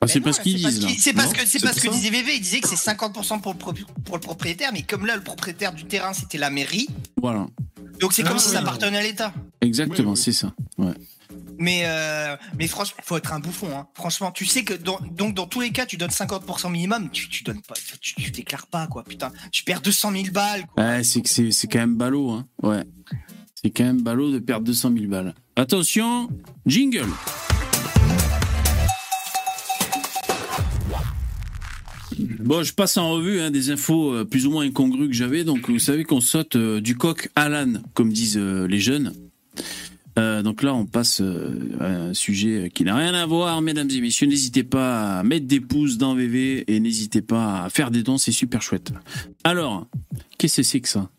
Ah, c'est pas ce qu'ils c'est disent C'est parce Non, que c'est que disait VV, il disait que c'est 50% pour le, pro- pour le propriétaire, mais comme là le propriétaire du terrain c'était la mairie, Voilà, donc c'est Ah comme si ça appartenait à l'État. exactement, Oui, oui. c'est ça. Ouais. Mais euh, mais franchement, faut être un bouffon. Hein. Franchement, tu sais que dans, donc dans tous les cas, tu donnes 50% minimum, tu, tu donnes pas, tu, tu déclares pas quoi. Putain, tu perds 200 000 balles. Quoi. Ouais, c'est que c'est c'est quand même ballot, hein. Ouais. C'est quand même ballot de perdre 200 000 balles. Attention, jingle. Bon, je passe en revue hein, des infos euh, plus ou moins incongrues que j'avais. Donc, vous savez qu'on saute euh, du coq à l'âne, comme disent euh, les jeunes. Donc là, on passe à un sujet qui n'a rien à voir, mesdames et messieurs. N'hésitez pas à mettre des pouces dans VV et n'hésitez pas à faire des dons, c'est super chouette. Alors, qu'est-ce que c'est que ça?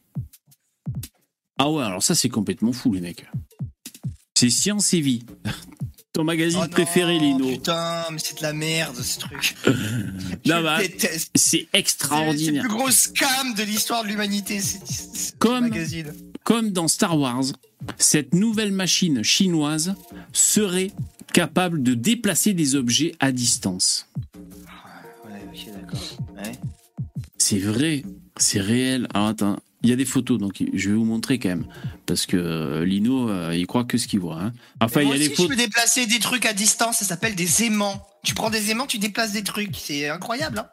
Ah ouais, alors ça, c'est complètement fou, les mecs. C'est Science et Vie. <laughs> Ton magazine Oh non, préféré, Lino. Putain, mais c'est de la merde ce truc. <laughs> Non, Je bah, déteste. c'est C'est le extraordinaire. plus gros scam de l'histoire de l'humanité. C'est c'est- Comme- magazine. Comme dans Star Wars, cette nouvelle machine chinoise serait capable de déplacer des objets à distance. Ouais, ok, d'accord. Ouais. C'est vrai, c'est réel. Alors attends, il y a des photos, donc je vais vous montrer quand même. Parce que euh, Lino, euh, il croit que ce qu'il voit. hein. Enfin, il y a aussi, des je photos. peux déplacer des trucs à distance, ça s'appelle des aimants. Tu prends des aimants, tu déplaces des trucs. C'est incroyable, hein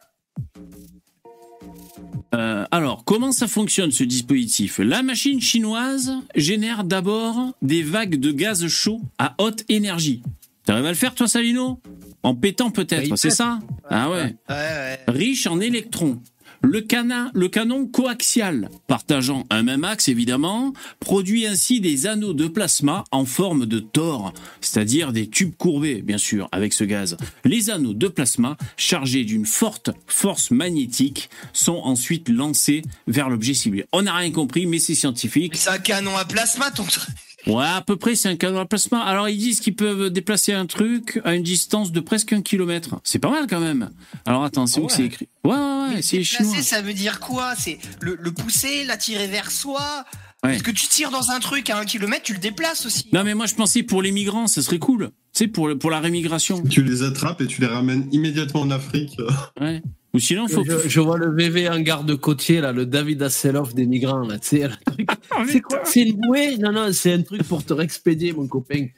Euh, alors, comment ça fonctionne ce dispositif? La machine chinoise génère d'abord des vagues de gaz chaud à haute énergie. T'arrives à le faire, toi, Salino? En pétant Bah, peut-être, il c'est pète. ça? Ah ouais. Ouais, ouais. riche en électrons. Le, canon coaxial, partageant un même axe évidemment, produit ainsi des anneaux de plasma en forme de tor, c'est-à-dire des tubes courbés, bien sûr, avec ce gaz. Les anneaux de plasma, chargés d'une forte force magnétique, sont ensuite lancés vers l'objet ciblé. On n'a rien compris, mais c'est scientifique. C'est un canon à plasma, ton truc. Ouais, à peu près, c'est un canon à plasma. Alors, ils disent qu'ils peuvent déplacer un truc à une distance de presque un kilomètre. C'est pas mal quand même. Alors, attends, c'est où que c'est écrit Ouais, ouais, ouais, c'est Déplacer, chinois. ça veut dire quoi? C'est le, le pousser, l'attirer vers soi? Ouais. Parce que tu tires dans un truc à un kilomètre, tu le déplaces aussi. Non, mais moi, je pensais pour les migrants, ça serait cool. Tu sais, pour, le- pour la rémigration. Tu les attrapes et tu les ramènes immédiatement en Afrique. Ouais. Ou sinon, faut. Je, je vois le VV en garde côtier, là, le David Hasselhoff des migrants. Là, tu sais, <laughs> c'est quoi C'est une bouée? Non, non, c'est un truc pour te réexpédier, mon copain.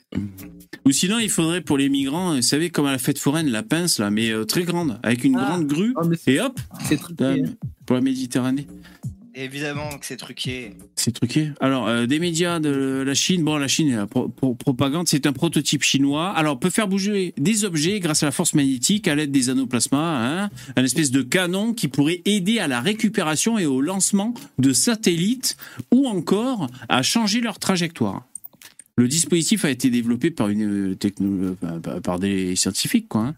Ou sinon, il faudrait pour les migrants, vous savez, comme à la fête foraine, la pince, là, mais euh, très grande, avec une Ah. grande grue, Ah, et hop, c'est truqué. euh, hein. pour la Méditerranée. Évidemment que c'est truqué. C'est truqué. Alors, euh, des médias de la Chine. Bon, la Chine, la pro- pro- propagande, c'est un prototype chinois. Alors, peut faire bouger des objets grâce à la force magnétique à l'aide des anneaux plasma. Hein, un espèce de canon qui pourrait aider à la récupération et au lancement de satellites ou encore à changer leur trajectoire. Le dispositif a été développé par une euh, euh, par- par des scientifiques, hein.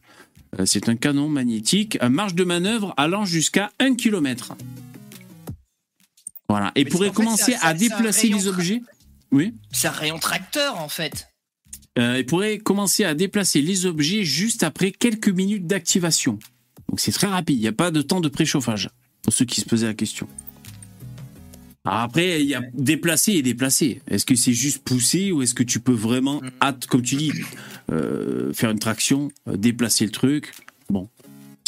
C'est un canon magnétique à marge de manœuvre allant jusqu'à 1 km. Voilà. Et pourrait fait, commencer un- à déplacer les objets. Oui. C'est un rayon tracteur en fait. Euh, il pourrait commencer à déplacer les objets juste après quelques minutes d'activation. Donc c'est très rapide. Il n'y a pas de temps de préchauffage. Pour ceux qui se posaient la question. Alors après, il y a déplacé et déplacé. Est-ce que c'est juste pousser ou est-ce que tu peux vraiment, Mm. hâte, comme tu dis, euh, faire une traction, euh, déplacer le truc? Bon,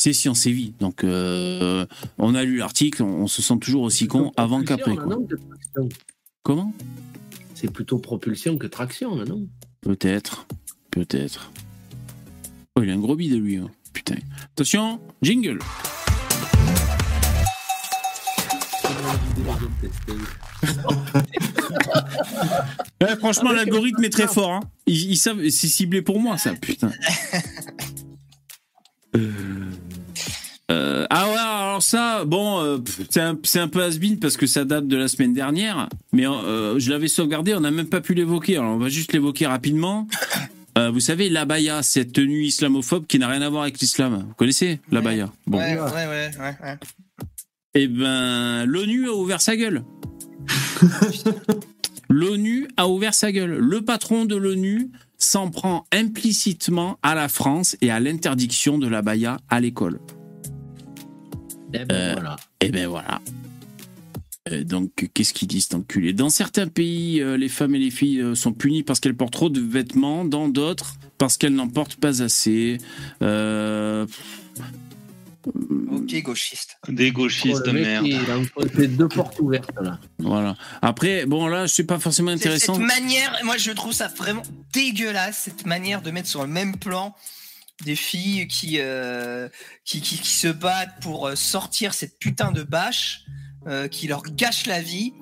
c'est science et vie. Donc, euh, on a lu l'article, on, on se sent toujours aussi con avant qu'après. Comment? C'est plutôt propulsion que traction, là, non? Peut-être, peut-être. Oh, il a un gros bide lui. hein. Putain. Attention, jingle. Ouais, <laughs> franchement, l'algorithme est très fort. hein. Ils, ils savent, c'est ciblé pour moi, ça, <laughs> putain. Euh, ah ouais, alors ça, bon, euh, c'est un, un peu has parce que ça date de la semaine dernière, mais euh, je l'avais sauvegardé, on n'a même pas pu l'évoquer. Alors on va juste l'évoquer rapidement. Euh, vous savez, l'abaya, cette tenue islamophobe qui n'a rien à voir avec l'islam. Vous connaissez l'abaya? Bon. Ouais, ouais, ouais, ouais, ouais. Eh ben, l'ONU a ouvert sa gueule. <laughs> L'ONU a ouvert sa gueule. Le patron de l'ONU s'en prend implicitement à la France et à l'interdiction de l'abaya à l'école. Eh ben voilà. Eh ben voilà. Euh, donc, qu'est-ce qu'ils disent, cet enculé Dans certains pays, euh, les femmes et les filles euh, sont punies parce qu'elles portent trop de vêtements. Dans d'autres, parce qu'elles n'en portent pas assez. Euh, Ok, gauchiste. Des gauchistes Oh, de merde. Il a deux portes ouvertes, là. voilà. Après, bon, là, c'est pas forcément C'est- intéressant. Cette manière, moi je trouve ça vraiment dégueulasse, cette manière de mettre sur le même plan des filles qui, euh, qui, qui, qui se battent pour euh, sortir cette putain de bâche euh, qui leur gâche la vie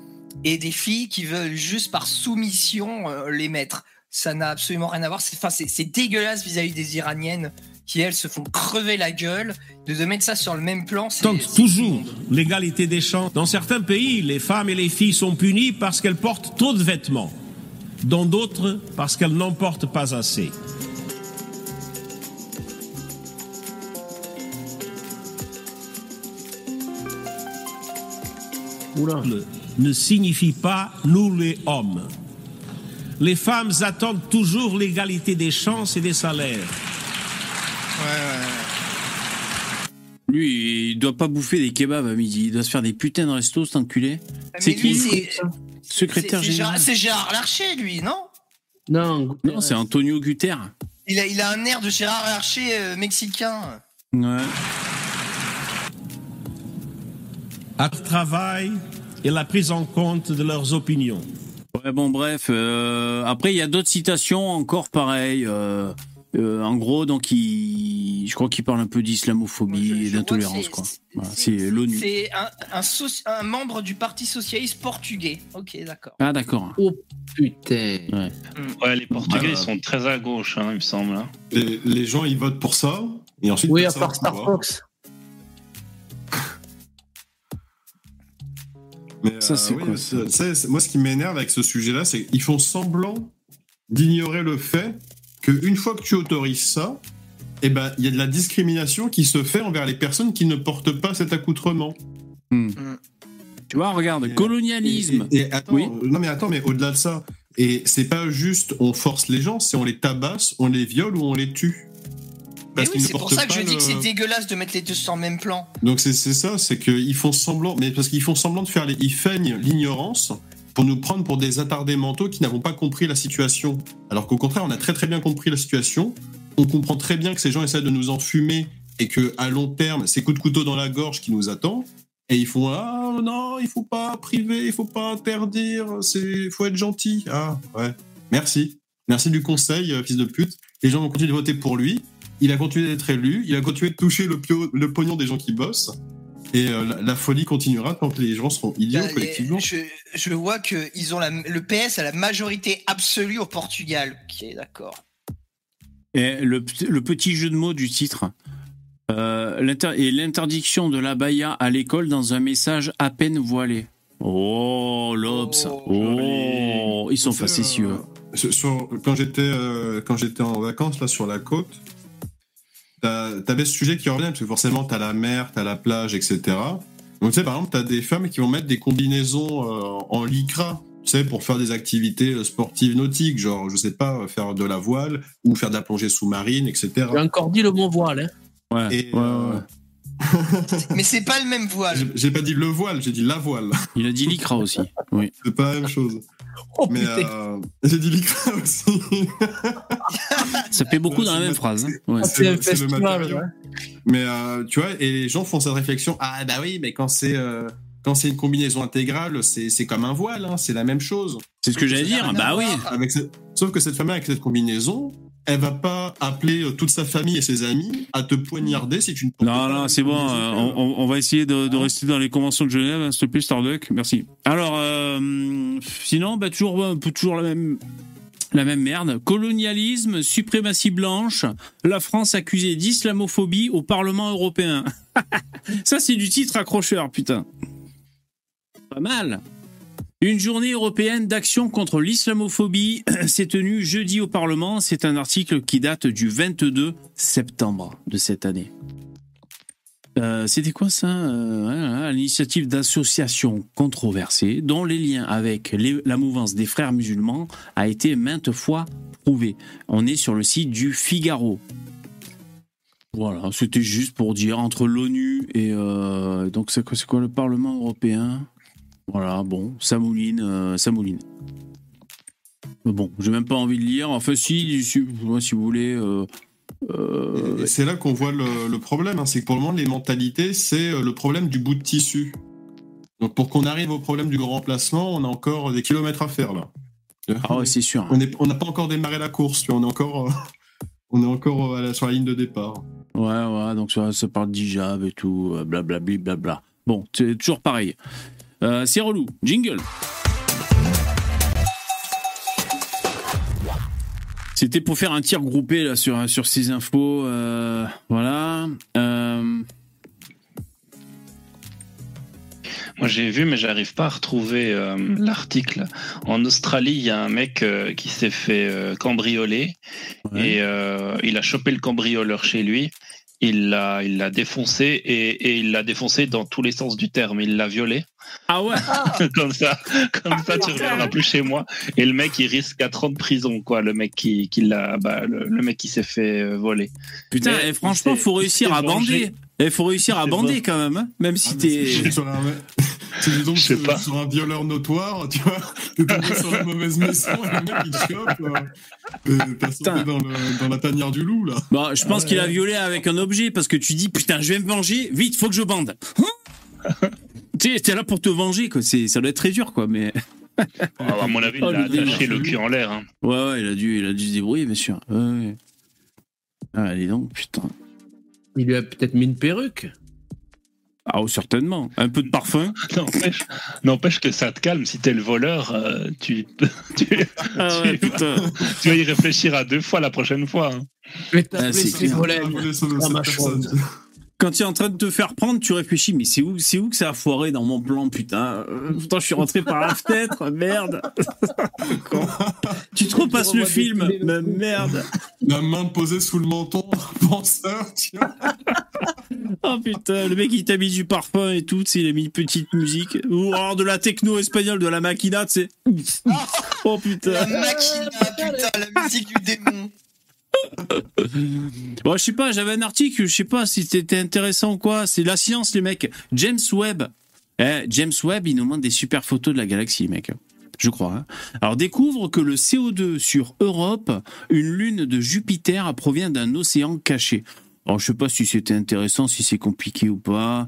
et des filles qui veulent juste par soumission euh, les mettre. Ça n'a absolument rien à voir. C'est, c'est, dégueulasse vis-à-vis des Iraniennes qui, elles, se font crever la gueule. De, de mettre ça sur le même plan, c'est, tente toujours l'égalité des chances. Dans certains pays, les femmes et les filles sont punies parce qu'elles portent trop de vêtements. Dans d'autres, parce qu'elles n'en portent pas assez. Ne signifie pas nous les hommes. Les femmes attendent toujours l'égalité des chances et des salaires. Lui, il doit pas bouffer des kebabs à midi. Il doit se faire des putains de restos, cet enculé. C'est lui, qui c'est, Secrétaire général Gérard- c'est Gérard Larcher, lui, non? Non, Non, c'est Antonio Guterres. il a, il a un air de Gérard Larcher euh, mexicain. Ouais. À travail et la prise en compte de leurs opinions. Ouais, bon, bref. euh, après, il y a d'autres citations encore pareilles. euh, euh, en gros, donc, il, je crois qu'il parle un peu d'islamophobie et d'intolérance, c'est- quoi. Voilà, c'est l'ONU. C'est un, un, soci- un membre du Parti Socialiste portugais. Ok, d'accord. Ah, d'accord. Oh putain. Ouais. Ouais, les Portugais, ils sont très à gauche, hein, il me semble. hein. Les, les gens, ils votent pour ça. Et ensuite, Oui, à part Star. Fox. Mais, Ça, euh, oui, Moi, ce qui m'énerve avec ce sujet-là, c'est qu'ils font semblant d'ignorer le fait qu'une fois que tu autorises ça, eh ben, il y a de la discrimination qui se fait envers les personnes qui ne portent pas cet accoutrement. Hmm. Tu vois, regarde, Et- colonialisme. Et, et attends, Oui. non mais attends, mais au-delà de ça, et c'est pas juste on force les gens, c'est on les tabasse, on les viole ou on les tue. Parce oui, ne c'est pour ça que je dis que c'est dégueulasse de mettre les deux sur le même plan. Donc c'est c'est ça, c'est qu'ils font semblant, mais parce qu'ils font semblant de faire les, ils feignent l'ignorance pour nous prendre pour des attardés mentaux qui n'avons pas compris la situation. Alors qu'au contraire, on a très très bien compris la situation. On comprend très bien que ces gens essaient de nous enfumer et que à long terme, c'est coup de couteau dans la gorge qui nous attend. Et ils font ah non, il faut pas priver, il faut pas interdire, c'est faut être gentil. Ah ouais, merci, merci du conseil, euh, fils de pute. Les gens vont continuer de voter pour lui. Il a continué d'être élu, il a continué de toucher le, pio- le pognon des gens qui bossent. Et euh, la, la folie continuera tant que les gens seront idiots Bah, collectivement. Je, je vois que ils ont la, le PS a la majorité absolue au Portugal. Ok, d'accord. Et le, le petit jeu de mots du titre. Euh, et l'interdiction de l'abaya à l'école dans un message à peine voilé. Oh, l'Obs. Oh, Oh, ils sont facétieux. euh, sur- sur- quand j'étais euh, quand j'étais en vacances là sur la côte, t'as- t'avais ce sujet qui revenait parce que forcément t'as la mer, t'as la plage, etc. Donc tu sais par exemple t'as des femmes qui vont mettre des combinaisons euh, en lycra, tu sais pour faire des activités euh, sportives nautiques, genre je sais pas euh, faire de la voile ou faire de la plongée sous-marine, etc. J'ai encore dit le mot voile. Hein. Ouais, Et, ouais, ouais. Mais c'est pas le même voile. J'ai- pas dit le voile, j'ai dit la voile. Il a dit l'ICRA aussi. Oui. C'est pas la même chose. Oh, Mais euh, j'ai dit l'ICRA aussi. Ça fait beaucoup dans la même phrase. hein. Ouais. C'est le- c'est le festival, matériau. ouais. Mais euh, tu vois, et les gens font cette réflexion. Ah bah oui, mais quand c'est euh, quand c'est une combinaison intégrale, c'est c'est comme un voile, hein, c'est la même chose. C'est ce que j'allais dire. Bah oui. Avec cette- Sauf que cette femme avec cette combinaison, elle va pas appeler euh, toute sa famille et ses amis à te poignarder si tu ne Non, pas non, c'est bon. euh, on, va essayer de, de rester dans les conventions de Genève, hein, s'il te plaît, Starduck. Merci. Alors, euh, sinon, bah, toujours, toujours la même. La même merde. Colonialisme, suprématie blanche, la France accusée d'islamophobie au Parlement européen. <laughs> Ça, c'est du titre accrocheur, putain. Pas mal. Une journée européenne d'action contre l'islamophobie <clears throat> s'est tenue jeudi au Parlement. C'est un article qui date du 22 septembre de cette année. Euh, C'était quoi ça Euh, L'initiative d'associations controversées dont les liens avec la mouvance des frères musulmans a été maintes fois prouvé. On est sur le site du Figaro. Voilà, c'était juste pour dire entre l'ONU et euh, donc c'est quoi le Parlement européen? Voilà, bon, ça mouline, euh, ça mouline. Mais Bon, j'ai même pas envie de lire. Enfin, si, si, moi, si vous voulez. euh, euh, c'est là qu'on voit le, le problème, hein, c'est que pour le moment, les mentalités, c'est euh, le problème du bout de tissu. Donc pour qu'on arrive au problème du grand remplacement, on a encore des kilomètres à faire là. Ah ouais, c'est sûr. On est- on n'a pas encore démarré la course, tu vois, on est encore, euh, <laughs> on est encore euh, à la- sur la ligne de départ. Ouais, ouais, donc ça, ça parle d'hijab et tout, euh, blablabli, blabla. Bon, c'est toujours pareil. Euh, c'est relou. Jingle. C'était pour faire un tir groupé là sur, sur ces infos. euh, voilà. Euh, Moi j'ai vu, mais j'arrive pas à retrouver euh, l'article. En Australie, il y a un mec euh, qui s'est fait euh, cambrioler Ouais. et euh, il a chopé le cambrioleur chez lui. Il l'a, il l'a défoncé et, et il l'a défoncé dans tous les sens du terme. Il l'a violé. Ah ouais <laughs> comme ça, comme ça, tu reviendras plus chez moi. Et le mec, il risque 4 ans de prison, quoi. Le mec qui, qui l'a, bah, le, le mec qui s'est fait euh, voler. Putain, Mais eh, franchement, faut réussir à bander. Il faut réussir à bander quand même, hein, même si Ah, t'es. sur un- Si <laughs> tu tombes sur, pas. sur un violeur notoire, tu vois, t'es tombé sur la mauvaise maison et le mec il te chope. euh, et T'as sauté dans, le- dans la tanière du loup là. Bon, je pense qu'il a violé avec un objet parce que tu dis putain, je vais me venger, vite, faut que je bande. Hein <laughs> tu sais, t'es là pour te venger, quoi. C'est, ça doit être très dur, quoi. Mais Ah, à mon avis, il Oh, a délire. lâché le cul en l'air. hein. ouais, ouais, il a dû, il a dû se débrouiller, bien sûr. Ouais, ouais. Ah, dis donc, putain. Il lui a peut-être mis une perruque. Ah, oh, certainement. Un peu de parfum. <laughs> N'empêche, n'empêche que ça te calme. Si t'es le voleur, euh, tu, <laughs> tu, Ah ouais, tu vas y réfléchir à deux fois la prochaine fois. hein. Je vais Ah, t'appeler Ah, Ah. Quand tu es en train de te faire prendre, tu réfléchis, mais c'est où, c'est où que ça a foiré dans mon plan, putain? Euh, Pourtant, je suis rentré par la fenêtre, <laughs> merde. <laughs> Tu te repasses le film, mais merde. <laughs> La main posée sous le menton, penseur, tu vois. Oh putain, le mec il t'a mis du parfum et tout, tu sais, il a mis une petite musique. Ou alors de la techno espagnole, de la maquina, tu sais. Oh putain. La machina, putain, la musique du démon. Bon, je sais pas, j'avais un article, je sais pas si c'était intéressant ou quoi. C'est la science, les mecs. James Webb. Eh, James Webb, il nous montre des super photos de la galaxie, mecs. Je crois. hein. Alors, découvre que le CO2 sur Europe, une lune de Jupiter, provient d'un océan caché. Alors, je sais pas si c'était intéressant, si c'est compliqué ou pas.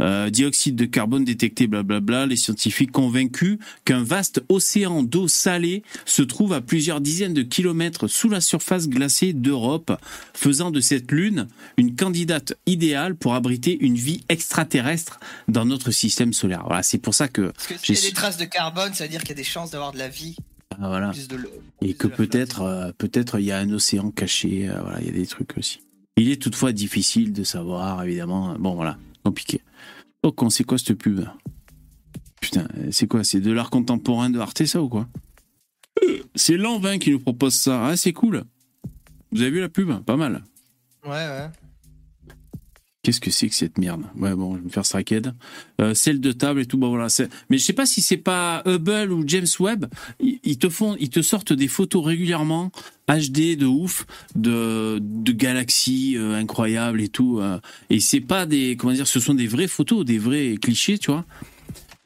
Euh, dioxyde de carbone détecté, blablabla. Les scientifiques convaincus qu'un vaste océan d'eau salée se trouve à plusieurs dizaines de kilomètres sous la surface glacée d'Europe, faisant de cette lune une candidate idéale pour abriter une vie extraterrestre dans notre système solaire. Voilà, c'est pour ça que Parce que j'ai s'il y a des traces de carbone, ça veut dire qu'il y a des chances d'avoir de la vie. Ah, voilà. Plus de l'eau. Et que peut-être, euh, peut-être il y a un océan caché. euh, voilà, il y a des trucs aussi. Il est toutefois difficile de savoir, évidemment. Bon, voilà, compliqué. Oh, con, c'est quoi cette pub? Putain, c'est quoi? C'est de l'art contemporain de Arte, ça ou quoi? Euh, C'est Lanvin qui nous propose ça. Ah, c'est cool. Vous avez vu la pub? Pas mal. Ouais, ouais. Qu'est-ce que c'est que cette merde? Ouais, bon, je vais me faire stracked. Euh, celle de table et tout, bon voilà. Mais je sais pas si c'est pas Hubble ou James Webb. Ils ils te font, ils te sortent des photos régulièrement HD de ouf, de, de galaxies euh, incroyables et tout. euh, et c'est pas des, comment dire, ce sont des vraies photos, des vrais clichés, tu vois.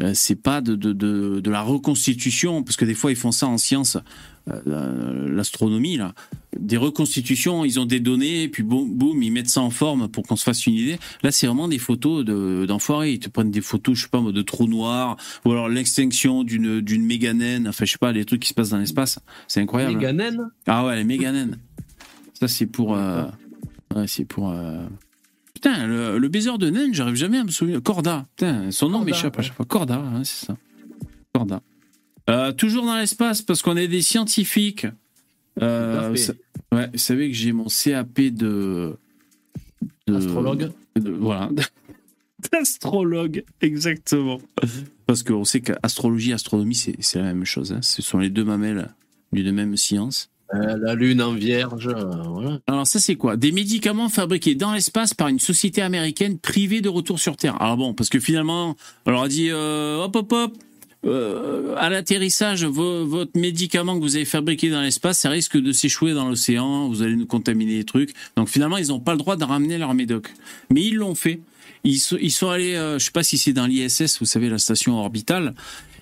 Euh, c'est pas de, de, de, de la reconstitution, parce que des fois ils font ça en science, l'astronomie là, des reconstitutions, ils ont des données, et puis boum, boum, ils mettent ça en forme pour qu'on se fasse une idée. Là, c'est vraiment des photos de- d'enfoirés. Ils te prennent des photos, je sais pas, de trous noirs, ou alors l'extinction d'une d'une méga naine, enfin, je sais pas, les trucs qui se passent dans l'espace. C'est incroyable. Ganen Ah ouais, les méga naines. Ça, c'est pour. euh, Ouais, c'est pour. euh, Putain, le, le baiser de naine, j'arrive jamais à me souvenir. Corda. Putain, son nom m'échappe à chaque fois. Corda, hein, c'est ça. Corda. Euh, toujours dans l'espace, parce qu'on est des scientifiques. Euh, ça- ouais, vous savez que j'ai mon CAP de. de- Astrologue. de- voilà. <laughs> D'astrologue, exactement. Parce qu'on sait qu'astrologie et astronomie, c'est c'est la même chose. hein. Ce sont les deux mamelles d'une même science. Euh, la lune en vierge, euh, voilà. Alors ça c'est quoi? Des médicaments fabriqués dans l'espace par une société américaine privée de retour sur Terre. Alors bon, parce que finalement, on leur a dit euh, hop hop hop, euh, à l'atterrissage, vo- votre médicament que vous avez fabriqué dans l'espace, ça risque de s'échouer dans l'océan, vous allez nous contaminer les trucs. Donc finalement, ils n'ont pas le droit de ramener leur médoc. Mais ils l'ont fait. Ils sont, ils sont allés, euh, je sais pas si c'est dans l'ISS, vous savez, la station orbitale,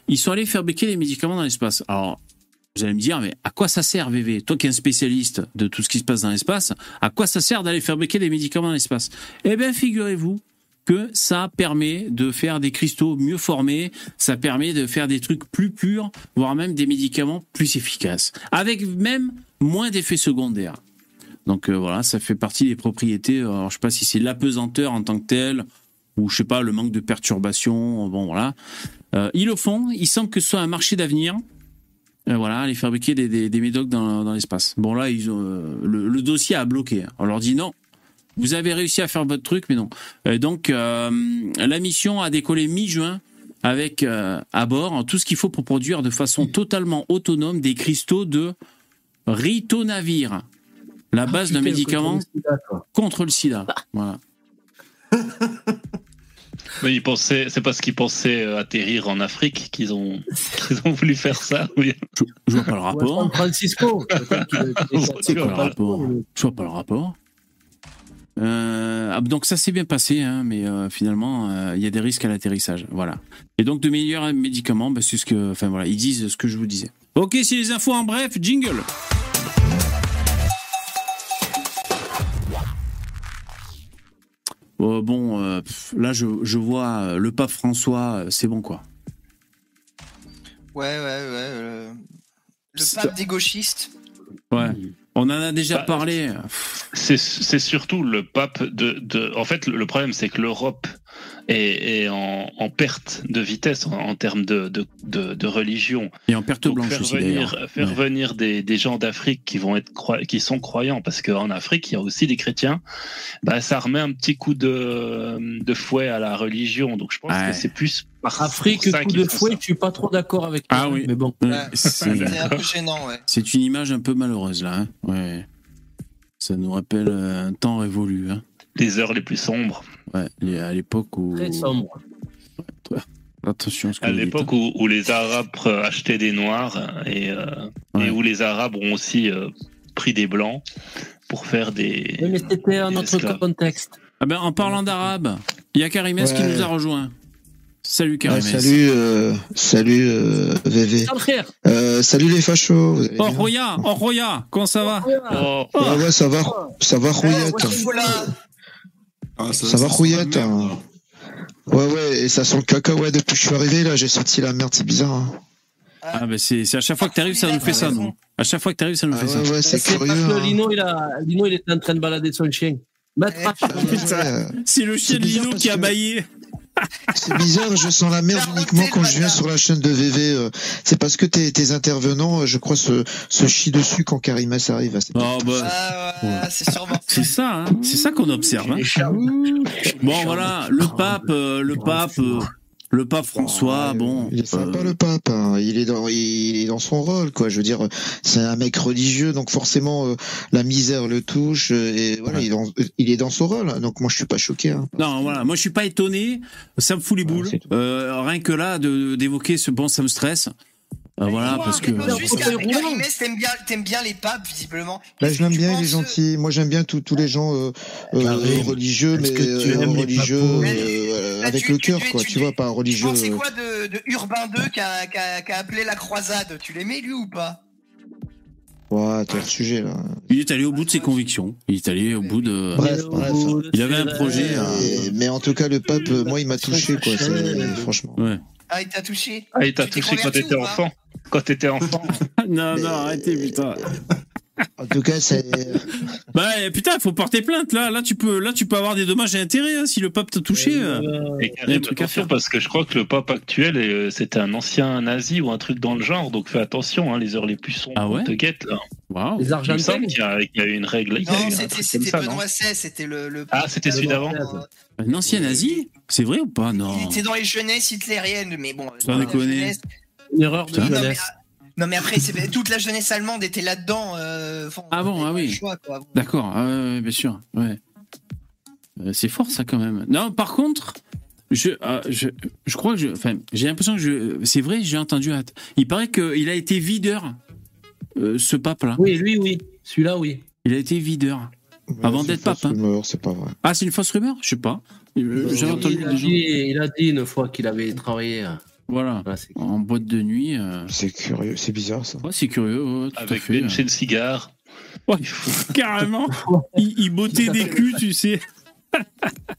ils sont allés fabriquer les médicaments dans l'espace. Alors, vous allez me dire, mais à quoi ça sert, VV Toi qui es un spécialiste de tout ce qui se passe dans l'espace, à quoi ça sert d'aller fabriquer des médicaments dans l'espace? Eh bien, figurez-vous que ça permet de faire des cristaux mieux formés, ça permet de faire des trucs plus purs, voire même des médicaments plus efficaces, avec même moins d'effets secondaires. Donc euh, voilà, ça fait partie des propriétés. euh, Alors, je sais pas si c'est l'apesanteur en tant que tel, ou je sais pas, le manque de perturbation. Bon voilà, Euh, ils le font. Ils semblent que ce soit un marché d'avenir. Euh, voilà, aller fabriquer des, des, médocs dans, l'espace. Bon là, euh, le dossier a bloqué. On leur dit non. Vous avez réussi à faire votre truc, mais non. Euh, donc euh, la mission a décollé mi-juin avec euh, à bord tout ce qu'il faut pour produire de façon totalement autonome des cristaux de ritonavir, la base d'un médicament contre le sida, contre le sida. Voilà. <laughs> Pensaient, c'est parce qu'ils pensaient atterrir en Afrique qu'ils ont, <laughs> voulu faire ça. Oui. Je, je vois pas le rapport. San Francisco. Le rapport ça, mais- Je vois pas le rapport. Euh, ah, donc ça s'est bien passé, hein, mais euh, finalement euh, il y a des risques à l'atterrissage, voilà. Et donc de meilleurs médicaments, bah, c'est ce que, enfin voilà, ils disent ce que je vous disais. Ok, c'est les infos en bref, jingle. Euh, bon, pff, là je, je vois le pape François, c'est bon quoi. Ouais, ouais, ouais. Le pape des gauchistes. Ouais. On en a déjà Bah, parlé. C'est, c'est surtout le pape de, de. En fait, le problème, c'est que l'Europe est en, en perte de vitesse en, en termes de, de, de, de religion. Et en perte Donc, blanche faire aussi venir, d'ailleurs. faire Ouais. venir des, des gens d'Afrique qui vont être croi- qui sont croyants, parce qu'en Afrique il y a aussi des chrétiens. Bah, ça remet un petit coup de, de fouet à la religion. Donc je pense Ouais. que c'est plus par Afrique, coup de fouet, ça. je suis pas trop d'accord avec toi. Ah oui. Mais bon. Ouais, c'est- un peu gênant, ouais. C'est une image un peu malheureuse là. hein. Ouais. Ça nous rappelle euh, un temps révolu. Hein. Les heures les plus sombres. Ouais, à l'époque où. Très sombre. Attention à ce que À vous dites, l'époque où, où les Arabes euh, achetaient des Noirs et, euh, Ouais. et où les Arabes ont aussi euh, pris des Blancs pour faire des. Oui, mais c'était un autre esclaves. contexte. Ah ben, en parlant d'arabe, il y a Karimès qui Ouais. nous a rejoint. Salut Ouais, Karimès. salut, euh, salut euh, VV. Euh, salut les fachos. Oh Roya, oh Roya, comment ça va? Oh, Ouais, ouais, ça va, ça va, rouillette. Ah, Ça va, rouillette. hein. Ouais, ouais, et ça sent le cacahuète depuis que je suis arrivé, là, j'ai senti la merde, c'est bizarre. hein. Ah ben c'est à chaque fois que t'arrives, ça nous fait ça, nous. À chaque fois que t'arrives, ça nous Ah fait ouais, ça. ouais, c'est parce curieux. que hein. Lino, il a, Lino, il était en train de balader son chien. Ah ouais, ouais. C'est le chien de Lino qui a que- baillé. C'est bizarre, je sens la merde uniquement quand je viens sur la chaîne de VV. euh, C'est parce que tes, tes intervenants, euh, je crois, se, se chient dessus quand Karimas arrive. Ah, c'est- Oh bah, Ah ouais, c'est sûrement. c'est ça, hein. c'est ça qu'on observe. hein. Bon voilà, le pape, euh, le pape, euh, le pape François, Ouais, bon. Il est sympa euh, le pape, hein. il est dans il est dans son rôle quoi. Je veux dire, c'est un mec religieux, donc forcément euh, la misère le touche euh, et voilà, Ouais. il, est dans, il est dans son rôle. Donc moi je suis pas choqué. Hein. Non, voilà, moi je suis pas étonné, ça me fout les boules. Euh, rien que là, de- d'évoquer ce bon, ça me stresse. Euh, voilà, parce que. T'aimes bien, t'aimes bien les papes, visiblement. Là, je l'aime bien, il est gentil. Moi, j'aime bien tous tous les gens euh, euh, religieux, mais Est-ce que tu euh, religieux papous euh, Là, avec tu- le cœur, quoi. tu- Tu vois, pas religieux. euh, quoi de, de Urbain 2 qui a, qui a- qui a appelé la croisade? Tu l'aimais lui ou pas? Ouais, t'es hors sujet là. Il est allé au bout de ses convictions. Il est allé au bout de. Bref, bref. Il avait un projet. Mais, euh, mais en tout cas, le pape, euh, moi, il m'a touché, quoi. c'est- Franchement. Ouais. Ah, il t'a touché? Ah, il t'a touché quand t'étais enfant. Quand t'étais enfant. <laughs> non, non, arrêtez, putain. En tout cas, c'est. <laughs> Bah putain, faut porter plainte là. Là tu peux, là tu peux avoir des dommages et intérêts hein, si le pape t'a touché. euh. Et Il un Karim, truc à faire. parce que je crois que le pape actuel, euh, c'était un ancien nazi ou un truc dans le genre, donc fais attention, hein, les heures les plus sombres Ah ouais te guettent là. Waouh. Les Il me Argentins semble qu'il y, a qu'il y a eu une règle. il Non, c'était ça, Benoît XVI, c'était le, le. Ah, c'était celui d'avant Un ancien nazi C'est vrai ou pas? Non. Il était dans les jeunesses hitlériennes, mais bon. Jeunesse- Une erreur de Putain. Non, mais, jeunesse. non, mais après, toute la jeunesse allemande était là-dedans. euh, Ah bon, ah oui. D'accord, ah bien sûr. Ouais. Euh, c'est fort ça quand même. Non, par contre, je, euh, je, je crois que je, enfin, j'ai l'impression que je, c'est vrai, j'ai entendu. Il paraît qu'il a été videur, euh, ce pape-là. Oui, lui, oui. Celui-là, oui. Il a été videur. Avant d'être pape, hein. pas vrai. Ah, c'est une fausse rumeur? Je sais pas. Euh, J'avais entendu il, a des gens. dit, il a dit une fois qu'il avait travaillé. Voilà. c'est- En boîte de nuit. euh, C'est curieux, c'est bizarre ça. Ouais, c'est curieux. ouais, tout à Avec fait. Ben chez le cigare. Ouais, <laughs> carrément. il, il bottait des culs, tu sais.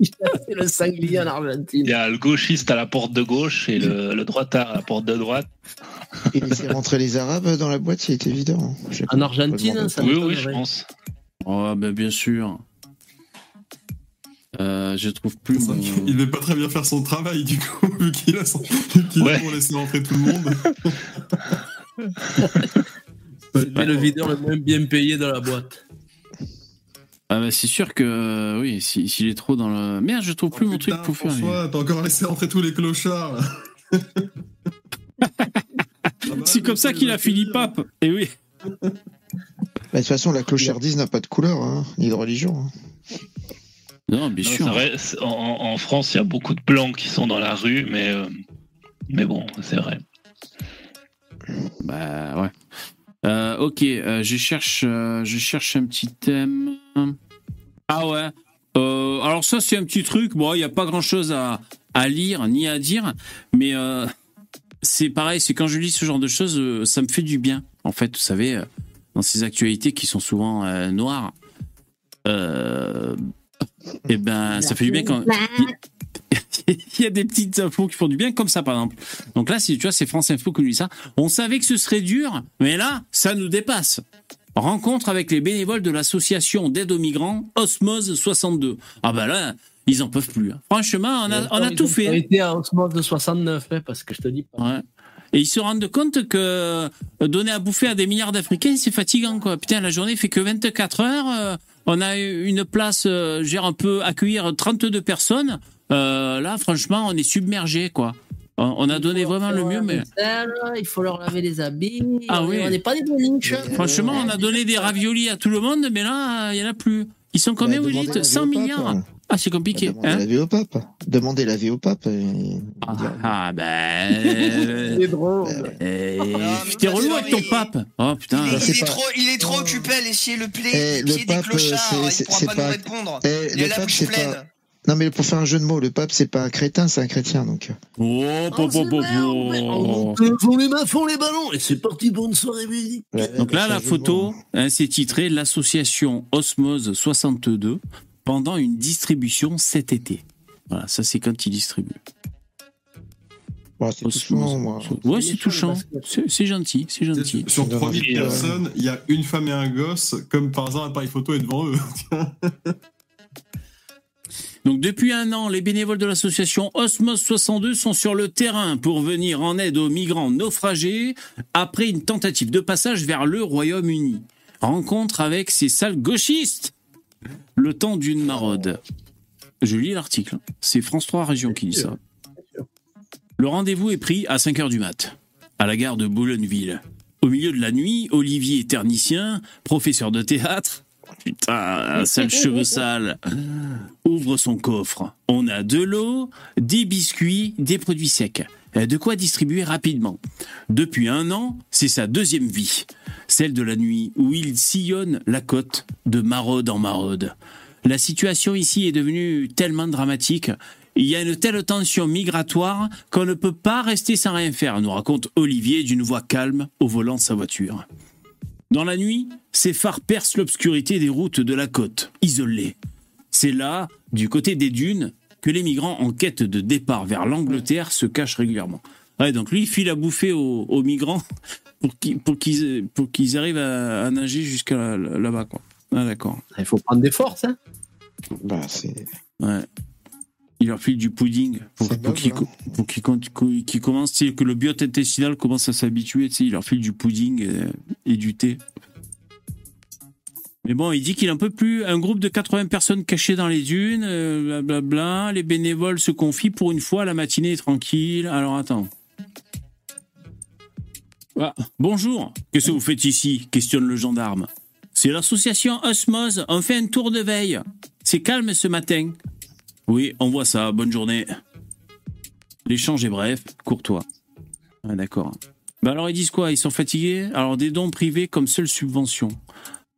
C'est le sanglier en Argentine. Il y a le gauchiste à la porte de gauche et le, le droitard à la porte de droite. Il laissait rentrer les Arabes dans la boîte, il était évident. En Argentine, ça Oui, oui, je pense. Oh, ben bien sûr. Euh, je trouve plus. Mon- qu'il devait pas très bien faire son travail, du coup, <laughs> vu qu'il a, son... qu'il Ouais. pour laisser rentrer tout le monde. <laughs> C'est le videur le moins bien payé de la boîte. Ah bah c'est sûr que euh, oui, si- s'il est trop dans le. Merde, je trouve plus mon truc pour faire. François, t'as encore laissé rentrer tous les clochards. là. <laughs> C'est comme ça qu'il a fini pape. Et oui. Bah, de toute façon, la clochardise n'a pas de couleur, hein, ni de religion. hein. Non, bien Non, sûr. en, en France, il y a beaucoup de blancs qui sont dans la rue, mais, euh, mais bon, c'est vrai. Bah ouais. Euh, ok, euh, je cherche, je cherche un petit thème. Ah ouais. Alors ça c'est un petit truc. Bon, il n'y a pas grand chose à, à lire ni à dire, mais c'est pareil. C'est quand je lis ce genre de choses, ça me fait du bien. En fait, vous savez, dans ces actualités qui sont souvent euh, noires. Euh, et ben, ça fait du bien quand <laughs> il y a des petites infos qui font du bien, comme ça par exemple. Donc là, si tu vois, c'est France Info qui nous dit ça. On savait que ce serait dur, mais là, ça nous dépasse. Rencontre avec les bénévoles de l'association d'aide aux migrants Osmose 62. Ah bah là, ils en peuvent plus. hein. Franchement, on a, on a tout fait. pas été à Osmose de 69, hein, parce que je te dis pas. Ouais. Et ils se rendent compte que donner à bouffer à des milliards d'Africains, c'est fatigant, quoi. Putain, la journée fait que 24 heures. euh, on a une place, euh, gère un peu accueillir 32 personnes. Euh, là, franchement, on est submergé, quoi. On, a donné vraiment le mieux, mais Il faut leur laver les habits. Ah on oui. On n'est pas des boninches. franchement, on a donné des raviolis à tout le monde, mais là, il y en a plus. Ils sont combien, vous demandez dites l'avis 100 au pape, milliards. Ah, c'est compliqué. Demandez hein l'avis au pape. Demandez l'avis au pape. et ah, ah, ben. <laughs> C'est drôle. euh, mais T'es parce relou que avec ton il- pape. Oh putain. Il, est, il est pas- trop, il est trop occupé à lécher le pied, Eh, le pied pape, des clochards. c'est- il pourra pas, pas- nous répondre. Eh, il le a la pape, bouche c'est pleine. pas. Non, mais pour faire un jeu de mots, le pape, c'est pas un crétin, c'est un chrétien, donc. Oh, po, po, po, po. Font les mains, font les ballons. Et c'est parti pour une soirée musique. Ouais, Donc là, la photo, hein, c'est titré L'association Osmose 62 pendant une distribution cet été. Voilà, ça c'est quand il distribue. Ouais, c'est touchant, moi. Ouais, c'est touchant. C'est gentil, c'est gentil. Sur C'est 3000 dommage. personnes, il y a une femme et un gosse, comme par hasard, l'appareil photo est devant eux. <laughs> Donc depuis un an, les bénévoles de l'association Osmos 62 sont sur le terrain pour venir en aide aux migrants naufragés après une tentative de passage vers le Royaume-Uni. Rencontre avec ces sales gauchistes le temps d'une maraude. Je lis l'article. C'est France 3 Région qui dit ça. Le rendez-vous est pris à 5 heures du mat, à la gare de Boulogneville. Au milieu de la nuit, Olivier Ternicien, professeur de théâtre, putain, sale <laughs> cheveux sales, ouvre son coffre. On a de l'eau, des biscuits, des produits secs. Euh, de quoi distribuer rapidement. Depuis un an, c'est sa deuxième vie, celle de la nuit, où il sillonne la côte de maraude en maraude. La situation ici est devenue tellement dramatique, il y a une telle tension migratoire qu'on ne peut pas rester sans rien faire, nous raconte Olivier d'une voix calme au volant de sa voiture. Dans la nuit, ces phares percent l'obscurité des routes de la côte, isolées. C'est là, du côté des dunes, que les migrants en quête de départ vers l'Angleterre se cachent régulièrement. Ouais, donc lui, il file à bouffer aux, aux migrants <laughs> pour qu'ils pour arrivent à, à nager jusqu'à là- là-bas, quoi. Ah, d'accord. Il faut prendre des forces, hein. Bah, c'est. Ouais. Il leur file du pudding pour, pour qu'ils commencent, que le biote intestinal commence à s'habituer, il leur file du pudding et, et du thé. Mais bon, il dit qu'il en peut plus. Un groupe de 80 personnes cachées dans les dunes, euh, blablabla. Les bénévoles se confient pour une fois, la matinée est tranquille. Alors attends. Ah, bonjour, qu'est-ce que vous faites ici? Questionne le gendarme. C'est l'association Osmose, on fait un tour de veille. C'est calme ce matin. Oui, on voit ça, bonne journée. L'échange est bref, courtois. Ah, d'accord. Bah alors ils disent quoi? Ils sont fatigués? Alors des dons privés comme seule subvention.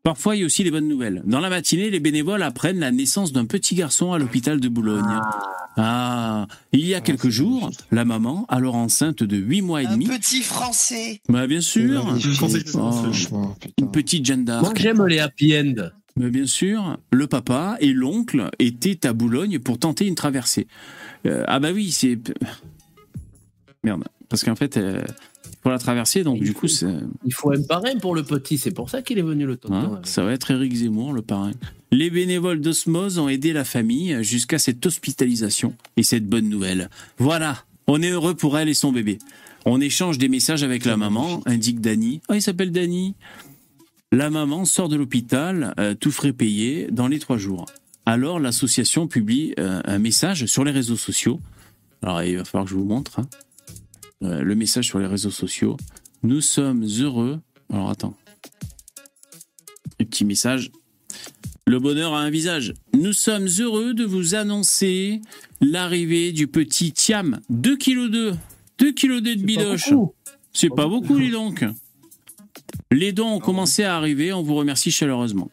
Parfois, il y a aussi des bonnes nouvelles. Dans la matinée, les bénévoles apprennent la naissance d'un petit garçon à l'hôpital de Boulogne. Ah, il y a quelques jours, la maman, alors enceinte de 8 mois et Un demi, petit français. bah bien sûr, Oh, une petite Jeanne Moi, d'Arc. j'aime les happy end. Mais bien sûr, le papa et l'oncle étaient à Boulogne pour tenter une traversée. Euh, ah bah oui, c'est... Merde, parce qu'en fait, euh, pour la traversée, donc du coup, c'est... Il faut un parrain pour le petit, c'est pour ça qu'il est venu le tonton. Avec. ça va être Eric Zemmour, le parrain. Les bénévoles d'Osmose ont aidé la famille jusqu'à cette hospitalisation et cette bonne nouvelle. Voilà, on est heureux pour elle et son bébé. On échange des messages avec la maman, indique Dany. Oh, il s'appelle Dany. La maman sort de l'hôpital, euh, tout frais payé, dans les trois jours. Alors l'association publie euh, un message sur les réseaux sociaux. Alors il va falloir que je vous montre. hein. Euh, le message sur les réseaux sociaux. Nous sommes heureux. Alors attends. Un petit message. Le bonheur a un visage. Nous sommes heureux de vous annoncer l'arrivée du petit Tiam. 2 kg 2. 2 kg 2 de bidoche. C'est pas beaucoup, dis donc. Les dons ont commencé à arriver. On vous remercie chaleureusement.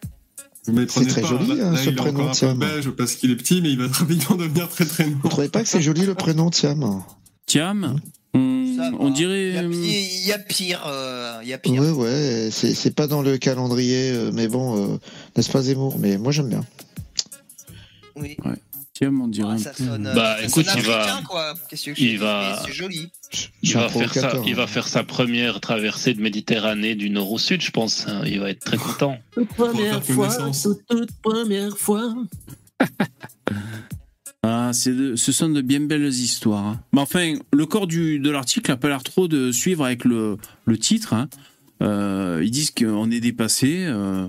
C'est très pas, joli, là, hein, là, ce il est prénom, encore un tiens. peu belge parce qu'il est petit, mais il va rapidement <laughs> devenir très très Vous grand. trouvez pas que c'est joli le prénom, Tiam Tiam on, Ça on dirait. Il y a euh, pire, il y a pire. euh, il y a pire. Ouais, ouais, c'est pas dans le calendrier, euh, mais bon, euh, n'est-ce pas Zemmour? Mais moi j'aime bien. Oui. Tiam, on dirait. un Ça peu- sonne, euh, Bah, ça écoute, il va- quoi. Que il va- C'est joli. Il va, faire sa, il va hein. faire sa première traversée de Méditerranée du nord au sud, je pense. hein. Il va être très content. Toute première fois, toute première fois. <laughs> Ce sont de bien belles histoires. hein. Mais enfin, le corps de l'article n'a pas l'air trop de suivre avec le, le titre. hein. Euh, ils disent qu'on est dépassé. euh,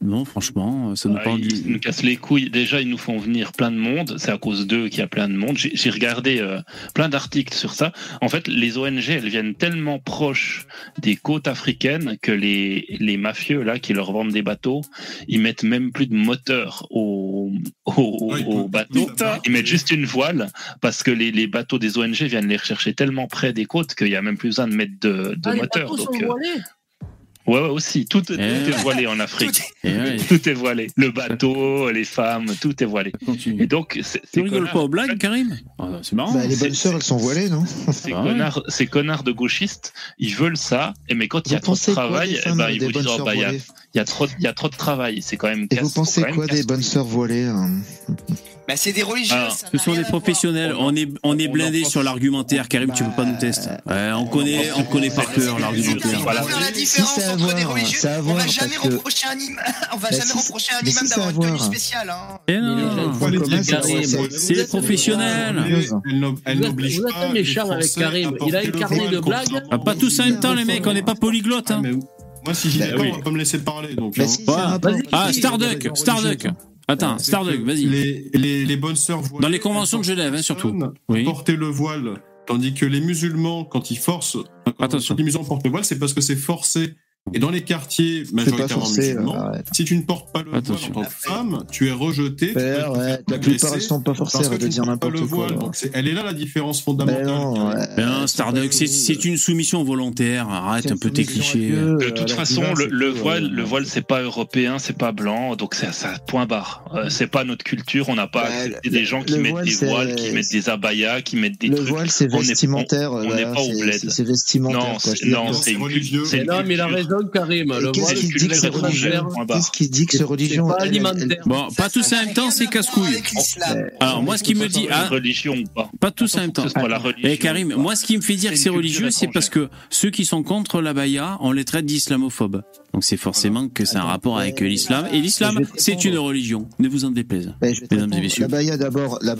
non, franchement, ça nous Ah, parle ils du. nous cassent les couilles. Déjà, ils nous font venir plein de monde. C'est à cause d'eux qu'il y a plein de monde. J'ai regardé euh, plein d'articles sur ça. En fait, les ONG, elles viennent tellement proches des côtes africaines que les, les mafieux, là, qui leur vendent des bateaux, ils mettent même plus de moteur au, au, Ouais, ils au peuvent- bateau. Ils mettent juste une voile parce que les, les bateaux des ONG viennent les rechercher tellement près des côtes qu'il n'y a même plus besoin de mettre de, de Ah, les moteur. sont euh, voilés. Ouais, ouais, aussi. Tout, tout Eh. est voilé en Afrique. Eh Tout est voilé. Le bateau, les femmes, tout est voilé. continue. Et donc, c'est- Tu rigoles pas aux blagues, Karim? Ah, C'est marrant. Bah, les bonnes sœurs, elles sont voilées, non? Ces, Ah ouais. ces connards de gauchistes, ils veulent ça, et mais quand il y a trop de travail, eh ben, ils des vous bonnes disent oh, sœurs bah, il y, a, voilées? il y, a trop, il y a trop de travail. C'est quand même Et casse- vous pensez quoi des bonnes sœurs voilées hein? Bah, c'est des religieux. Alors, ça Ce sont des professionnels. On est, on est on blindé sur l'argumentaire. Karim, tu peux pas nous tester. Ouais, on connaît, on connaît par cœur C'est l'argumentaire. Voilà. faire la Si, différence à entre des voir, religieux. <laughs> On va jamais reprocher un imam. On va Bah, jamais si, reprocher à un imam si, d'avoir une tenue spéciale. Hein. Eh Mais non. des. C'est les professionnels. Elle n'oblige pas les méchant avec Karim. Il a voile de blagues. Ah, pas tous en même temps, les mecs. On n'est pas polyglottes. Ah, Hein. mais moi, si j'y Bah vais pas, oui. on va pas me laisser parler. Donc, hein. si. Ah, Si, Starduck. Starduck. Attends, C'est Starduck, vas-y. Les, les, les bonnes sœurs voilées. Dans les conventions de Genève, hein, surtout. Oui. Porter le voile. Tandis que les musulmans, quand ils forcent, quand Attention. les musulmans portent le voile, c'est parce que c'est forcé. Et dans les quartiers majoritairement forcé, musulmans, euh, si tu ne portes pas le voile en tant que femme, tu es rejeté. Père, ouais, la plupart, elles sont pas arrête de dire ne le n'importe quoi, voile. là. Donc c'est- elle est là la différence Ben fondamentale. non, ouais. Ben, c'est- une soumission volontaire. Arrête un peu tes clichés. Dieu, De toute façon, le, le voile, euh, le voile, c'est pas européen, c'est pas blanc, donc c'est ça, point barre. Euh, c'est pas notre culture. On n'a pas accepté le- des gens qui le mettent voile, des voiles, qui mettent des abayas, qui mettent des Le trucs. voile, c'est On est- vestimentaire. on- n'est pas au c'est- bled. c'est- vestimentaire. Non, c'est religieux. Non, mais il a Karim. Et Le qu'est-ce qui dit que c'est religieux. Qu'est-ce qui dit que c'est religion pas Elle, elle- elle- alimentaire. Bon, pas tous en même temps, c'est casse-couille. Alors, moi, ce qui me dit. ah, religion ou pas. pas tous en même temps. Religion. Eh Karim, moi ce qui me fait dire C'est que c'est religieux, c'est parce que ceux qui sont contre la baya, on les traite d'islamophobes. Donc c'est forcément que c'est un rapport avec l'islam. Et l'islam, c'est une religion. Ne vous en déplaise. Mesdames et messieurs. La baya d'abord, la,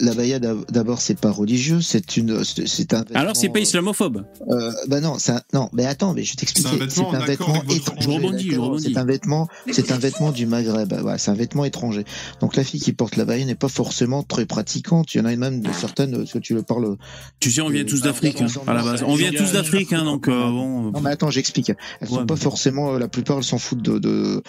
la d'abord, c'est pas religieux, c'est une, c'est un. Alors c'est pas islamophobe. Euh, bah non, ça, non, mais attends, mais je vais C'est un vêtement étranger. Je rebondis, je d'accord rebondis. C'est un vêtement, c'est un vêtement du Maghreb. Voilà, c'est un vêtement étranger. Donc la fille qui porte la baya n'est pas forcément très pratiquante. Il y en a même de certaines, parce que tu le parles. Tu sais, on vient tous d'Afrique hein, à la base. On vient tous d'Afrique, hein, donc euh, bon. Non, mais attends, j'explique. Elles Ouais, sont pas mais- forcément, euh, la plupart, elles s'en foutent de, de,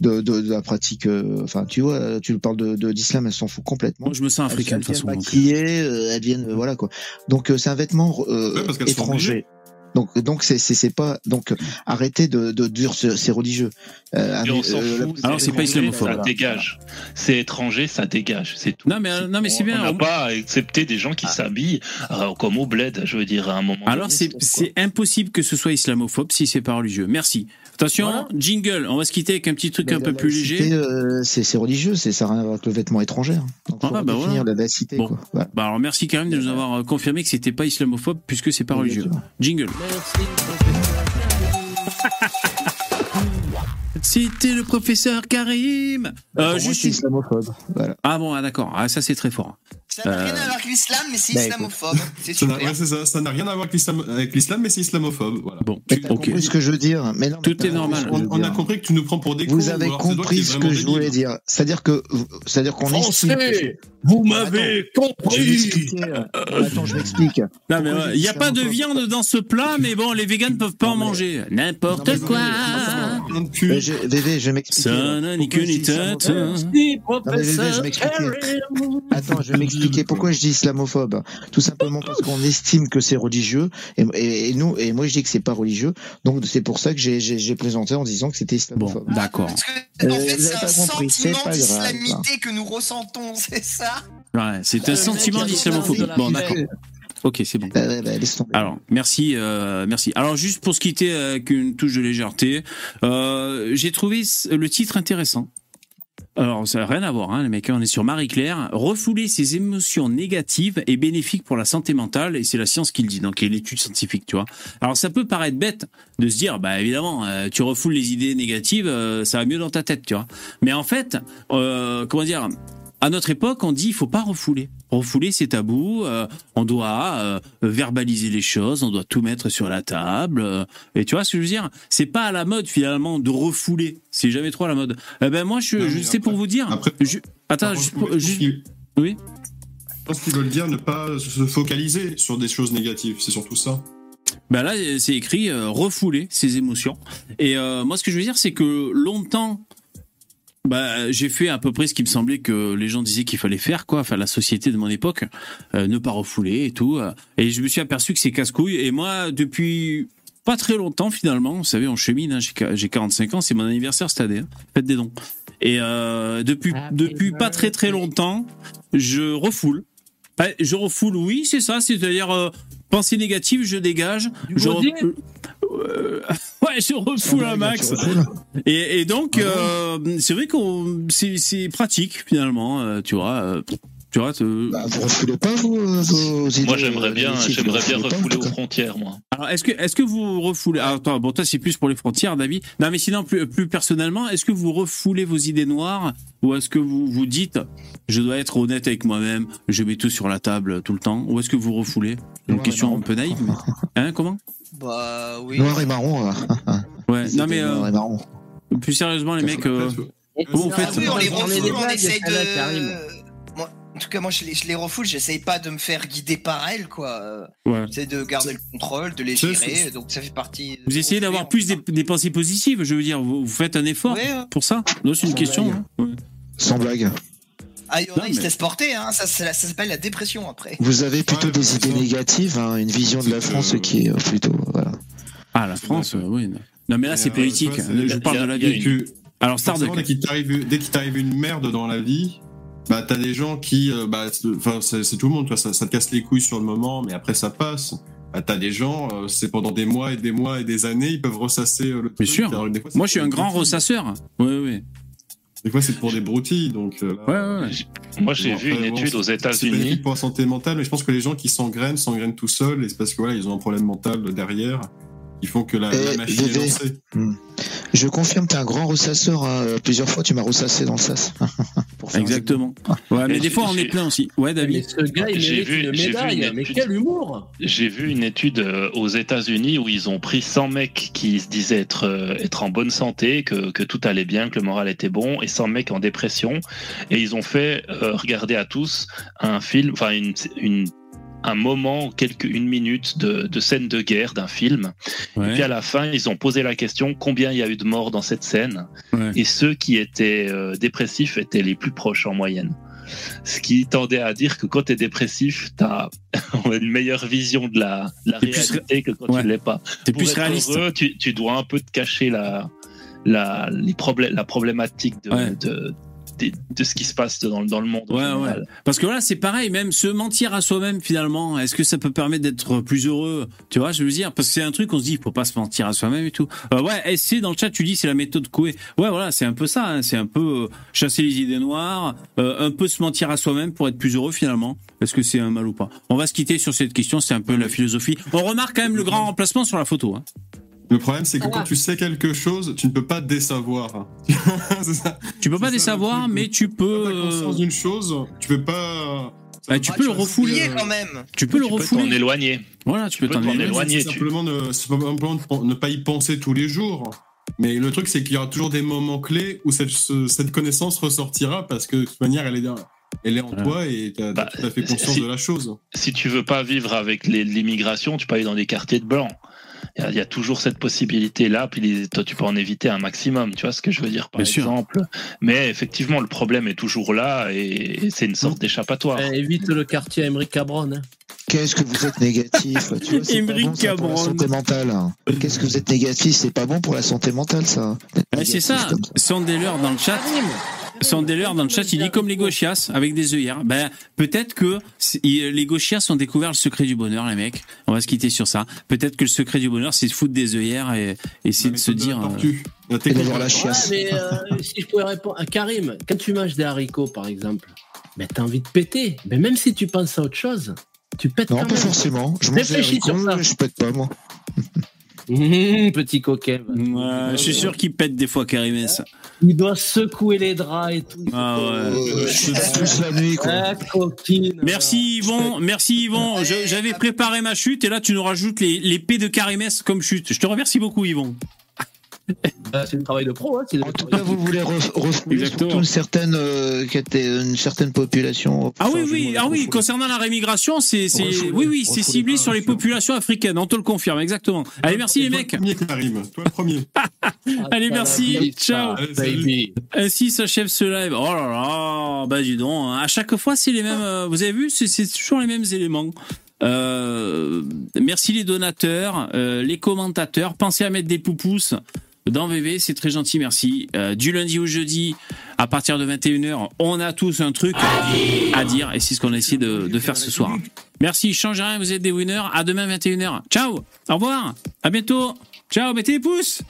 de, de, de la pratique. euh, Enfin, tu vois, euh, tu parles de, d'islam, elles s'en foutent complètement. Moi, je me sens africain de toute façon. maquillées, euh, elles viennent, euh, voilà quoi. Donc euh, c'est un vêtement euh, Ouais, parce qu'elles sont étranger. Donc donc c'est c'est c'est pas donc arrêtez de de dire c'est c'est religieux. Euh, on s'en euh, fout. Alors, c'est pas islamophobe. Ça dégage. C'est étranger, ça dégage. C'est tout. Non mais euh, non mais c'est On- bien. On n'a On- pas accepté des gens qui s'habillent euh, comme au bled, je veux dire, à un moment. Alors donné, c'est c'est impossible que ce soit islamophobe si c'est pas religieux. Merci. Attention, Voilà. jingle. On va se quitter avec un petit truc la- un peu la plus léger. euh, c'est c'est religieux, c'est ça rien à voir avec le vêtement étranger. Donc Ah, bah définir voilà. la laïcité Bon. quoi. Voilà. Bah alors merci Karim de nous avoir euh, confirmé que c'était pas islamophobe puisque c'est pas religieux. sûr. Jingle. <laughs> C'était le professeur Karim. Euh, c'est une- islamophobe. Voilà. Ah bon, ah, d'accord. Ah, ça c'est très fort. Ça n'a rien Euh, à voir avec l'islam, mais c'est islamophobe. C'est Ça n'a ouais, rien à voir avec l'islam, mais c'est islamophobe. Voilà. Bon, Mais t'as ok. compris ce que je veux dire. Mais non, mais Tout est normal. je On, a compris que tu nous prends pour des cons. Vous avez compris ce que je voulais dire. C'est-à-dire que, c'est-à-dire qu'on Français, vous m'avez Je compris. euh, Attends, je m'explique. Il n'y a dit pas de viande dans ce plat, mais bon, les véganes peuvent pas en manger. N'importe quoi. Plein de cul. Mais je, VV, je vais m'expliquer. Ça n'a ni queue Pourquoi je ni dis tête. Attends, je vais m'expliquer pourquoi je dis islamophobe. Tout simplement parce qu'on estime que c'est religieux et, et, et nous et moi je dis que c'est pas religieux. Donc c'est pour ça que j'ai présenté en disant que c'était Bon, islamophobe. d'accord. Parce que, en Euh, fait, c'est un sentiment d'islamité que nous ressentons, c'est ça? Ouais, c'est un Euh, sentiment d'islamophobie. Bon, d'accord. Ok, c'est bon. Bah, ouais, bah. Alors, merci, euh, merci. Alors, juste pour se quitter avec une touche de légèreté, euh, j'ai trouvé le titre intéressant. Alors, ça n'a rien à voir, hein, les mecs. On est sur Marie-Claire. Refouler ses émotions négatives est bénéfique pour la santé mentale, et c'est la science qui le dit, donc il y a l'étude scientifique, tu vois. Alors, ça peut paraître bête de se dire, bah évidemment, euh, tu refoules les idées négatives, euh, ça va mieux dans ta tête, tu vois. Mais en fait, euh, comment dire à notre époque, on dit il faut pas refouler. Refouler, c'est tabou. euh, on doit euh, verbaliser les choses, on doit tout mettre sur la table. euh, et tu vois ce que je veux dire? C'est pas à la mode finalement de refouler. C'est jamais trop à la mode. Eh ben moi, je, je sais pour vous dire. après- je- attends, juste pour- juste- oui. Je pense qu'ils veulent dire ne pas se focaliser sur des choses négatives. C'est surtout ça. Ben là, c'est écrit euh, refouler ses émotions. Et euh, moi, ce que je veux dire, c'est que longtemps, bah, j'ai fait à peu près ce qui me semblait que les gens disaient qu'il fallait faire, quoi. Enfin, la société de mon époque, euh, ne pas refouler et tout. euh. Et je me suis aperçu que c'est casse-couille. Et moi, depuis pas très longtemps, finalement, vous savez, on chemine. hein, j'ai qua- j'ai 45 ans, c'est mon anniversaire cette année. hein. Faites des dons. Et euh, depuis depuis pas très très longtemps, je refoule. Ouais, Je refoule, oui, c'est ça. C'est-à-dire euh, pensée négative, je dégage. Je refoule- Euh, <laughs> ouais, je refoule un max. Et, et donc, euh, c'est vrai qu'on c'est pratique finalement. euh, tu vois, euh, tu vois. te- Bah, vous refoulez pas vos, vos idées, Moi, j'aimerais euh, bien, j'aimerais bien refouler aux frontières, moi. Alors, est-ce que est-ce que vous refoulez ah, Attends, bon, toi c'est plus pour les frontières, David. Non, mais sinon plus plus personnellement, est-ce que vous refoulez vos idées noires ou est-ce que vous vous dites, je dois être honnête avec moi-même, je mets tout sur la table tout le temps, ou est-ce que vous refoulez? Une question un peu naïve, mais hein Comment? Bah oui. Noir et marron. là. <laughs> Ouais. Non, mais Noir euh, et marron. plus sérieusement, les mecs. euh, Et Comment vous c'est faites Ah oui, on les refoule, on essaye de. Moi, tout cas, moi, je les, je les refoule, j'essaye pas de me faire guider par elles, quoi. Ouais. J'essaie de garder le contrôle, de les gérer, donc ça fait partie. Vous essayez d'avoir plus des, des pensées positives, je veux dire. Vous, vous faites un effort pour ça Non, c'est une question. hein. Ouais. Sans blague. Ah, il y en a, Non, ils se mais- laissent porter, hein. Ça, la- ça s'appelle la dépression après. Vous avez plutôt des idées négatives, hein, une vision de la France qui est euh, plutôt. Voilà. Ah, la France, euh, oui. Non, mais là, c'est Euh, politique. Je parle de la vie. Alors, forcément, Starduck. Dès qu'il t'arrive, dès qu'il t'arrive une merde dans la vie, bah t'as des gens qui, euh, bah, c'est- enfin c'est c'est tout le monde, toi, ça, ça te casse les couilles sur le moment, mais après ça passe. Bah, t'as des gens, euh, c'est pendant des mois et des mois et des années, ils peuvent ressasser euh, le truc. Bien sûr. Fois, Moi, je suis un grand ressasseur. Oui, oui. Des fois, c'est pour des broutilles, donc. euh, Ouais, ouais. Moi, j'ai Bon, vu après, une bon, étude aux c'est- C'est États-Unis. bénéfique pour la santé mentale, mais je pense que les gens qui s'engrainent s'engrainent tout seuls, et c'est parce que voilà, ils ont un problème mental derrière, qui font que la, la Eh, machine est Dédé. lancée. Hmm. Je confirme, t'es un grand ressasseur. hein. Plusieurs fois, tu m'as ressassé dans le sas. <laughs> Pour faire un Exactement. Ouais, mais des fois, on est plein aussi. Ouais, Mais David. ce gars, il J'ai mérite vu- une médaille. une Mais étude. quel humour J'ai vu une étude euh, aux États-Unis où ils ont pris 100 mecs qui se disaient être, euh, être en bonne santé, que, que tout allait bien, que le moral était bon, et 100 mecs en dépression. Et ils ont fait euh, regarder à tous un film, enfin une, une- un moment, quelques, une minute de, de scène de guerre d'un film. Ouais. Et puis à la fin, ils ont posé la question combien il y a eu de morts dans cette scène? Ouais. Et ceux qui étaient euh, dépressifs étaient les plus proches en moyenne. Ce qui tendait à dire que quand tu es dépressif, tu as <laughs> une meilleure vision de la, de la plus réalité que quand ouais. tu ne l'es pas. Pour plus être réaliste. heureux, tu, tu dois un peu te cacher la, la, les problèmes, la problématique de, de, de ce qui se passe dans, dans le monde. Ouais, ouais. Parce que voilà, c'est pareil, même se mentir à soi-même, finalement, est-ce que ça peut permettre d'être plus heureux? Tu vois, je veux dire, parce que c'est un truc, on se dit, il faut pas se mentir à soi-même et tout. Euh, ouais, SC dans le chat, tu dis, c'est la méthode Coué. Ouais, voilà, c'est un peu ça, hein, c'est un peu euh, chasser les idées noires, euh, un peu se mentir à soi-même pour être plus heureux, finalement. Est-ce que c'est un mal ou pas? On va se quitter sur cette question, c'est un peu la philosophie. On remarque quand même le grand remplacement sur la photo. Hein. Le problème, c'est que quand tu sais quelque chose, tu ne peux pas désavoir. <laughs> Ça. Tu peux pas le désavoir, mais tu peux... Quand t'as conscience euh, d'une chose, tu peux pas. bah, tu peux le refouler. Oubliez quand même. Tu peux le Tu peux t'en refouler. éloigner. Voilà, tu peux peux t'en t'en éloigner. éloigner. C'est tu- simplement, ne, simplement ne- ne pas y penser tous les jours. Mais le truc, c'est qu'il y aura toujours des moments clés où cette, ce- cette connaissance ressortira parce que de toute manière, elle est, dans- elle est en Voilà. toi et tu as Bah, tout à fait conscience si- de la chose. si tu veux pas vivre avec l'immigration, tu peux aller dans des quartiers de blancs. Il y a- il y, a toujours cette possibilité-là, puis toi, tu peux en éviter un maximum, tu vois ce que je veux dire, par Bien sûr. exemple. Mais effectivement, le problème est toujours là et, et c'est une sorte d'échappatoire. Eh, Évite le quartier Emery Cabron. Hein. Qu'est-ce que vous êtes négatif c'est pas Émeric bon, ça, pour la santé mentale. hein. Qu'est-ce que vous êtes négatif C'est pas bon pour la santé mentale, ça. d'être Ouais, c'est ça. Sandeller dans le chat. Sandeller dans le chat, il dit comme les gauchias avec des œillères. Ben peut-être que les gauchias ont découvert le secret du bonheur, les mecs. On va se quitter sur ça. Peut-être que le secret du bonheur, c'est de foutre des œillères et essayer de se dire. euh. La la de- chiasse. Ouais, mais euh, si je pouvais répondre à Karim, quand tu manges des haricots par exemple, ben, t'as envie de péter. Mais même si tu penses à autre chose, tu pètes Non, quand pas même. forcément. Je mange des Réfléchis sur haricots, ça. je pète pas, moi. Mmh, petit ouais, je suis sûr qu'il pète des fois, Karimès. Il doit secouer les draps et tout. Ah ouais. Je la nuit, quoi. Ah, coquine. Merci Yvon, merci Yvon. J'avais préparé ma chute et là tu nous rajoutes les, les P de Karimès comme chute. Je te remercie beaucoup Yvon. Ah, c'est le travail de pro. Hein, En tout cas, vous voulez ref- refouler surtout une certaine, euh, une certaine population. Ah oui, oui, ah oui, concernant la rémigration, c'est, c'est, Refouler, oui, oui, c'est ciblé sur les populations africaines, on te le confirme, exactement. Allez, merci les Toi mecs. le premier, Karim. Toi le premier. <laughs> Allez, merci. Ciao. Ainsi s'achève ce live. Oh là là, bah dis donc, hein. à chaque fois c'est les mêmes. euh, Vous avez vu, c'est, c'est toujours les mêmes éléments. Euh, merci les donateurs, euh, les commentateurs. Pensez à mettre des poupous dans VV, c'est très gentil, merci. Euh, du lundi au jeudi, à partir de 21h, on a tous un truc à dire et c'est ce qu'on a essayé de, de faire ce soir. Merci, change rien, vous êtes des winners. À demain 21h. Ciao, au revoir, à bientôt. Ciao, mettez les pouces.